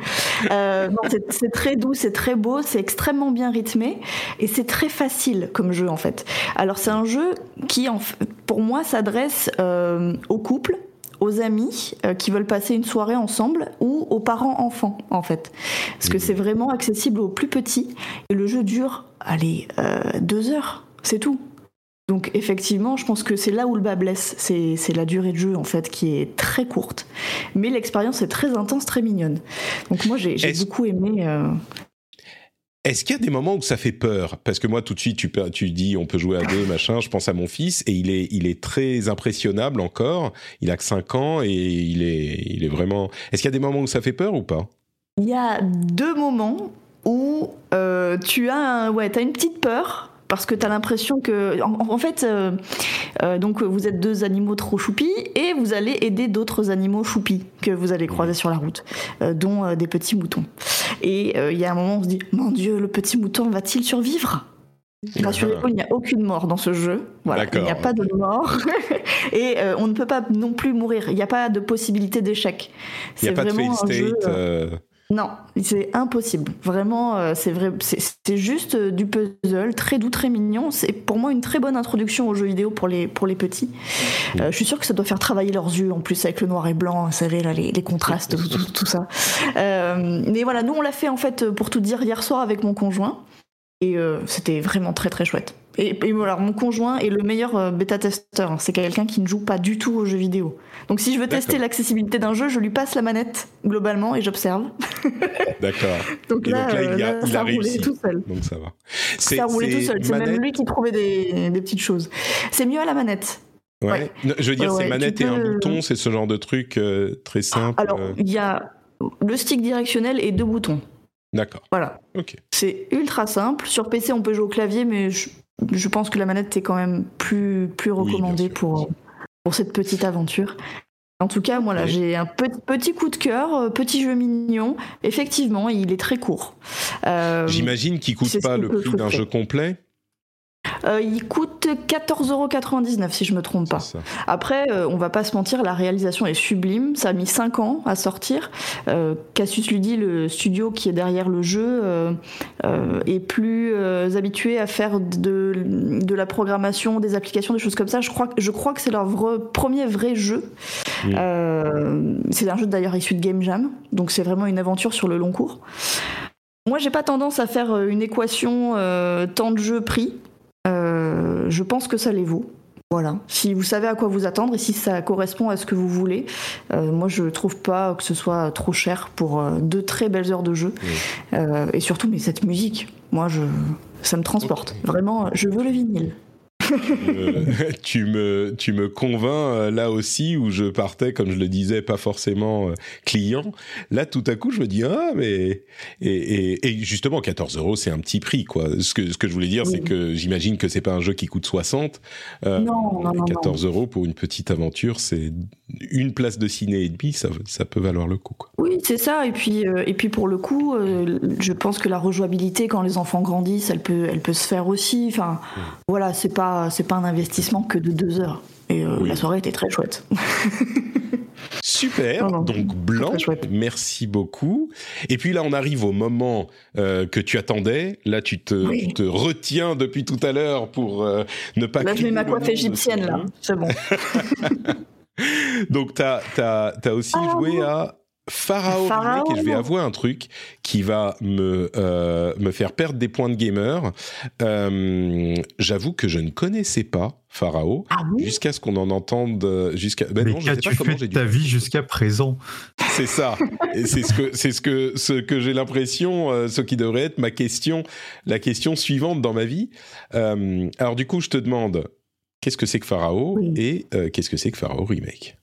C: Euh, c'est très doux, c'est très beau, c'est extrêmement bien rythmé et c'est très facile comme jeu en fait. Alors c'est un jeu qui, en pour moi, s'adresse euh, aux couples aux amis euh, qui veulent passer une soirée ensemble ou aux parents enfants en fait. Parce que c'est vraiment accessible aux plus petits et le jeu dure allez euh, deux heures c'est tout. Donc effectivement je pense que c'est là où le bas blesse. C'est la durée de jeu en fait qui est très courte. Mais l'expérience est très intense très mignonne. Donc moi j'ai beaucoup aimé euh,
A: Est-ce qu'il y a des moments où ça fait peur? Parce que moi, tout de suite, tu, tu dis on peut jouer à deux, machin. Je pense à mon fils et il est, très impressionnable encore. Il a que 5 ans et il est, il est vraiment. Est-ce qu'il y a des moments où ça fait peur ou pas?
C: Il y a deux moments où euh, tu as, un- as une petite peur. Parce que tu as l'impression que. En, en fait, euh, euh, donc vous êtes deux animaux trop choupis et vous allez aider d'autres animaux choupis que vous allez croiser sur la route, euh, dont des petits moutons. Et il y a un moment où on se dit Mon Dieu, le petit mouton va-t-il survivre? Rassurez-vous, il n'y a aucune mort dans ce jeu. Voilà, il n'y a pas de mort. (laughs) Et euh, on ne peut pas non plus mourir. Il n'y a pas de possibilité d'échec.
A: Il n'y a pas de fail state. Euh,
C: non, c'est impossible. Vraiment, euh, c'est vrai, c'est juste euh, du puzzle, très doux, très mignon. C'est pour moi une très bonne introduction aux jeux vidéo pour les, pour les petits. Euh, je suis sûre que ça doit faire travailler leurs yeux, en plus avec le noir et blanc, vous savez, là, les, contrastes, tout, tout, ça. mais voilà, nous on l'a fait en fait, pour tout dire, hier soir avec mon conjoint. Et c'était vraiment très très chouette. Et, alors, mon conjoint est le meilleur euh, bêta-testeur. C'est quelqu'un qui ne joue pas du tout aux jeux vidéo. Donc, si je veux tester l'accessibilité d'un jeu, je lui passe la manette globalement et j'observe. (laughs)
A: D'accord. (laughs)
C: donc, là, il a, ça réussi. tout seul.
A: Donc, ça va.
C: Ça roulait tout seul. C'est même lui qui trouvait des, petites choses. C'est mieux à la manette.
A: Ouais. je veux dire, c'est manette et un bouton, c'est ce genre de truc euh, très simple.
C: Alors, euh. il y a le stick directionnel et deux boutons.
A: D'accord.
C: Voilà.
A: Ok.
C: C'est ultra simple. Sur PC, on peut jouer au clavier, mais je, je pense que la manette est quand même plus, plus recommandée pour, pour cette petite aventure. En tout cas, voilà, j'ai un petit, coup de cœur, euh, petit jeu mignon. Effectivement, il est très court.
A: Euh, J'imagine qu'il coûte pas le prix d'un jeu complet.
C: Euh, il coûte 14,99€ si je me trompe pas. Après, euh, on va pas se mentir, la réalisation est sublime. Ça a mis 5 ans à sortir. Euh, Cassius Ludi, le studio qui est derrière le jeu, est plus habitué à faire de, de, la programmation, des applications, des choses comme ça. Je crois, je crois que c'est leur premier vrai jeu. c'est un jeu d'ailleurs issu de Game Jam, donc c'est vraiment une aventure sur le long cours. Moi, j'ai pas tendance à faire une équation temps de jeu prix. Euh, je pense que ça les vaut. Voilà. Si vous savez à quoi vous attendre et si ça correspond à ce que vous voulez, euh, moi je trouve pas que ce soit trop cher pour euh, deux très belles heures de jeu. et surtout, mais cette musique, moi je, ça me transporte. Vraiment, je veux le vinyle.
A: Euh, tu me tu me convaincs euh, là aussi où je partais comme je le disais pas forcément euh, client. Là tout à coup je me dis ah mais et, et, justement 14 euros c'est un petit prix quoi. Ce que ce que je voulais dire c'est que j'imagine que c'est pas un jeu qui coûte 60
C: non,
A: 14 euros pour une petite aventure c'est une place de ciné et demi ça ça peut valoir le coup quoi.
C: oui c'est ça. Et puis et puis pour le coup je pense que la rejouabilité quand les enfants grandissent elle peut elle peut se faire aussi. Enfin voilà c'est pas c'est pas un investissement que de deux heures. Et euh, la soirée était très chouette. (laughs)
A: Super, donc blanc, merci beaucoup. Et puis là, on arrive au moment euh, que tu attendais. Là, tu te, te retiens depuis tout à l'heure pour euh, ne pas...
C: Là, je mets ma coiffe égyptienne, là, c'est bon. (laughs)
A: donc, tu as, as, aussi ah, joué à Pharaon, et je vais avouer un truc qui va me, euh, me faire perdre des points de gamer. Euh, j'avoue que je ne connaissais pas Pharaon
C: ah
A: jusqu'à ce qu'on en entende jusqu'à
D: ben Mais qu'as-tu fait de ta vie jusqu'à présent?
A: C'est ça. et c'est ce que c'est ce que ce que j'ai l'impression euh, ce qui devrait être ma question la question suivante dans ma vie. alors du coup, je te demande qu'est-ce que c'est que Pharaon? Et qu'est-ce que c'est que Pharaon remake?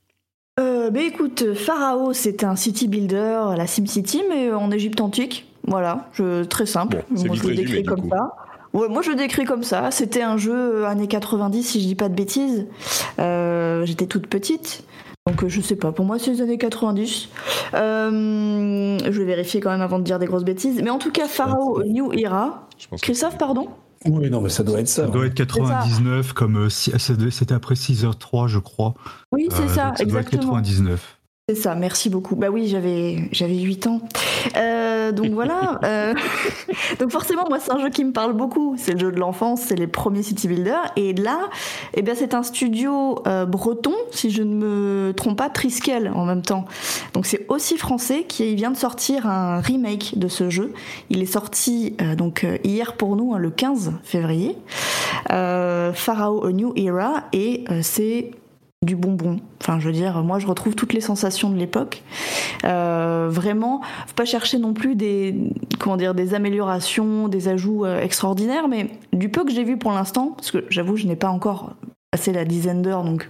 C: Euh, bah écoute, Pharaoh, c'est un city builder à la SimCity, mais en Égypte antique. Voilà, je, très simple.
A: moi, je le décris comme ça.
C: Ouais, moi je le décris comme ça. C'était un jeu années 90, si je dis pas de bêtises. Euh, j'étais toute petite. Donc je sais pas, pour moi c'est les années 90. Euh, je vais vérifier quand même avant de dire des grosses bêtises. Mais en tout cas, Pharaoh New Era. Christophe, pardon?
B: Oui, non, mais ça doit être ça.
D: Ça doit être 99, comme euh, c'était après 6h03, je crois.
C: Oui, c'est ça,
D: ça,
C: exactement. Doit
D: être 99.
C: C'est ça, merci beaucoup. Bah oui, j'avais j'avais 8 ans. Euh, donc voilà. (laughs) Euh, (laughs) donc forcément, moi, c'est un jeu qui me parle beaucoup. C'est le jeu de l'enfance, c'est les premiers city builders. Et là, eh bien, c'est un studio euh, breton, si je ne me trompe pas, Triskel en même temps. Donc c'est aussi français qui vient de sortir un remake de ce jeu. Il est sorti donc hier pour nous, hein, le 15 février. Pharaoh A New Era et c'est du bonbon. Enfin, je veux dire, moi, je retrouve toutes les sensations de l'époque. Euh, vraiment, faut pas chercher non plus des, comment dire, des améliorations, des ajouts euh, extraordinaires, mais du peu que j'ai vu pour l'instant, parce que j'avoue, je n'ai pas encore passé la dizaine d'heures, donc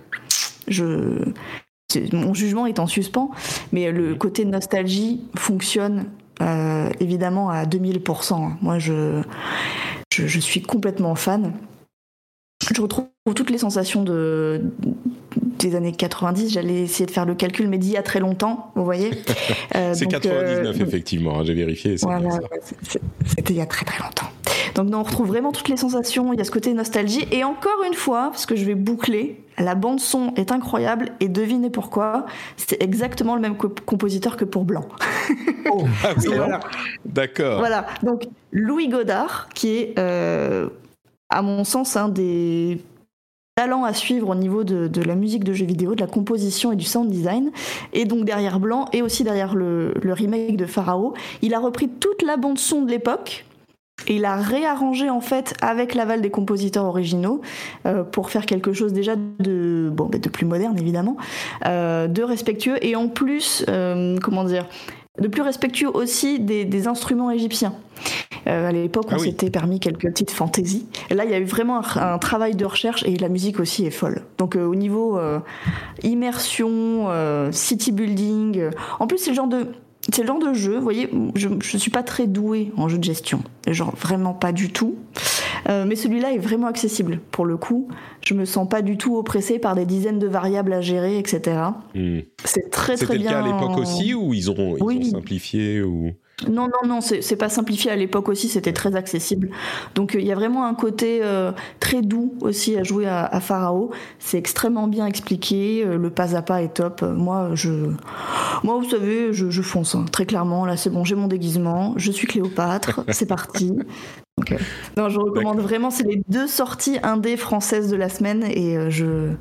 C: je, mon jugement est en suspens, mais le côté nostalgie fonctionne euh, évidemment à 2000%. Moi, je, je suis complètement fan je retrouve toutes les sensations de, des années 90. J'allais essayer de faire le calcul, mais d'il y a très longtemps, vous voyez. (laughs)
A: Euh, c'est 99, euh, effectivement, hein, j'ai vérifié.
C: Voilà, c'était il y a très très longtemps. Donc on retrouve vraiment toutes les sensations, il y a ce côté nostalgie. Et encore une fois, parce que je vais boucler, la bande son est incroyable et devinez pourquoi, c'est exactement le même compositeur que pour Blanc.
A: Oh, (laughs) ah voilà. D'accord.
C: Voilà, donc Louis Godard, qui est euh, à mon sens un des talents à suivre au niveau de, la musique de jeux vidéo, de la composition et du sound design, et donc derrière Blanc et aussi derrière le, remake de Pharaoh, il a repris toute la bande son de l'époque et il a réarrangé en fait avec l'aval des compositeurs originaux euh, pour faire quelque chose déjà de de plus moderne évidemment, euh, de respectueux. Et en plus euh, comment dire de plus respectueux aussi des, instruments égyptiens. à l'époque, on ah s'était permis quelques petites fantaisies. Et là, il y a eu vraiment un, travail de recherche et la musique aussi est folle. Donc, au niveau immersion, city building, en plus, c'est le genre de c'est le genre de jeu, vous voyez, je ne suis pas très douée en jeu de gestion, genre vraiment pas du tout. Euh, mais celui-là est vraiment accessible pour le coup. Je me sens pas du tout oppressée par des dizaines de variables à gérer, etc. Hmm. C'est très très bien.
A: C'était le cas à l'époque aussi ou ils ont, ils ont simplifié ou
C: non, non, non, c'est pas simplifié. À l'époque aussi, c'était très accessible. Donc il y a vraiment un côté euh, très doux aussi à jouer à, à Pharao. C'est extrêmement bien expliqué. Euh, le pas à pas est top. Moi, je, moi, vous savez, je, fonce hein. très clairement. Là, c'est bon, j'ai mon déguisement. Je suis Cléopâtre. (laughs) c'est parti. Euh, non, je recommande vraiment. C'est les deux sorties indé françaises de la semaine et je,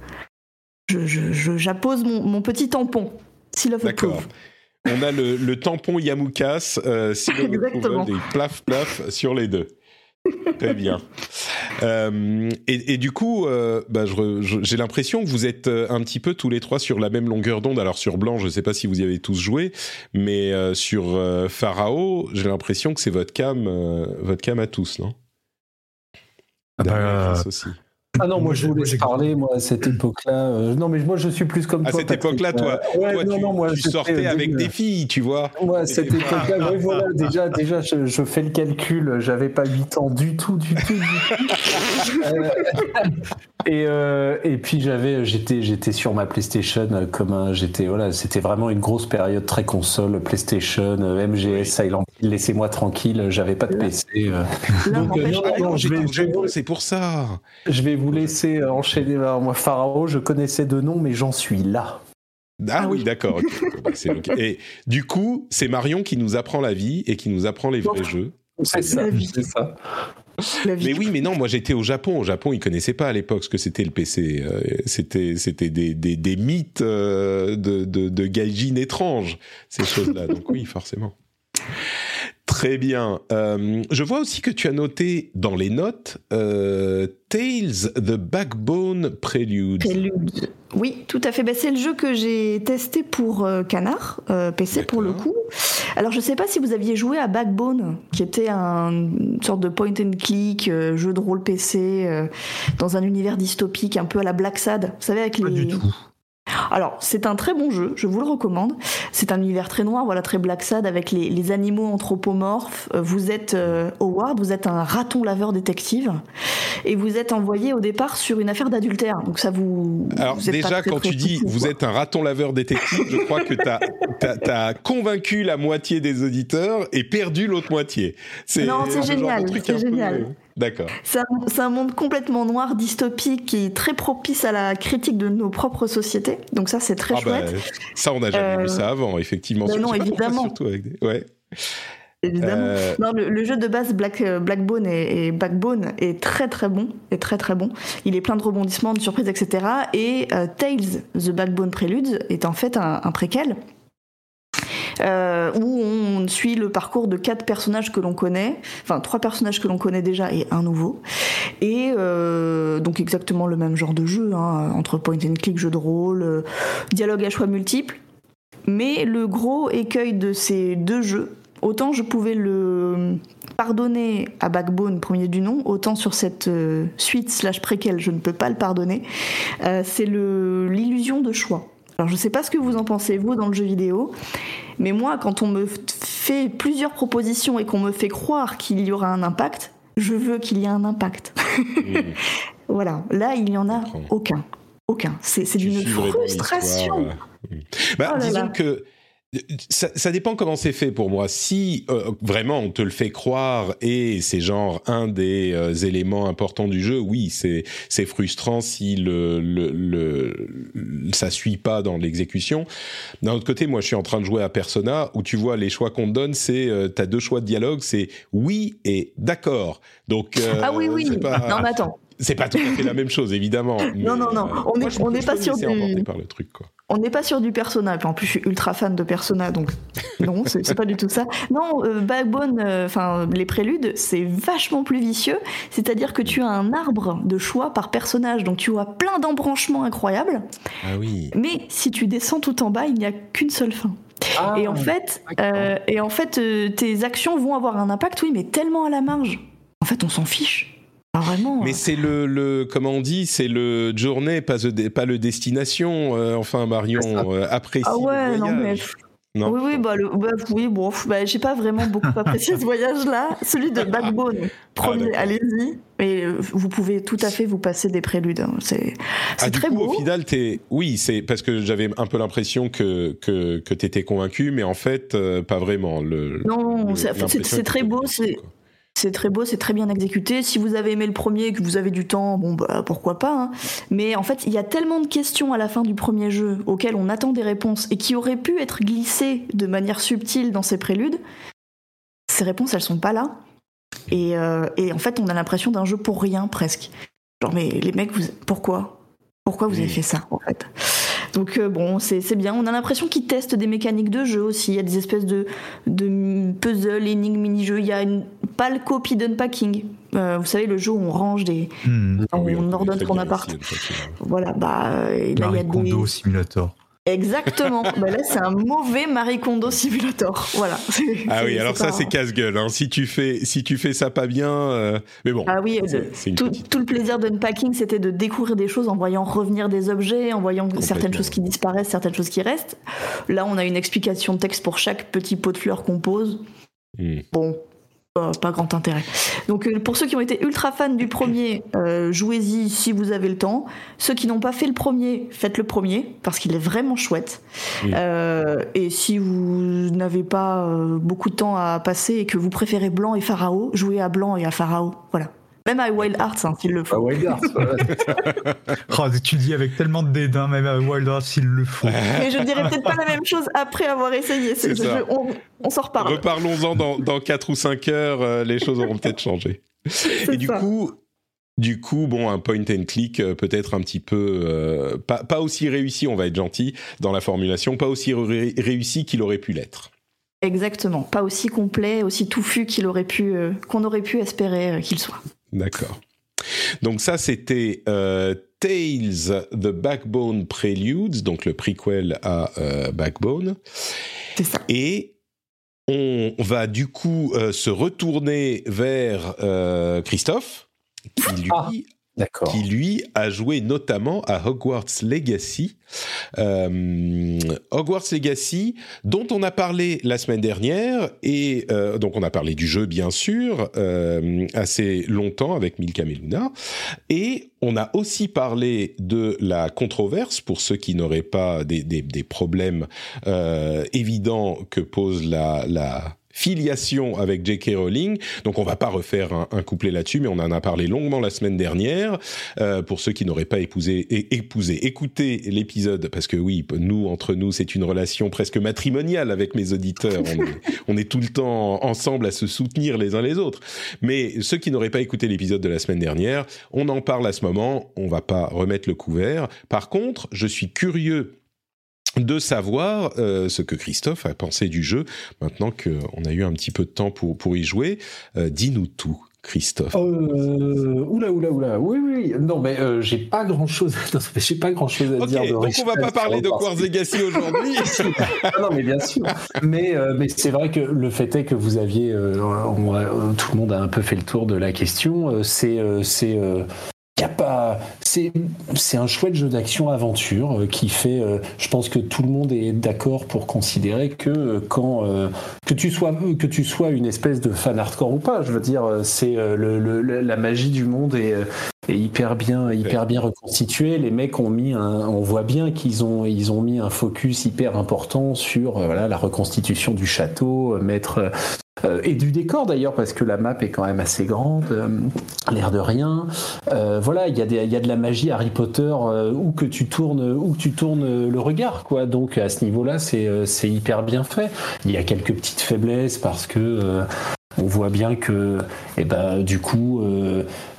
C: je, j'appose mon, mon petit tampon. S'il le
A: D'accord. On a le, tampon Yamukas, euh, et plaf plaf sur les deux. Très bien. Euh, et, du coup, euh, bah, j'ai l'impression que vous êtes euh, un petit peu tous les trois sur la même longueur d'onde. Alors sur Blanc, je ne sais pas si vous y avez tous joué, mais sur Pharaoh, j'ai l'impression que c'est votre cam, votre cam à tous, non?
B: Ah bah, aussi. Ah non, moi, je voulais parler, moi, à cette époque-là. Euh, non, mais moi, je suis plus comme
A: toi.
B: À
A: cette époque-là, toi, toi tu, moi, tu sortais avec des filles, tu vois.
B: Moi, à cette époque-là, oui, (laughs) voilà, déjà, déjà je, je, fais le calcul, j'avais pas 8 ans du tout, du tout, du tout. (laughs) Euh, et, euh, et puis j'avais, j'étais, j'étais sur ma PlayStation comme un, j'étais, voilà, c'était vraiment une grosse période très console, PlayStation, MGS, Silent Hill, laissez-moi tranquille, j'avais pas de PC.
A: Donc, non, non, je vais, c'est pour ça.
B: Je vais vous laisser enchaîner. moi, Pharaon, je connaissais de nom, mais j'en suis là.
A: Ah, ah oui, d'accord. (laughs) Bah, et du coup, c'est Marion qui nous apprend la vie et qui nous apprend les vrais jeux.
B: C'est ça, c'est ça.
A: Mais oui, mais non, moi j'étais au Japon. Au Japon, ils connaissaient pas à l'époque ce que c'était le PC. Euh, c'était c'était des, des, des mythes euh, de, de, de gaijin étranges, ces choses-là. Donc oui, forcément. Très bien. Euh, je vois aussi que tu as noté dans les notes euh, Tales the Backbone Prelude.
C: Prelude. Oui, tout à fait. Ben, c'est le jeu que j'ai testé pour euh, Canard, PC pour le coup. Alors je ne sais pas si vous aviez joué à Backbone, qui était un, une sorte de point and click, jeu de rôle PC, dans un univers dystopique, un peu à la Black Sad. Vous savez, avec
D: pas Du tout.
C: Alors, c'est un très bon jeu, je vous le recommande. C'est un univers très noir, voilà, très black sad, avec les, animaux anthropomorphes. Euh, vous êtes euh, Howard, vous êtes un raton laveur détective, et vous êtes envoyé au départ sur une affaire d'adultère. Donc ça vous...
A: Alors déjà, quand tu dis vous êtes un raton laveur détective, je crois que tu as, convaincu la moitié des auditeurs et perdu l'autre moitié.
C: Non, c'est génial, c'est génial.
A: D'accord.
C: C'est un, monde complètement noir, dystopique, qui est très propice à la critique de nos propres sociétés. Donc ça, c'est très ah bah, chouette.
A: ça, on n'a jamais vu ça euh, avant, effectivement.
C: non, (laughs) évidemment. Surtout avec des... ouais. Évidemment. Euh, non, le, jeu de base Black, euh, Blackbone et, Backbone est très très bon, est très très bon. Il est plein de rebondissements, de surprises, etc. Et Tales, The Backbone Prelude, est en fait un, un préquel euh, où on suit le parcours de quatre personnages que l'on connaît, enfin trois personnages que l'on connaît déjà et un nouveau, et euh, donc exactement le même genre de jeu, hein, entre point and click, jeu de rôle, euh, dialogue à choix multiples. Mais le gros écueil de ces deux jeux, autant je pouvais le pardonner à Backbone, premier du nom, autant sur cette suite slash préquelle, je ne peux pas le pardonner, c'est l'illusion de choix. Alors je sais pas ce que vous en pensez vous dans le jeu vidéo, mais moi quand on me fait plusieurs propositions et qu'on me fait croire qu'il y aura un impact, je veux qu'il y ait un impact. (laughs) voilà, là il n'y en a aucun. Aucun. C'est d'une frustration.
A: Bah, oh disons que ça, dépend comment c'est fait pour moi. Si euh, vraiment on te le fait croire et c'est genre un des euh, éléments importants du jeu, oui, c'est c'est frustrant si le, le, le, ça suit pas dans l'exécution. D'un autre côté, moi je suis en train de jouer à Persona où tu vois les choix qu'on te donne, c'est euh, t'as deux choix de dialogue, c'est oui et d'accord. Donc
C: ah oui oui. Non mais attends.
A: C'est pas tout à fait la même chose évidemment.
C: non non non. on est on n'est pas sûr
A: du. Par le truc quoi
C: on n'est pas sur du Persona. en plus, je suis ultra fan de Persona, donc (laughs) non, c'est pas du tout ça. Non, euh, Backbone, euh, enfin les préludes, c'est vachement plus vicieux. C'est-à-dire que tu as un arbre de choix par personnage, donc tu as plein d'embranchements incroyables.
A: Ah oui.
C: Mais si tu descends tout en bas, il n'y a qu'une seule fin. Ah, et en fait, euh, et en fait, tes actions vont avoir un impact, oui, mais tellement à la marge. En fait, on s'en fiche.
A: Mais c'est le, le, comment on dit, c'est le journée, pas, le, pas le destination. Euh, enfin, Marion euh, apprécie ah ouais, le voyage.
C: Non, mais... oui, oui, bah, bah, oui, bon, bah, j'ai pas vraiment beaucoup apprécié ce voyage-là. Celui de Backbone, ah, premier, allez-y. Et euh, vous pouvez tout à fait vous passer des préludes. Hein. C'est ah, très beau.
A: Au final, es... oui, c'est parce que j'avais un peu l'impression que que, que t'étais convaincu, mais en fait, pas vraiment. Le,
C: non, c'est très beau. C'est c'est très beau, c'est très bien exécuté. Si vous avez aimé le premier et que vous avez du temps, bon bah pourquoi pas. Hein. Mais en fait, il y a tellement de questions à la fin du premier jeu auxquelles on attend des réponses et qui auraient pu être glissées de manière subtile dans ces préludes. Ces réponses, elles sont pas là. Et, euh, en fait, on a l'impression d'un jeu pour rien presque. Genre mais les mecs, vous, pourquoi? Pourquoi vous avez fait ça en fait? Donc euh, bon, c'est bien. On a l'impression qu'ils testent des mécaniques de jeu aussi. Il y a des espèces de, de puzzles, énigmes, mini-jeux. Il y a une pâle copie d'unpacking. Euh, vous savez, le jeu où on range des. Hmm. on, on ordonne son appart. Voilà, bah.
D: Euh, là, il y a des. Simulator.
C: Exactement. (laughs) bah là, c'est un mauvais Marie Kondo Simulator. Voilà.
A: Ah oui, alors ça, c'est casse-gueule. Hein. Si tu fais, si tu fais ça pas bien, euh, mais bon.
C: Ah oui, tout, tout, le plaisir d'unpacking, c'était de découvrir des choses en voyant revenir des objets, en voyant certaines choses qui disparaissent, certaines choses qui restent. Là, on a une explication de texte pour chaque petit pot de fleurs qu'on pose. Hmm. Bon, pas, grand intérêt. Donc euh, pour ceux qui ont été ultra fans du premier, euh, jouez-y si vous avez le temps. Ceux qui n'ont pas fait le premier, faites le premier parce qu'il est vraiment chouette. Euh, et si vous n'avez pas beaucoup de temps à passer et que vous préférez Blanc et Pharaon, jouez à Blanc et à Pharaon. Voilà. Même à Wild Hearts, hein, s'il le faut. À Wild Hearts, (laughs)
D: oh, tu dis avec tellement de dédain, même à Wild Hearts, s'il le faut. (laughs)
C: Mais je dirais peut-être pas la même chose après avoir essayé. on, on s'en reparle.
A: Reparlons-en dans, dans 4 ou 5 heures, euh, les choses auront peut-être changé. Et du coup, du coup, bon, un point and click euh, peut-être un petit peu euh, pas, pas, aussi réussi, on va être gentil dans la formulation, pas aussi réussi qu'il aurait pu l'être.
C: Exactement, pas aussi complet, aussi touffu qu'il aurait pu, qu'on aurait pu espérer qu'il soit.
A: D'accord. Donc ça, c'était euh, Tales, The Backbone Preludes, donc le prequel à euh, Backbone.
C: C'est ça.
A: Et on va du coup euh, se retourner vers Christophe, qui lui ah qui lui a joué notamment à Hogwarts Legacy. Euh, Hogwarts Legacy, dont on a parlé la semaine dernière, et euh, donc on a parlé du jeu bien sûr, euh, assez longtemps avec Milka Meluna, et on a aussi parlé de la controverse pour ceux qui n'auraient pas des, problèmes évidents que pose la filiation avec J.K. Rowling. Donc on va pas refaire un, couplet là-dessus, mais on en a parlé longuement la semaine dernière. Euh, pour ceux qui n'auraient pas épousé, épousé, écoutez l'épisode, parce que oui, nous, entre nous, c'est une relation presque matrimoniale avec mes auditeurs. On est, on est tout le temps ensemble à se soutenir les uns les autres. Mais ceux qui n'auraient pas écouté l'épisode de la semaine dernière, on en parle à ce moment. On va pas remettre le couvert. Par contre, je suis curieux de savoir euh, ce que Christophe a pensé du jeu, maintenant qu'on a eu un petit peu de temps pour, pour y jouer. Euh, dis-nous tout. Christophe.
B: Euh, oula, oula, oula. Oui, oui. Non, mais euh, j'ai pas grand chose. (laughs) j'ai pas grand chose à dire.
A: donc on va pas parler de Quartz Legacy aujourd'hui. (laughs)
B: Ah non, mais bien sûr. Mais, mais c'est vrai que le fait est que vous aviez, tout le monde a un peu fait le tour de la question. c'est, c'est y a pas, c'est un chouette jeu d'action aventure euh, qui fait. Euh, je pense que tout le monde est d'accord pour considérer que euh, quand que tu sois que tu sois une espèce de fan hardcore ou pas, je veux dire, c'est le, la magie du monde est, est hyper bien hyper bien reconstituée. Les mecs ont mis un, on voit bien qu'ils ont ils ont mis un focus hyper important sur voilà la reconstitution du château, mettre euh, et du décor d'ailleurs parce que la map est quand même assez grande, euh, l'air de rien. Euh, voilà, il y, a de la magie Harry Potter où que tu tournes, où tu tournes le regard, quoi. Donc à ce niveau-là, c'est hyper bien fait. Il y a quelques petites faiblesses parce que on voit bien que, eh ben, du coup,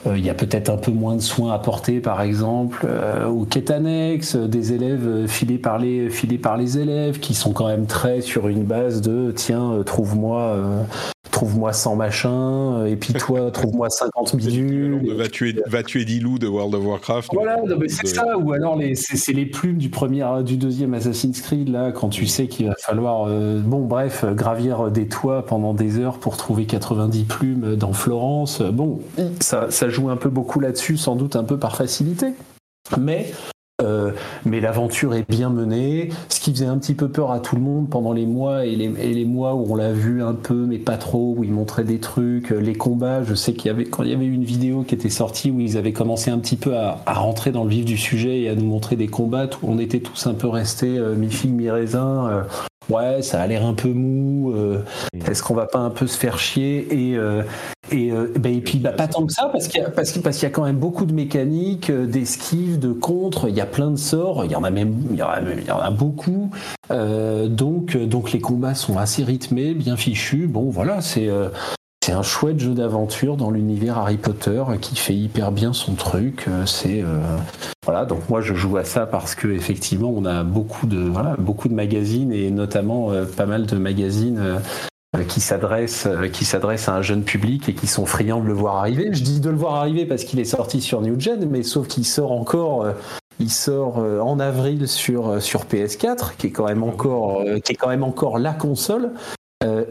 B: il y a peut-être un peu moins de soins apportés, par exemple, au quai annexe, des élèves filés par les filés par les élèves, qui sont quand même très sur une base de tiens, trouve-moi trouve-moi 100 machins, et puis toi, (laughs) trouve-moi 50 bidules.
A: va tuer, va tuer 10 loups de World of Warcraft.
B: Voilà, c'est ça, ou alors c'est les plumes du premier, du deuxième Assassin's Creed, là, quand tu sais qu'il va falloir, euh, bon, bref, gravir des toits pendant des heures pour trouver 90 plumes dans Florence. Bon, ça, ça joue un peu beaucoup là-dessus, sans doute un peu par facilité. Mais euh, mais l'aventure est bien menée. Ce qui faisait un petit peu peur à tout le monde pendant les mois et les, mois où on l'a vu un peu, mais pas trop, où ils montraient des trucs, euh, les combats. Je sais qu'il y avait quand il y avait une vidéo qui était sortie où ils avaient commencé un petit peu à, rentrer dans le vif du sujet et à nous montrer des combats où on était tous un peu restés euh, mi figue mi raisin ouais, ça a l'air un peu mou, euh, est-ce qu'on va pas un peu se faire chier Et, euh, et, euh, ben, et puis bah, pas tant que ça, parce qu'il y, a, parce, parce qu'il y a quand même beaucoup de mécaniques, d'esquives, de contre, il y a plein de sorts, il y en a même il y en a, il y en a beaucoup. donc, donc les combats sont assez rythmés, bien fichus. Bon, voilà, c'est c'est un chouette jeu d'aventure dans l'univers Harry Potter qui fait hyper bien son truc. C'est voilà, donc moi je joue à ça parce que effectivement on a beaucoup de voilà beaucoup de magazines et notamment euh, pas mal de magazines euh, qui s'adressent euh, qui s'adressent à un jeune public et qui sont friands de le voir arriver. Je dis de le voir arriver parce qu'il est sorti sur New Gen, mais sauf qu'il sort encore il sort en avril sur sur PS4 qui est quand même encore qui est quand même encore la console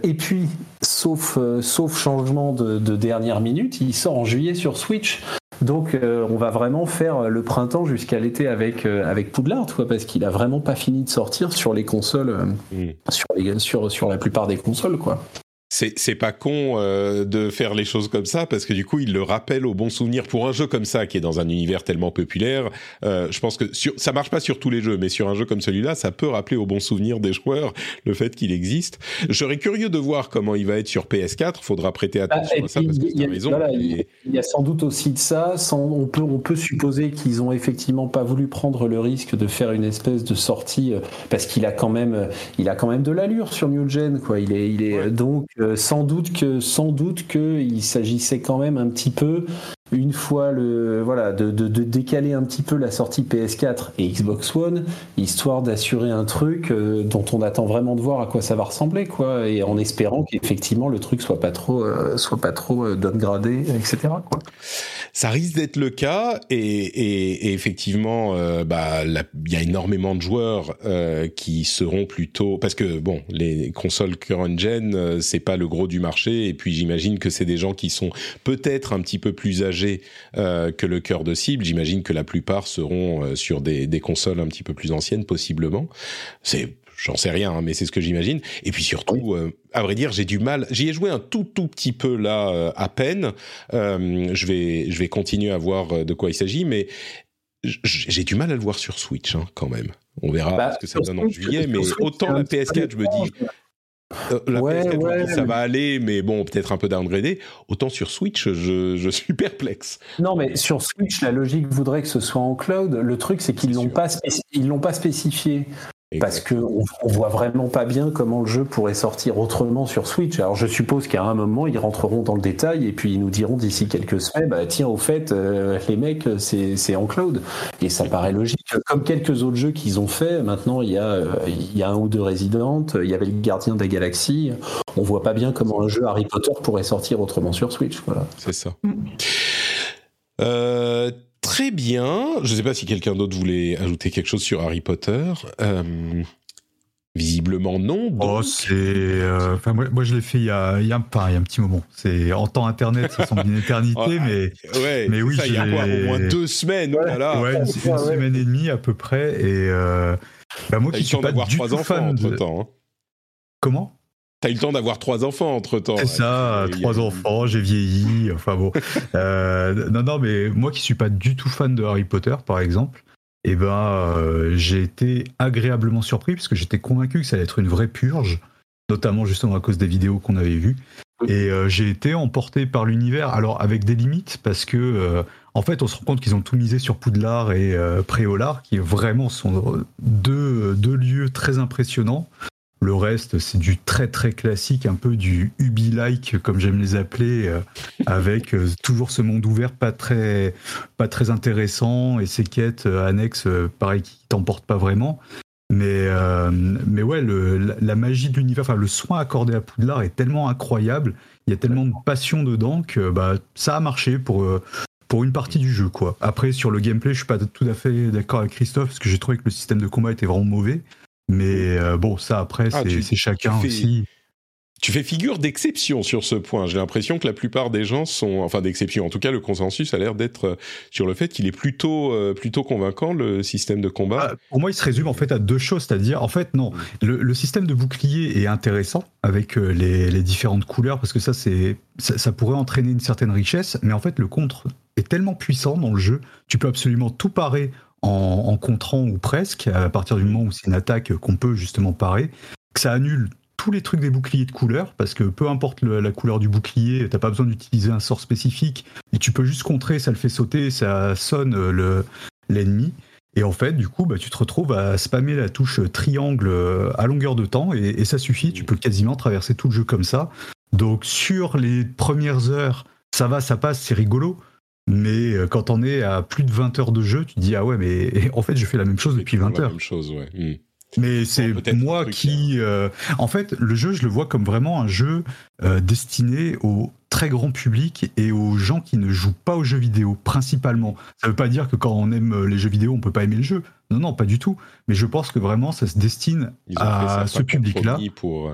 B: et puis, sauf, sauf changement de, de, dernière minute, il sort en juillet sur Switch. Donc euh, on va vraiment faire le printemps jusqu'à l'été avec euh, avec Poudlard, quoi, parce qu'il a vraiment pas fini de sortir sur les consoles, euh, sur, les, sur sur la plupart des consoles, quoi
A: c'est pas con euh, de faire les choses comme ça parce que du coup il le rappelle au bon souvenir pour un jeu comme ça qui est dans un univers tellement populaire. Euh, je pense que sur, ça marche pas sur tous les jeux, mais sur un jeu comme celui-là, ça peut rappeler au bon souvenir des joueurs le fait qu'il existe. Je serais curieux de voir comment il va être sur PS4. Faudra prêter bah, attention à ça parce que tu as raison.
B: Il y a sans doute aussi de ça. on peut on peut supposer qu'ils ont effectivement pas voulu prendre le risque de faire une espèce de sortie euh, parce qu'il a quand même il a quand même de l'allure sur New Gen quoi. Il est il est donc euh, sans doute que sans doute que il s'agissait quand même un petit peu une fois le voilà de, décaler un petit peu la sortie PS4 et Xbox One histoire d'assurer un truc euh, dont on attend vraiment de voir à quoi ça va ressembler quoi et en espérant qu'effectivement le truc soit pas trop euh, soit pas trop downgradé etc quoi.
A: Ça risque d'être le cas et, effectivement, euh, bah, il y a énormément de joueurs euh, qui seront plutôt parce que bon, les consoles current gen, euh, c'est pas le gros du marché et puis j'imagine que c'est des gens qui sont peut-être un petit peu plus âgés que le cœur de cible. J'imagine que la plupart seront sur des, des consoles un petit peu plus anciennes, possiblement. C'est J'en sais rien, hein, mais c'est ce que j'imagine. Et puis surtout, euh, à vrai dire, j'ai du mal. J'y ai joué un tout tout petit peu là, euh, à peine. Euh, je vais je vais continuer à voir de quoi il s'agit, mais j'ai du mal à le voir sur Switch hein, quand même. On verra bah, ce que ça donne en juillet, mais autant la PS4, je me dis. La PS4, ça va aller, mais bon, peut-être un peu downgradé. Autant sur Switch, je, je, suis perplexe.
B: Non, mais sur Switch, la logique voudrait que ce soit en cloud. Le truc, c'est qu'ils l'ont pas, ils l'ont pas spécifié. Parce qu'on on voit vraiment pas bien comment le jeu pourrait sortir autrement sur Switch. Alors je suppose qu'à un moment ils rentreront dans le détail et puis ils nous diront d'ici quelques semaines, bah tiens au fait euh, les mecs c'est en cloud et ça paraît logique. Comme quelques autres jeux qu'ils ont fait, maintenant il y a euh, il y a un ou deux Resident, il y avait le Gardien des Galaxies. On voit pas bien comment un jeu Harry Potter pourrait sortir autrement sur Switch. Voilà.
A: C'est ça. Mm. Euh, Très bien. Je ne sais pas si quelqu'un d'autre voulait ajouter quelque chose sur Harry Potter. Euh, Visiblement non.
D: Oh, c'est. Enfin, moi, moi, je l'ai fait il y a, il y a, il y a un petit moment. C'est en temps internet, ça semble une (laughs) éternité, mais.
A: Ouais. Mais oui, ça, il y a quoi, au moins deux semaines.
D: Ouais, voilà. ouais une, semaine et demie à peu près. Et bah, moi, qui suis pas du tout fan de. Temps, hein. Comment?
A: T'as eu le temps d'avoir trois enfants entre temps.
D: C'est ça, trois enfants, j'ai vieilli. Enfin bon. (laughs) euh, non, non, mais moi qui suis pas du tout fan de Harry Potter, par exemple, eh ben, euh, j'ai été agréablement surpris parce que j'étais convaincu que ça allait être une vraie purge, notamment justement à cause des vidéos qu'on avait vues. Et euh, j'ai été emporté par l'univers, alors avec des limites, parce que en fait, on se rend compte qu'ils ont tout misé sur Poudlard et Préolard, qui vraiment sont deux, deux lieux très impressionnants. Le reste, c'est du très très classique, un peu du Ubi-like, comme j'aime les appeler, euh, avec euh, toujours ce monde ouvert pas très, pas très intéressant et ces quêtes euh, annexes, pareil, qui t'emportent pas vraiment. Mais, mais ouais, le, la, magie de l'univers, enfin le soin accordé à Poudlard est tellement incroyable, il y a tellement de passion dedans que bah, ça a marché pour, pour une partie du jeu. quoi. Après, sur le gameplay, je suis pas tout à fait d'accord avec Christophe, parce que j'ai trouvé que le système de combat était vraiment mauvais. Mais euh, bon, ça après, ah, c'est chacun aussi.
A: Tu fais figure d'exception sur ce point. J'ai l'impression que la plupart des gens sont, enfin d'exception. En tout cas, le consensus a l'air d'être euh, sur le fait qu'il est plutôt, euh, plutôt convaincant le système de combat.
D: Ah, pour moi, il se résume en fait à deux choses, c'est-à-dire, en fait, non, le, système de bouclier est intéressant avec les, les différentes couleurs parce que ça, c'est, ça, ça, pourrait entraîner une certaine richesse, mais en fait, le contre est tellement puissant dans le jeu, tu peux absolument tout parer en, contrant ou presque, à partir du moment où c'est une attaque qu'on peut justement parer, que ça annule tous les trucs des boucliers de couleur, parce que peu importe la couleur du bouclier, t'as pas besoin d'utiliser un sort spécifique, et tu peux juste contrer, ça le fait sauter, ça sonne le, l'ennemi. Et en fait, du coup, bah, tu te retrouves à spammer la touche triangle à longueur de temps, et, et ça suffit, tu peux quasiment traverser tout le jeu comme ça. Donc sur les premières heures, ça va, ça passe, c'est rigolo. Mais euh, quand on est à plus de 20 heures de jeu, tu te dis ah ouais mais (laughs) en fait je fais la même chose depuis 20 heures. La
A: même chose, ouais. Hmm.
D: Mais c'est moi qui, euh, en fait, le jeu, je le vois comme vraiment un jeu euh, destiné au très grand public et aux gens qui ne jouent pas aux jeux vidéo, principalement. Ça veut pas dire que quand on aime les jeux vidéo, on peut pas aimer le jeu. Non, non, pas du tout. Mais je pense que vraiment, ça se destine à ce public-là.
A: Pour,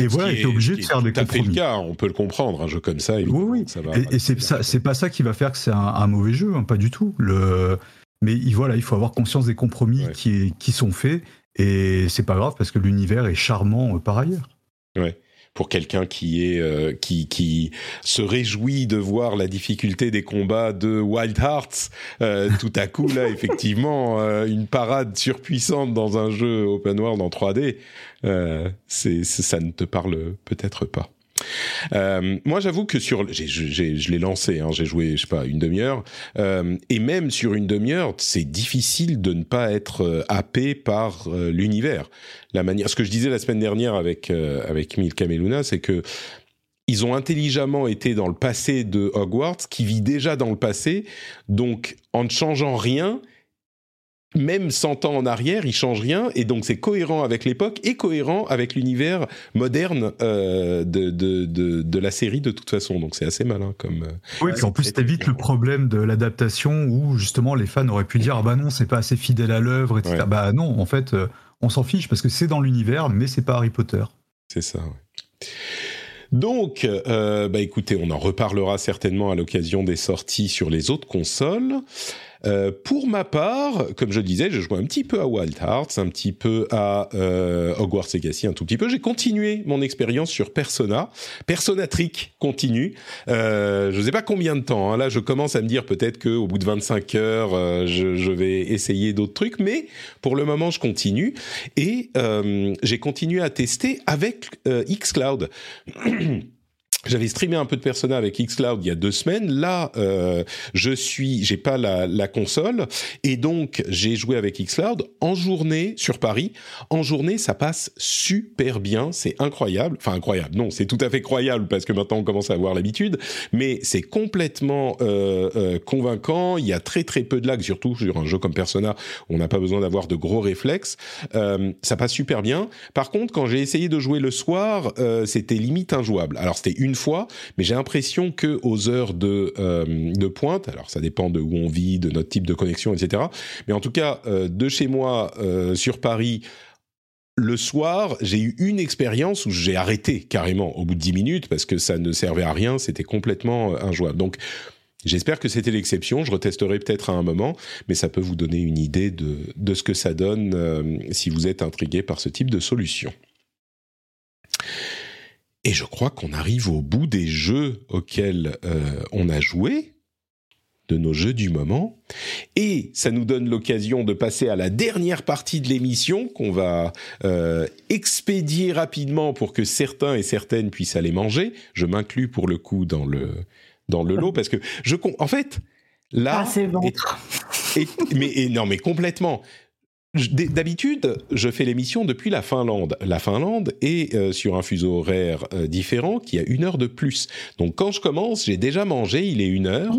D: et voilà, il est obligé de faire des compromis.
A: Fait le cas, on peut le comprendre, un jeu comme ça.
D: Oui, oui. Ça va et, c'est ça, c'est pas ça qui va faire que c'est un, mauvais jeu, hein, pas du tout. Le, mais voilà, il faut avoir conscience des compromis qui, qui sont faits, et c'est pas grave parce que l'univers est charmant euh, par ailleurs.
A: Ouais pour quelqu'un qui est euh, qui qui se réjouit de voir la difficulté des combats de Wild Hearts euh, (laughs) tout à coup là effectivement euh, une parade surpuissante dans un jeu open world en 3D c'est ça ne te parle peut-être pas euh, moi, j'avoue que sur, je l'ai lancé, hein, j'ai joué, je sais pas, une demi-heure, euh, et même sur une demi-heure, c'est difficile de ne pas être euh, happé par l'univers. La manière, ce que je disais la semaine dernière avec avec Milka Meluna, c'est que ils ont intelligemment été dans le passé de Hogwarts, qui vit déjà dans le passé, donc en ne changeant rien, même 100 ans en arrière, il change rien, et donc c'est cohérent avec l'époque et cohérent avec l'univers moderne euh, de, de, de, de, la série de toute façon. Donc c'est assez malin comme. Euh,
D: oui, puis en plus t'évites le problème de l'adaptation où justement les fans auraient pu dire ah bah non c'est pas assez fidèle à l'œuvre, etc. Bah non, en fait euh, on s'en fiche parce que c'est dans l'univers, mais c'est pas Harry Potter.
A: C'est ça. Ouais. Donc, euh, bah écoutez, on en reparlera certainement à l'occasion des sorties sur les autres consoles. Euh, pour ma part, comme je disais, je joué un petit peu à Wild Hearts, un petit peu à euh, Hogwarts Legacy, un tout petit peu. J'ai continué mon expérience sur Persona. Persona Trick continue. Euh, je ne sais pas combien de temps. Hein. Là, je commence à me dire peut-être qu'au bout de 25 heures, euh, je, je, vais essayer d'autres trucs. Mais pour le moment, je continue. Et euh, j'ai continué à tester avec xCloud. (clears throat) J'avais streamé un peu de Persona avec xCloud il y a deux semaines. Là, euh, je suis, j'ai pas la, la, console et donc j'ai joué avec xCloud en journée sur Paris. En journée, ça passe super bien, c'est incroyable. Enfin incroyable, non, c'est tout à fait croyable parce que maintenant on commence à avoir l'habitude, mais c'est complètement euh, euh, convaincant. Il y a très très peu de lag, surtout sur un jeu comme Persona, on n'a pas besoin d'avoir de gros réflexes. Euh, ça passe super bien. Par contre, quand j'ai essayé de jouer le soir, euh, c'était limite injouable. Alors c'était une fois, mais j'ai l'impression que aux heures de, euh, de pointe, alors ça dépend de où on vit, de notre type de connexion, etc. Mais en tout cas, euh, de chez moi euh, sur Paris, le soir, j'ai eu une expérience où j'ai arrêté carrément au bout de 10 minutes parce que ça ne servait à rien, c'était complètement injouable. Donc, j'espère que c'était l'exception. Je retesterai peut-être à un moment, mais ça peut vous donner une idée de, de ce que ça donne si vous êtes intrigué par ce type de solution. Et je crois qu'on arrive au bout des jeux auxquels euh, on a joué de nos jeux du moment. Et ça nous donne l'occasion de passer à la dernière partie de l'émission qu'on va euh, expédier rapidement pour que certains et certaines puissent aller manger. Je m'inclus pour le coup dans le, dans le lot parce que je... En fait, là...
C: Ah, c'est bon.
A: mais, non, mais complètement. D'habitude, je fais l'émission depuis la Finlande. La Finlande est euh, sur un fuseau horaire euh, différent qui a une heure de plus. Donc quand je commence, j'ai déjà mangé, il est une heure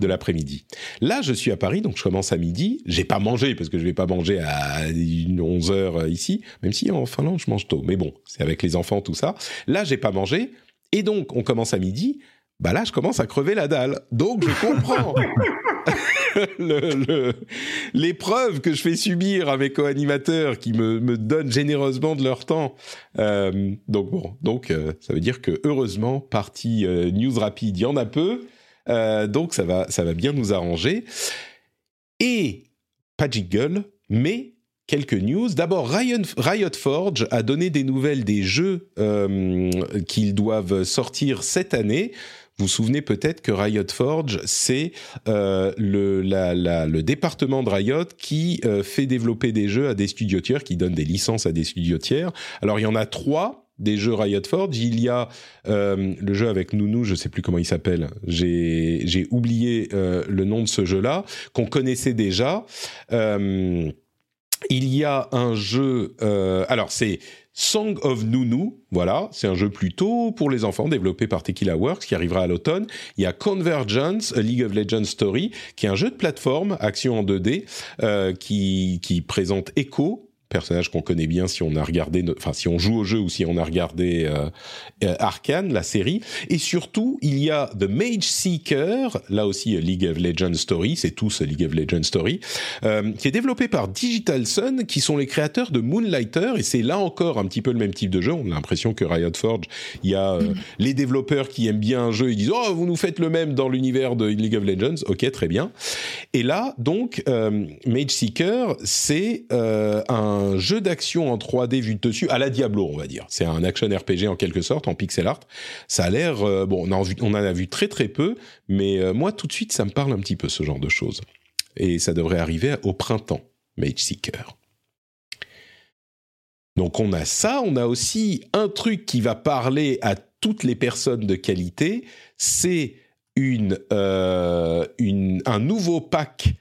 A: de l'après-midi. Là, je suis à Paris, donc je commence à midi. J'ai pas mangé parce que je vais pas manger à 11 heures euh, ici, même si en Finlande je mange tôt. Mais bon, c'est avec les enfants tout ça. Là, j'ai pas mangé et donc on commence à midi. Bah là, je commence à crever la dalle. Donc je comprends. (laughs) l'épreuve que je fais subir à mes co-animateurs qui me, me, donnent généreusement de leur temps. Euh, donc bon, donc euh, ça veut dire que heureusement, partie euh, news rapide, il y en a peu. donc ça va, ça va bien nous arranger. Et pas jiggle, mais quelques news. D'abord, Riot, Riot, Forge a donné des nouvelles des jeux qu'ils doivent sortir cette année. Vous vous souvenez peut-être que Riot Forge, c'est euh, le, la, la, le département de Riot qui euh, fait développer des jeux à des studios tiers, qui donne des licences à des studios tiers. Alors il y en a trois des jeux Riot Forge. Il y a euh, le jeu avec Nounou, je sais plus comment il s'appelle. J'ai j'ai oublié euh, le nom de ce jeu-là qu'on connaissait déjà. Euh, il y a un jeu. Euh, alors c'est Song of Nunu, voilà, c'est un jeu plutôt pour les enfants développé par Tequila Works qui arrivera à l'automne. Il y a Convergence, League of Legends Story, qui est un jeu de plateforme, action en 2D, euh, qui, qui présente Echo, personnage qu'on connaît bien si on a regardé, enfin si on joue au jeu ou si on a regardé euh, euh, Arkane, la série. Et surtout, il y a The Mage Seeker, là aussi League of Legends Story, c'est tout ce League of Legends Story, euh, qui est développé par Digital Sun, qui sont les créateurs de Moonlighter. Et c'est là encore un petit peu le même type de jeu. On a l'impression que Riot Forge, il y a euh, mm. les développeurs qui aiment bien un jeu, ils disent oh vous nous faites le même dans l'univers de League of Legends. Ok, très bien. Et là, donc, euh, Mage Seeker, c'est un un jeu d'action en 3D vu de dessus, à la Diablo, on va dire. C'est un action RPG en quelque sorte, en pixel art. Ça a l'air, euh, bon, on en, a vu très très peu, mais euh, moi tout de suite, ça me parle un petit peu ce genre de choses. Et ça devrait arriver au printemps, Mage Seeker. Donc on a ça, on a aussi un truc qui va parler à toutes les personnes de qualité, c'est une, euh, un nouveau pack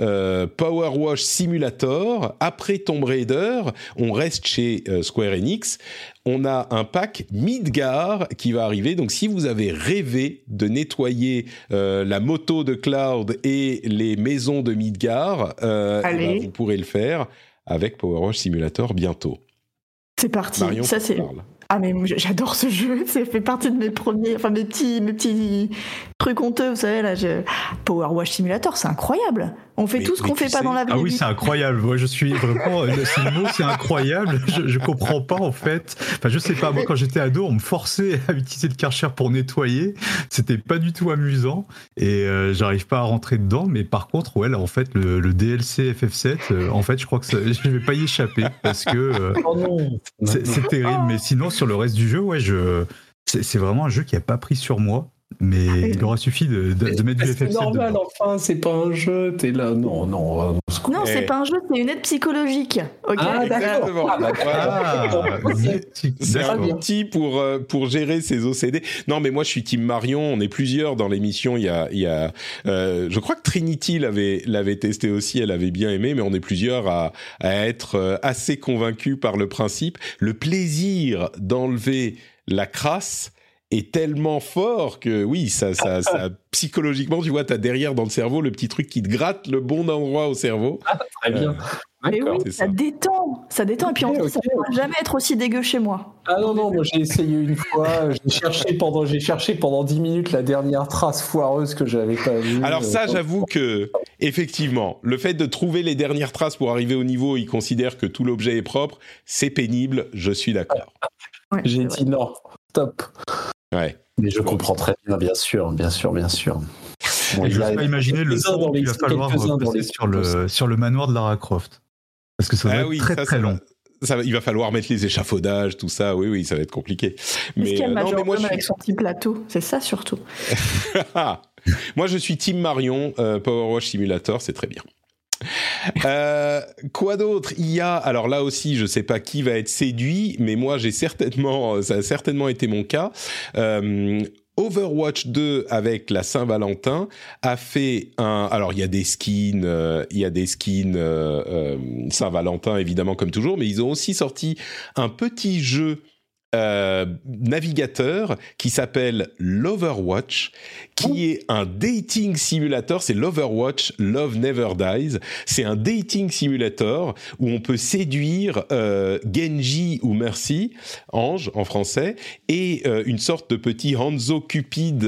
A: euh, Power Wash Simulator. Après Tomb Raider, on reste chez euh, Square Enix. On a un pack Midgar qui va arriver. Donc, si vous avez rêvé de nettoyer euh, la moto de Cloud et les maisons de Midgar, eh ben, vous pourrez le faire avec Power Wash Simulator bientôt.
C: C'est parti. Ça, c'est. Ah mais j'adore ce jeu, (laughs) ça fait partie de mes premiers, enfin mes petits, mes petits trucs honteux, vous savez là, je... Power Wash Simulator, c'est incroyable. On fait tout ce qu'on fait pas dans la vie.
D: Ah oui, c'est incroyable. Moi, je suis vraiment. Ce mot, c'est incroyable. Je, je comprends pas en fait. Enfin, je sais pas. Moi, quand j'étais ado, on me forçait à utiliser le Karcher pour nettoyer. C'était pas du tout amusant et euh, j'arrive pas à rentrer dedans. Mais par contre, ouais, là, en fait, le, le DLC FF7, euh, en fait, je crois que ça, je vais pas y échapper parce que euh, oh c'est terrible. Mais sinon, sur le reste du jeu, ouais, je c'est vraiment un jeu qui a pas pris sur moi. Mais ah il aura suffi de, de, mettre du FF7.
B: C'est normal, enfin, c'est pas un jeu, t'es là, non, non.
C: Non, c'est pas un jeu, c'est une aide psychologique.
B: Ah, d'accord. Ah,
A: ah c'est un outil pour, euh, pour gérer ses OCD. Non, mais moi, je suis Team Marion, on est plusieurs dans l'émission. Il y a, il y a euh, je crois que Trinity l'avait, l'avait testé aussi, elle avait bien aimé, mais on est plusieurs à, à être euh, assez convaincus par le principe. Le plaisir d'enlever la crasse est tellement fort que oui, ça, ça, (laughs) ça psychologiquement, tu vois, tu as derrière dans le cerveau le petit truc qui te gratte le bon endroit au cerveau.
B: Ah, très bien. Euh,
C: mais oui, ça. détend, ça détend. Et puis en plus, ça ne pourra jamais être aussi dégueu chez moi.
B: Ah non, non, moi j'ai essayé une fois, j'ai cherché, pendant, cherché pendant 10 minutes la dernière trace foireuse que j'avais pas vue.
A: Alors ça, j'avoue que, effectivement, le fait de trouver les dernières traces pour arriver au niveau où il considère que tout l'objet est propre, c'est pénible, je suis d'accord.
B: J'ai dit non, stop.
A: Ouais.
B: Mais je comprends très bien, bien sûr, bien sûr, bien sûr.
D: Bon, je ne pas imaginer le temps qu'il va falloir passer sur le, sur le manoir de Lara Croft. Parce que ça va ah être très très long.
A: Ça, il va falloir mettre les échafaudages, tout ça. Oui, oui, ça va être compliqué.
C: Mais, euh, non, mais moi, je avec son petit plateau, c'est ça surtout. (laughs)
A: moi, je suis Team Marion, euh, Power Wash Simulator, c'est très bien. (laughs) Euh, quoi d'autre? Il y a, alors là aussi, je ne sais pas qui va être séduit, mais moi, j'ai certainement, ça a certainement été mon cas. Euh, Overwatch 2 avec la Saint-Valentin a fait un. Alors il y a des skins, euh, il y a des skins Saint-Valentin évidemment comme toujours, mais ils ont aussi sorti un petit jeu euh, navigateur qui s'appelle Loverwatch, qui est un dating simulator. C'est Loverwatch, Love Never Dies. C'est un dating simulator où on peut séduire euh, Genji ou Mercy, ange en français, et euh, une sorte de petit Hanzo Cupid,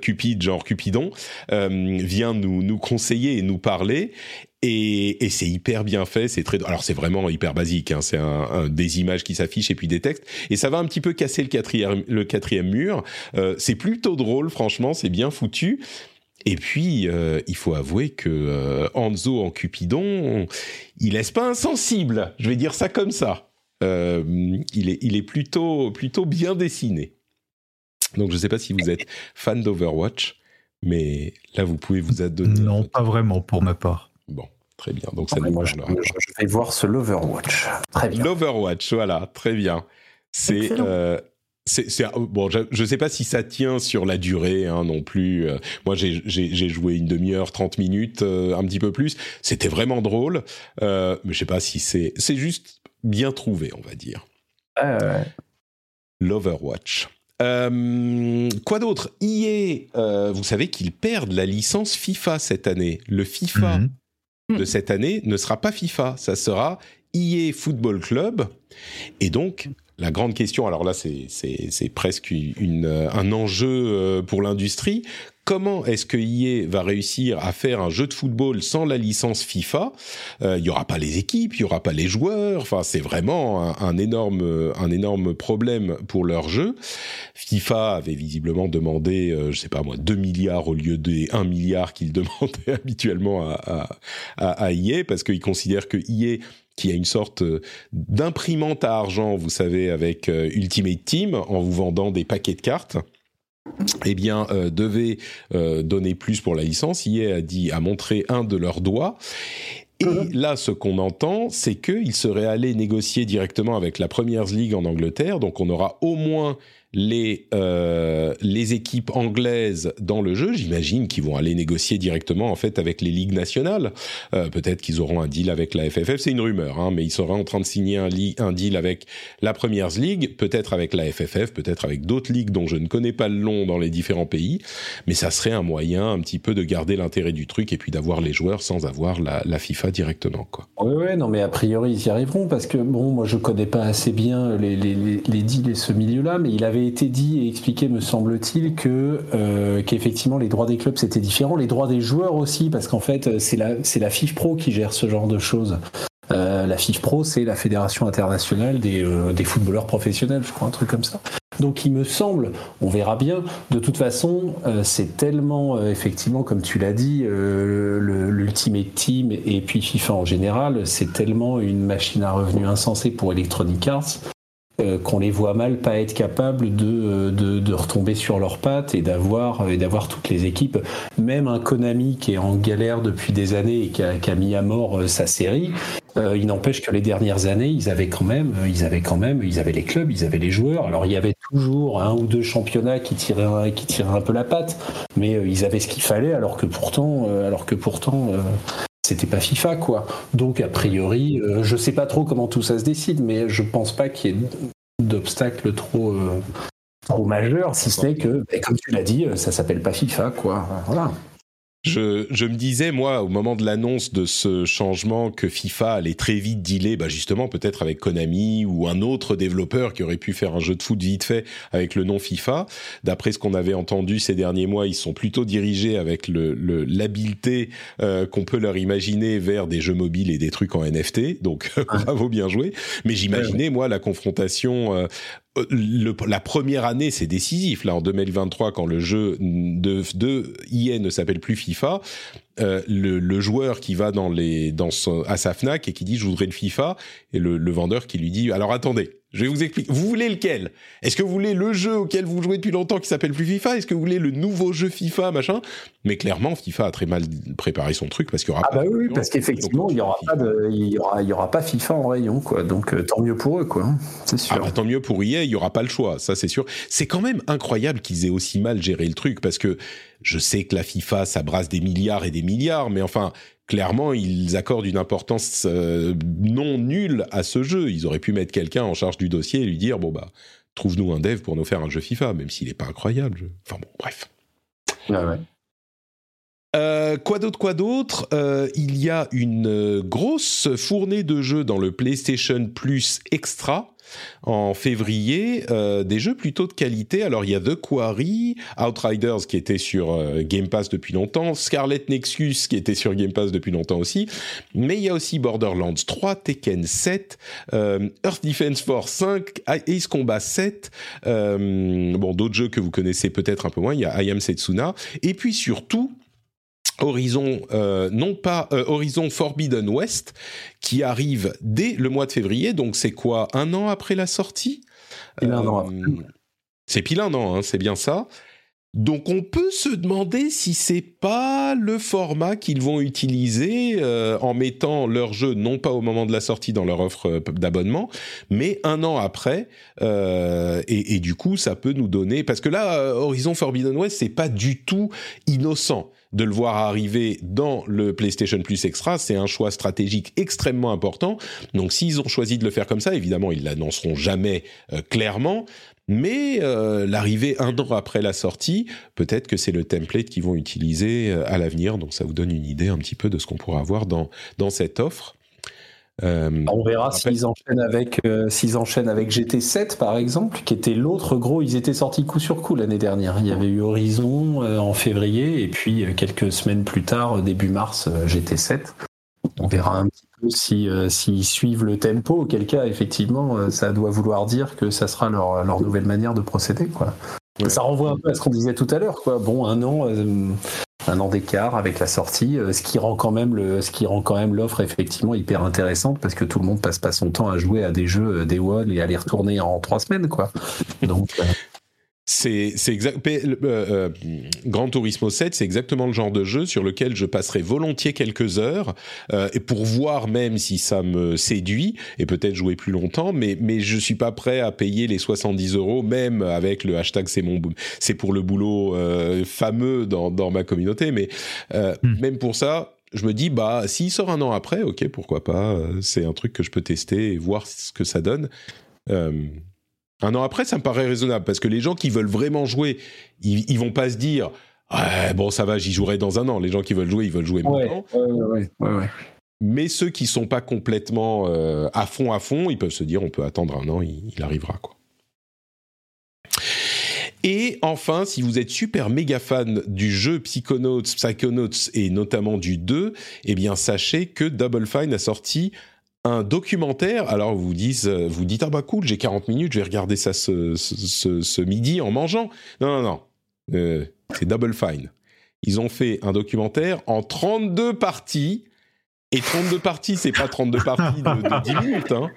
A: Cupid genre Cupidon, vient nous nous conseiller et nous parler. Et, c'est hyper bien fait, c'est très. Alors c'est vraiment hyper basique, hein, c'est des images qui s'affichent et puis des textes. Et ça va un petit peu casser le quatrième, le quatrième mur. Euh, c'est plutôt drôle, franchement, c'est bien foutu. Et puis, euh, il faut avouer que euh, Anzo en Cupidon, il laisse pas insensible. Je vais dire ça comme ça. Euh, il est, il est plutôt, plutôt bien dessiné. Donc, je ne sais pas si vous êtes fan d'Overwatch, mais là, vous pouvez vous adonner.
D: Non, pas vraiment pour ma part.
A: Bon, très bien. Donc ça
B: moi, je, vais voir ce Loverwatch. Très bien.
A: L'Overwatch, voilà, très bien. C'est euh, c'est bon, je ne sais pas si ça tient sur la durée hein, non plus. Euh, moi, j'ai joué une demi-heure, 30 minutes, euh, un petit peu plus. C'était vraiment drôle, mais je sais pas si c'est c'est juste bien trouvé, on va dire. L'Overwatch. quoi d'autre? EA, vous savez qu'ils perdent la licence FIFA cette année. Le FIFA mhm de cette année ne sera pas FIFA, ça sera EA Football Club. Et donc, la grande question, alors là, c'est presque une, un enjeu euh, pour l'industrie comment est-ce que EA va réussir à faire un jeu de football sans la licence FIFA? Euh, Il n'y aura pas les équipes, il n'y aura pas les joueurs. Enfin, c'est vraiment un, énorme, un énorme problème pour leur jeu. FIFA avait visiblement demandé, euh, je sais pas moi, 2 milliards au lieu des 1 milliard qu'il (laughs) demandait habituellement à, à, à EA, parce qu'ils considèrent que EA qui a une sorte d'imprimante à argent, vous savez, avec euh, Ultimate Team, en vous vendant des paquets de cartes eh bien, euh, devait euh, donner plus pour la licence. EA a dit, a montré un de leurs doigts. Et mhm. là, ce qu'on entend, c'est qu'ils seraient allés négocier directement avec la Première League en Angleterre. Donc, on aura au moins les, euh, les équipes anglaises dans le jeu, j'imagine qu'ils vont aller négocier directement en fait avec les ligues nationales. Euh, peut-être qu'ils auront un deal avec la FFF, c'est une rumeur, hein, mais ils seraient en train de signer un, deal avec la Première League, peut-être avec la FFF, peut-être avec d'autres ligues dont je ne connais pas le nom dans les différents pays, mais ça serait un moyen un petit peu de garder l'intérêt du truc et puis d'avoir les joueurs sans avoir la, FIFA directement. Quoi.
B: Oui, oui, non, mais a priori ils y arriveront parce que bon, moi je connais pas assez bien les deals et ce milieu-là, mais il avait été dit et expliqué, me semble-t-il, que euh, qu'effectivement les droits des clubs c'était différent, les droits des joueurs aussi, parce qu'en fait c'est la c'est la FIF Pro qui gère ce genre de choses. Euh, la FIF Pro, c'est la fédération internationale des, euh, des footballeurs professionnels, je crois, un truc comme ça. Donc il me semble, on verra bien, de toute façon, c'est tellement, effectivement, comme tu l'as dit, l'Ultimate Team et puis FIFA en général, c'est tellement une machine à revenus insensée pour Electronic Arts euh, qu'on les voit mal pas être capables de, euh, de, retomber sur leurs pattes et d'avoir et d'avoir toutes les équipes. Même un Konami qui est en galère depuis des années et qui a, mis à mort euh, sa série, il n'empêche que les dernières années, ils avaient quand même, ils avaient quand même, ils avaient les clubs, ils avaient les joueurs. Alors il y avait toujours un ou deux championnats qui tiraient, qui tiraient un peu la patte, mais ils avaient ce qu'il fallait, alors que pourtant, alors que pourtant, c'était pas FIFA quoi. Donc a priori, je sais pas trop comment tout ça se décide, mais je pense pas qu'il y ait d'obstacles trop euh, trop majeurs, si ce n'est que, comme tu l'as dit, ça s'appelle pas FIFA quoi. Voilà.
A: Je, je, me disais, moi, au moment de l'annonce de ce changement, que FIFA allait très vite dealer, bah justement, peut-être avec Konami ou un autre développeur qui aurait pu faire un jeu de foot vite fait avec le nom FIFA. D'après ce qu'on avait entendu ces derniers mois, ils sont plutôt dirigés avec l'habileté le, euh, qu'on peut leur imaginer vers des jeux mobiles et des trucs en NFT. Donc, (laughs) bravo, bien joué. Mais j'imaginais, moi, la confrontation euh, le, la première année, c'est décisif. Là, en 2023, quand le jeu de, de EA ne s'appelle plus FIFA, euh, le, le, joueur qui va dans les, dans son, à sa Fnac et qui dit je voudrais le FIFA, et le, le vendeur qui lui dit alors attendez, je vais vous expliquer. Vous voulez lequel? Est-ce que vous voulez le jeu auquel vous jouez depuis longtemps qui s'appelle plus FIFA? Est-ce que vous voulez le nouveau jeu FIFA machin? Mais clairement, FIFA a très mal préparé son truc parce qu'il y aura
B: ah bah oui, parce qu'effectivement, il y aura pas de, il y aura, il y aura pas FIFA en rayon quoi. Donc euh, tant mieux pour eux quoi. Hein, c'est sûr.
A: Ah bah, tant mieux pour EA, il y aura pas le choix, ça c'est sûr. C'est quand même incroyable qu'ils aient aussi mal géré le truc parce que je sais que la FIFA ça brasse des milliards et des milliards, mais enfin clairement, ils accordent une importance euh, non nulle à ce jeu. Ils auraient pu mettre quelqu'un en charge du dossier et lui dire bon bah trouve-nous un dev pour nous faire un jeu FIFA, même s'il n'est pas incroyable. Enfin bon, bref. Euh, quoi d'autre, quoi d'autre? Euh, Il y a une grosse fournée de jeux dans le PlayStation Plus Extra en février euh, des jeux plutôt de qualité. Alors il y a The Quarry, Outriders qui était sur euh, Game Pass depuis longtemps, Scarlet Nexus qui était sur Game Pass depuis longtemps aussi, mais il y a aussi Borderlands 3, Tekken 7, euh, Earth Defense Force 5, Ace Combat 7, bon d'autres jeux que vous connaissez peut-être un peu moins, il y a I Am Setsuna, et puis surtout Horizon, euh, non pas euh, Horizon Forbidden West, qui arrive dès le mois de février. Donc c'est quoi, un an après la sortie?
B: Euh,
A: C'est pile un an, hein, c'est bien ça. Donc on peut se demander si c'est pas le format qu'ils vont utiliser en mettant leur jeu non pas au moment de la sortie dans leur offre d'abonnement, mais un an après. Et, et, du coup, ça peut nous donner parce que là, Horizon Forbidden West, c'est pas du tout innocent de le voir arriver dans le PlayStation Plus Extra, c'est un choix stratégique extrêmement important. Donc s'ils ont choisi de le faire comme ça, évidemment, ils l'annonceront jamais euh, clairement, mais euh, l'arrivée un an après la sortie, peut-être que c'est le template qu'ils vont utiliser euh, à l'avenir. Donc ça vous donne une idée un petit peu de ce qu'on pourra avoir dans, dans cette offre.
B: Euh, on verra s'ils enchaînent avec euh, s'ils enchaînent avec GT7 par exemple, qui était l'autre gros. Ils étaient sortis coup sur coup l'année dernière. Il y avait eu Horizon euh, en février et puis quelques semaines plus tard, début mars, GT7. On verra un petit peu si s'ils suivent le tempo. Auquel cas, effectivement, ça doit vouloir dire que ça sera leur, leur nouvelle manière de procéder, quoi. Ça renvoie un peu à ce qu'on disait tout à l'heure, quoi. Bon, un an, un an d'écart avec la sortie, euh, ce qui rend quand même le, ce qui rend quand même l'offre effectivement hyper intéressante parce que tout le monde passe pas son temps à jouer à des jeux euh, des One et à les retourner en trois semaines, quoi. Donc.
A: C'est exact. Euh, euh, Grand Turismo 7, c'est exactement le genre de jeu sur lequel je passerai volontiers quelques heures euh, et pour voir même si ça me séduit et peut-être jouer plus longtemps. Mais mais je suis pas prêt à payer les 70 euros même avec le hashtag c'est mon c'est pour le boulot euh, fameux dans dans ma communauté. Mais euh, hmm. même pour ça, je me dis bah s'il sort un an après, ok pourquoi pas. C'est un truc que je peux tester et voir ce que ça donne. Euh, un an après, ça me paraît raisonnable parce que les gens qui veulent vraiment jouer, ils, ils vont pas se dire bon ça va, j'y jouerai dans un an. Les gens qui veulent jouer, ils veulent jouer maintenant.
B: Ouais, ouais,
A: Mais ceux qui sont pas complètement euh, à fond à fond, ils peuvent se dire on peut attendre un an, il, il arrivera quoi. Et enfin, si vous êtes super méga fan du jeu Psychonauts, Psychonauts et notamment du 2, eh bien sachez que Double Fine a sorti un documentaire. Alors vous dites, vous dites ah bah cool, j'ai 40 minutes, je vais regarder ça ce, ce, ce midi en mangeant. Non non non, euh, c'est Double Fine. Ils ont fait un documentaire en 32 parties. Et 32 parties, c'est pas 32 parties de, 10 minutes, hein.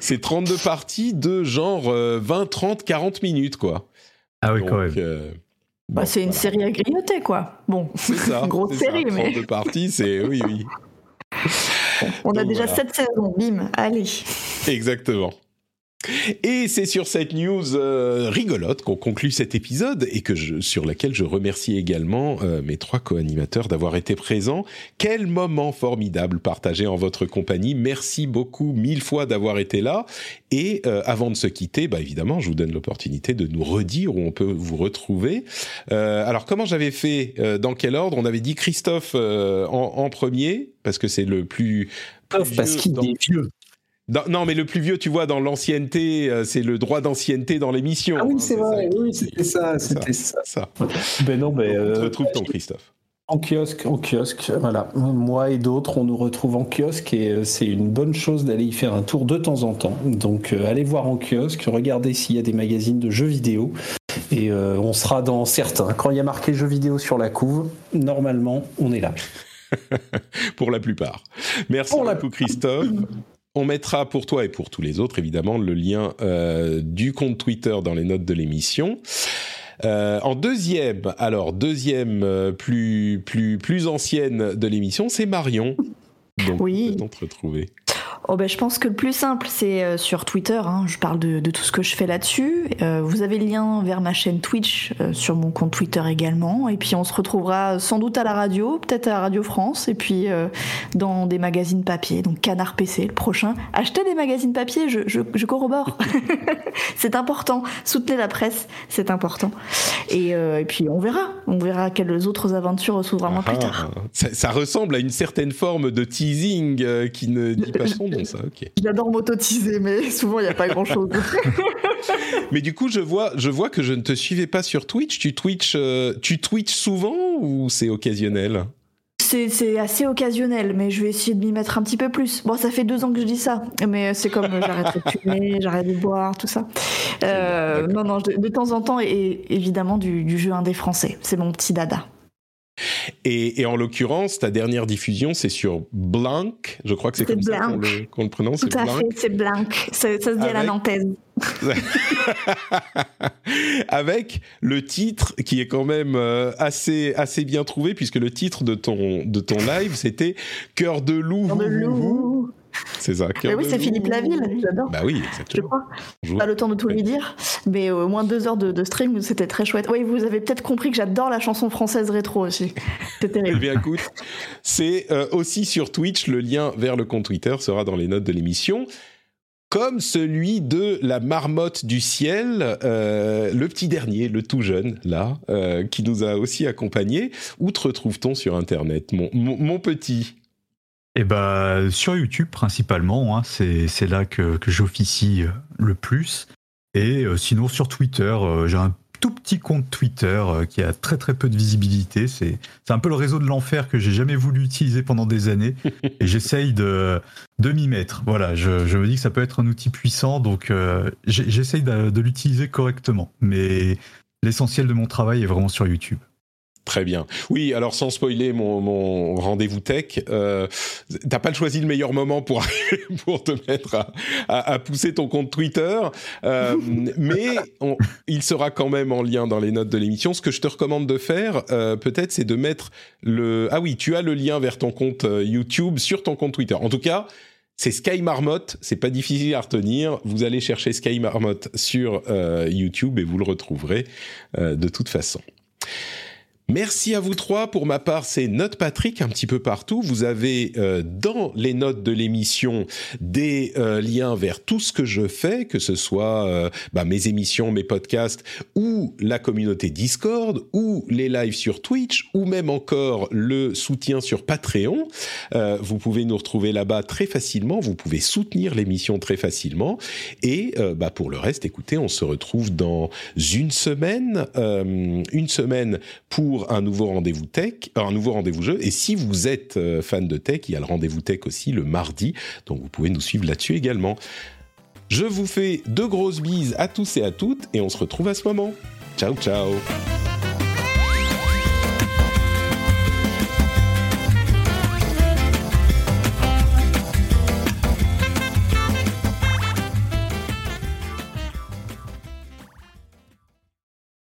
A: C'est 32 parties de genre 20, 30, 40 minutes, quoi.
D: Ah oui, quand même.
C: Euh, bah, c'est une série à grignoter, quoi. Bon, c'est ça. une (laughs) grosse série,
A: mais. 32 parties, c'est. Oui, oui.
C: On a déjà sept saisons, bim, allez.
A: Exactement. Et c'est sur cette news euh, rigolote qu'on conclut cet épisode et que je, sur laquelle je remercie également euh, mes trois co-animateurs d'avoir été présents. Quel moment formidable partagé en votre compagnie. Merci beaucoup mille fois d'avoir été là. Et euh, avant de se quitter, bah évidemment, je vous donne l'opportunité de nous redire où on peut vous retrouver. alors comment j'avais fait Dans quel ordre? On avait dit Christophe en, en, premier parce que c'est le plus,
B: plus parce qu'il est vieux
A: non, mais le plus vieux, tu vois, dans l'ancienneté, euh, c'est le droit d'ancienneté dans l'émission.
B: Ah oui, hein, c'est vrai, oui, c'était ça, c'était ça. ça. (laughs)
A: Ben non, mais. Euh, retrouve ton Christophe.
B: En kiosque, en kiosque, voilà. Moi et d'autres, on nous retrouve en kiosque et euh, c'est une bonne chose d'aller y faire un tour de temps en temps. Donc euh, allez voir en kiosque, regardez s'il y a des magazines de jeux vidéo et on sera dans certains. Quand il y a marqué jeux vidéo sur la couve, normalement, on est là. (laughs)
A: Pour la plupart. Merci beaucoup, Christophe. On mettra pour toi et pour tous les autres, évidemment, le lien euh, du compte Twitter dans les notes de l'émission. Euh, en deuxième, alors deuxième euh, plus plus plus ancienne de l'émission, c'est Marion. Donc,
C: oui.
A: On te retrouver.
C: Oh ben, je pense que le plus simple, c'est euh, sur Twitter. Hein. Je parle de, tout ce que je fais là-dessus. Euh, vous avez le lien vers ma chaîne Twitch euh, sur mon compte Twitter également. Et puis on se retrouvera sans doute à la radio, peut-être à Radio France, et puis dans des magazines papier. Donc Canard PC, le prochain. Achetez des magazines papier, je, je, corrobore. (laughs) c'est important. Soutenez la presse, c'est important. Et, et, puis on verra. On verra quelles autres aventures s'ouvrent moi plus tard.
A: Ça, ça, ressemble à une certaine forme de teasing qui ne dit pas son (laughs)
C: J'adore m'autotiser, mais (laughs) souvent il n'y a pas grand-chose. (laughs)
A: mais du coup, je vois, je vois que je ne te suivais pas sur Twitch. Tu Twitch, euh, tu Twitch souvent ou c'est occasionnel?
C: C'est assez occasionnel, mais je vais essayer de m'y mettre un petit peu plus. Bon, ça fait deux ans que je dis ça, mais c'est comme euh, j'arrête de fumer, (laughs) j'arrête de boire, tout ça. Euh, non, non, de, temps en temps, et évidemment du, du jeu indé français. C'est mon petit dada.
A: Et, en l'occurrence, ta dernière diffusion, c'est sur Blanc. Je crois que c'est comme ça qu'on le, prononce.
C: Tout à fait, c'est Blanc. Ça, se dit à la nantaise. (laughs)
A: Avec le titre qui est quand même euh, assez, assez bien trouvé, puisque le titre de ton, de ton live, c'était Cœur de loup.
C: Cœur de loup.
A: C'est ça.
C: Mais oui, c'est Philippe Laville, j'adore.
A: Bah oui, exactement.
C: Je crois. Pas le temps de tout lui dire, mais au moins deux heures de, stream, c'était très chouette. Oui, vous avez peut-être compris que j'adore la chanson française rétro aussi. (laughs) C'est terrible.
A: eh bien, écoute, c'est euh, aussi sur Twitch. Le lien vers le compte Twitter sera dans les notes de l'émission comme celui de la marmotte du ciel, euh, le petit dernier, le tout jeune, là, euh, qui nous a aussi accompagnés. Où te retrouve-t-on sur Internet, mon, mon petit?
D: Eh ben, sur YouTube principalement, hein, c'est là que, que j'officie euh, le plus. Et euh, sinon sur Twitter, euh, j'ai un tout petit compte Twitter qui a très très peu de visibilité. C'est un peu le réseau de l'enfer que j'ai jamais voulu utiliser pendant des années. (laughs) et j'essaye de, de m'y mettre. Voilà, je, je, me dis que ça peut être un outil puissant, donc j'essaye de, de l'utiliser correctement. Mais l'essentiel de mon travail est vraiment sur YouTube.
A: Très bien. Oui, alors sans spoiler mon, mon rendez-vous tech, euh, t'as pas choisi le meilleur moment pour (laughs) pour te mettre à, à, pousser ton compte Twitter, euh, (laughs) mais il sera quand même en lien dans les notes de l'émission. Ce que je te recommande de faire, euh, peut-être, c'est de mettre le. Ah oui, tu as le lien vers ton compte euh, YouTube sur ton compte Twitter. En tout cas. C'est Sky Marmotte, c'est pas difficile à retenir. Vous allez chercher Sky Marmotte sur euh, YouTube et vous le retrouverez de toute façon. Merci à vous trois. Pour ma part, c'est Note Patrick un petit peu partout. Vous avez euh, dans les notes de l'émission des euh, liens vers tout ce que je fais, que ce soit euh, bah, mes émissions, mes podcasts, ou la communauté Discord, ou les lives sur Twitch, ou même encore le soutien sur Patreon. vous pouvez nous retrouver là-bas très facilement. Vous pouvez soutenir l'émission très facilement. Et bah, pour le reste, écoutez, on se retrouve dans une semaine, une semaine pour un nouveau rendez-vous tech, un nouveau rendez-vous jeu. Et si vous êtes euh, fan de tech, il y a le rendez-vous tech aussi le mardi, donc vous pouvez nous suivre là-dessus également. Je vous fais de grosses bises à tous et à toutes, et on se retrouve à ce moment. Ciao ciao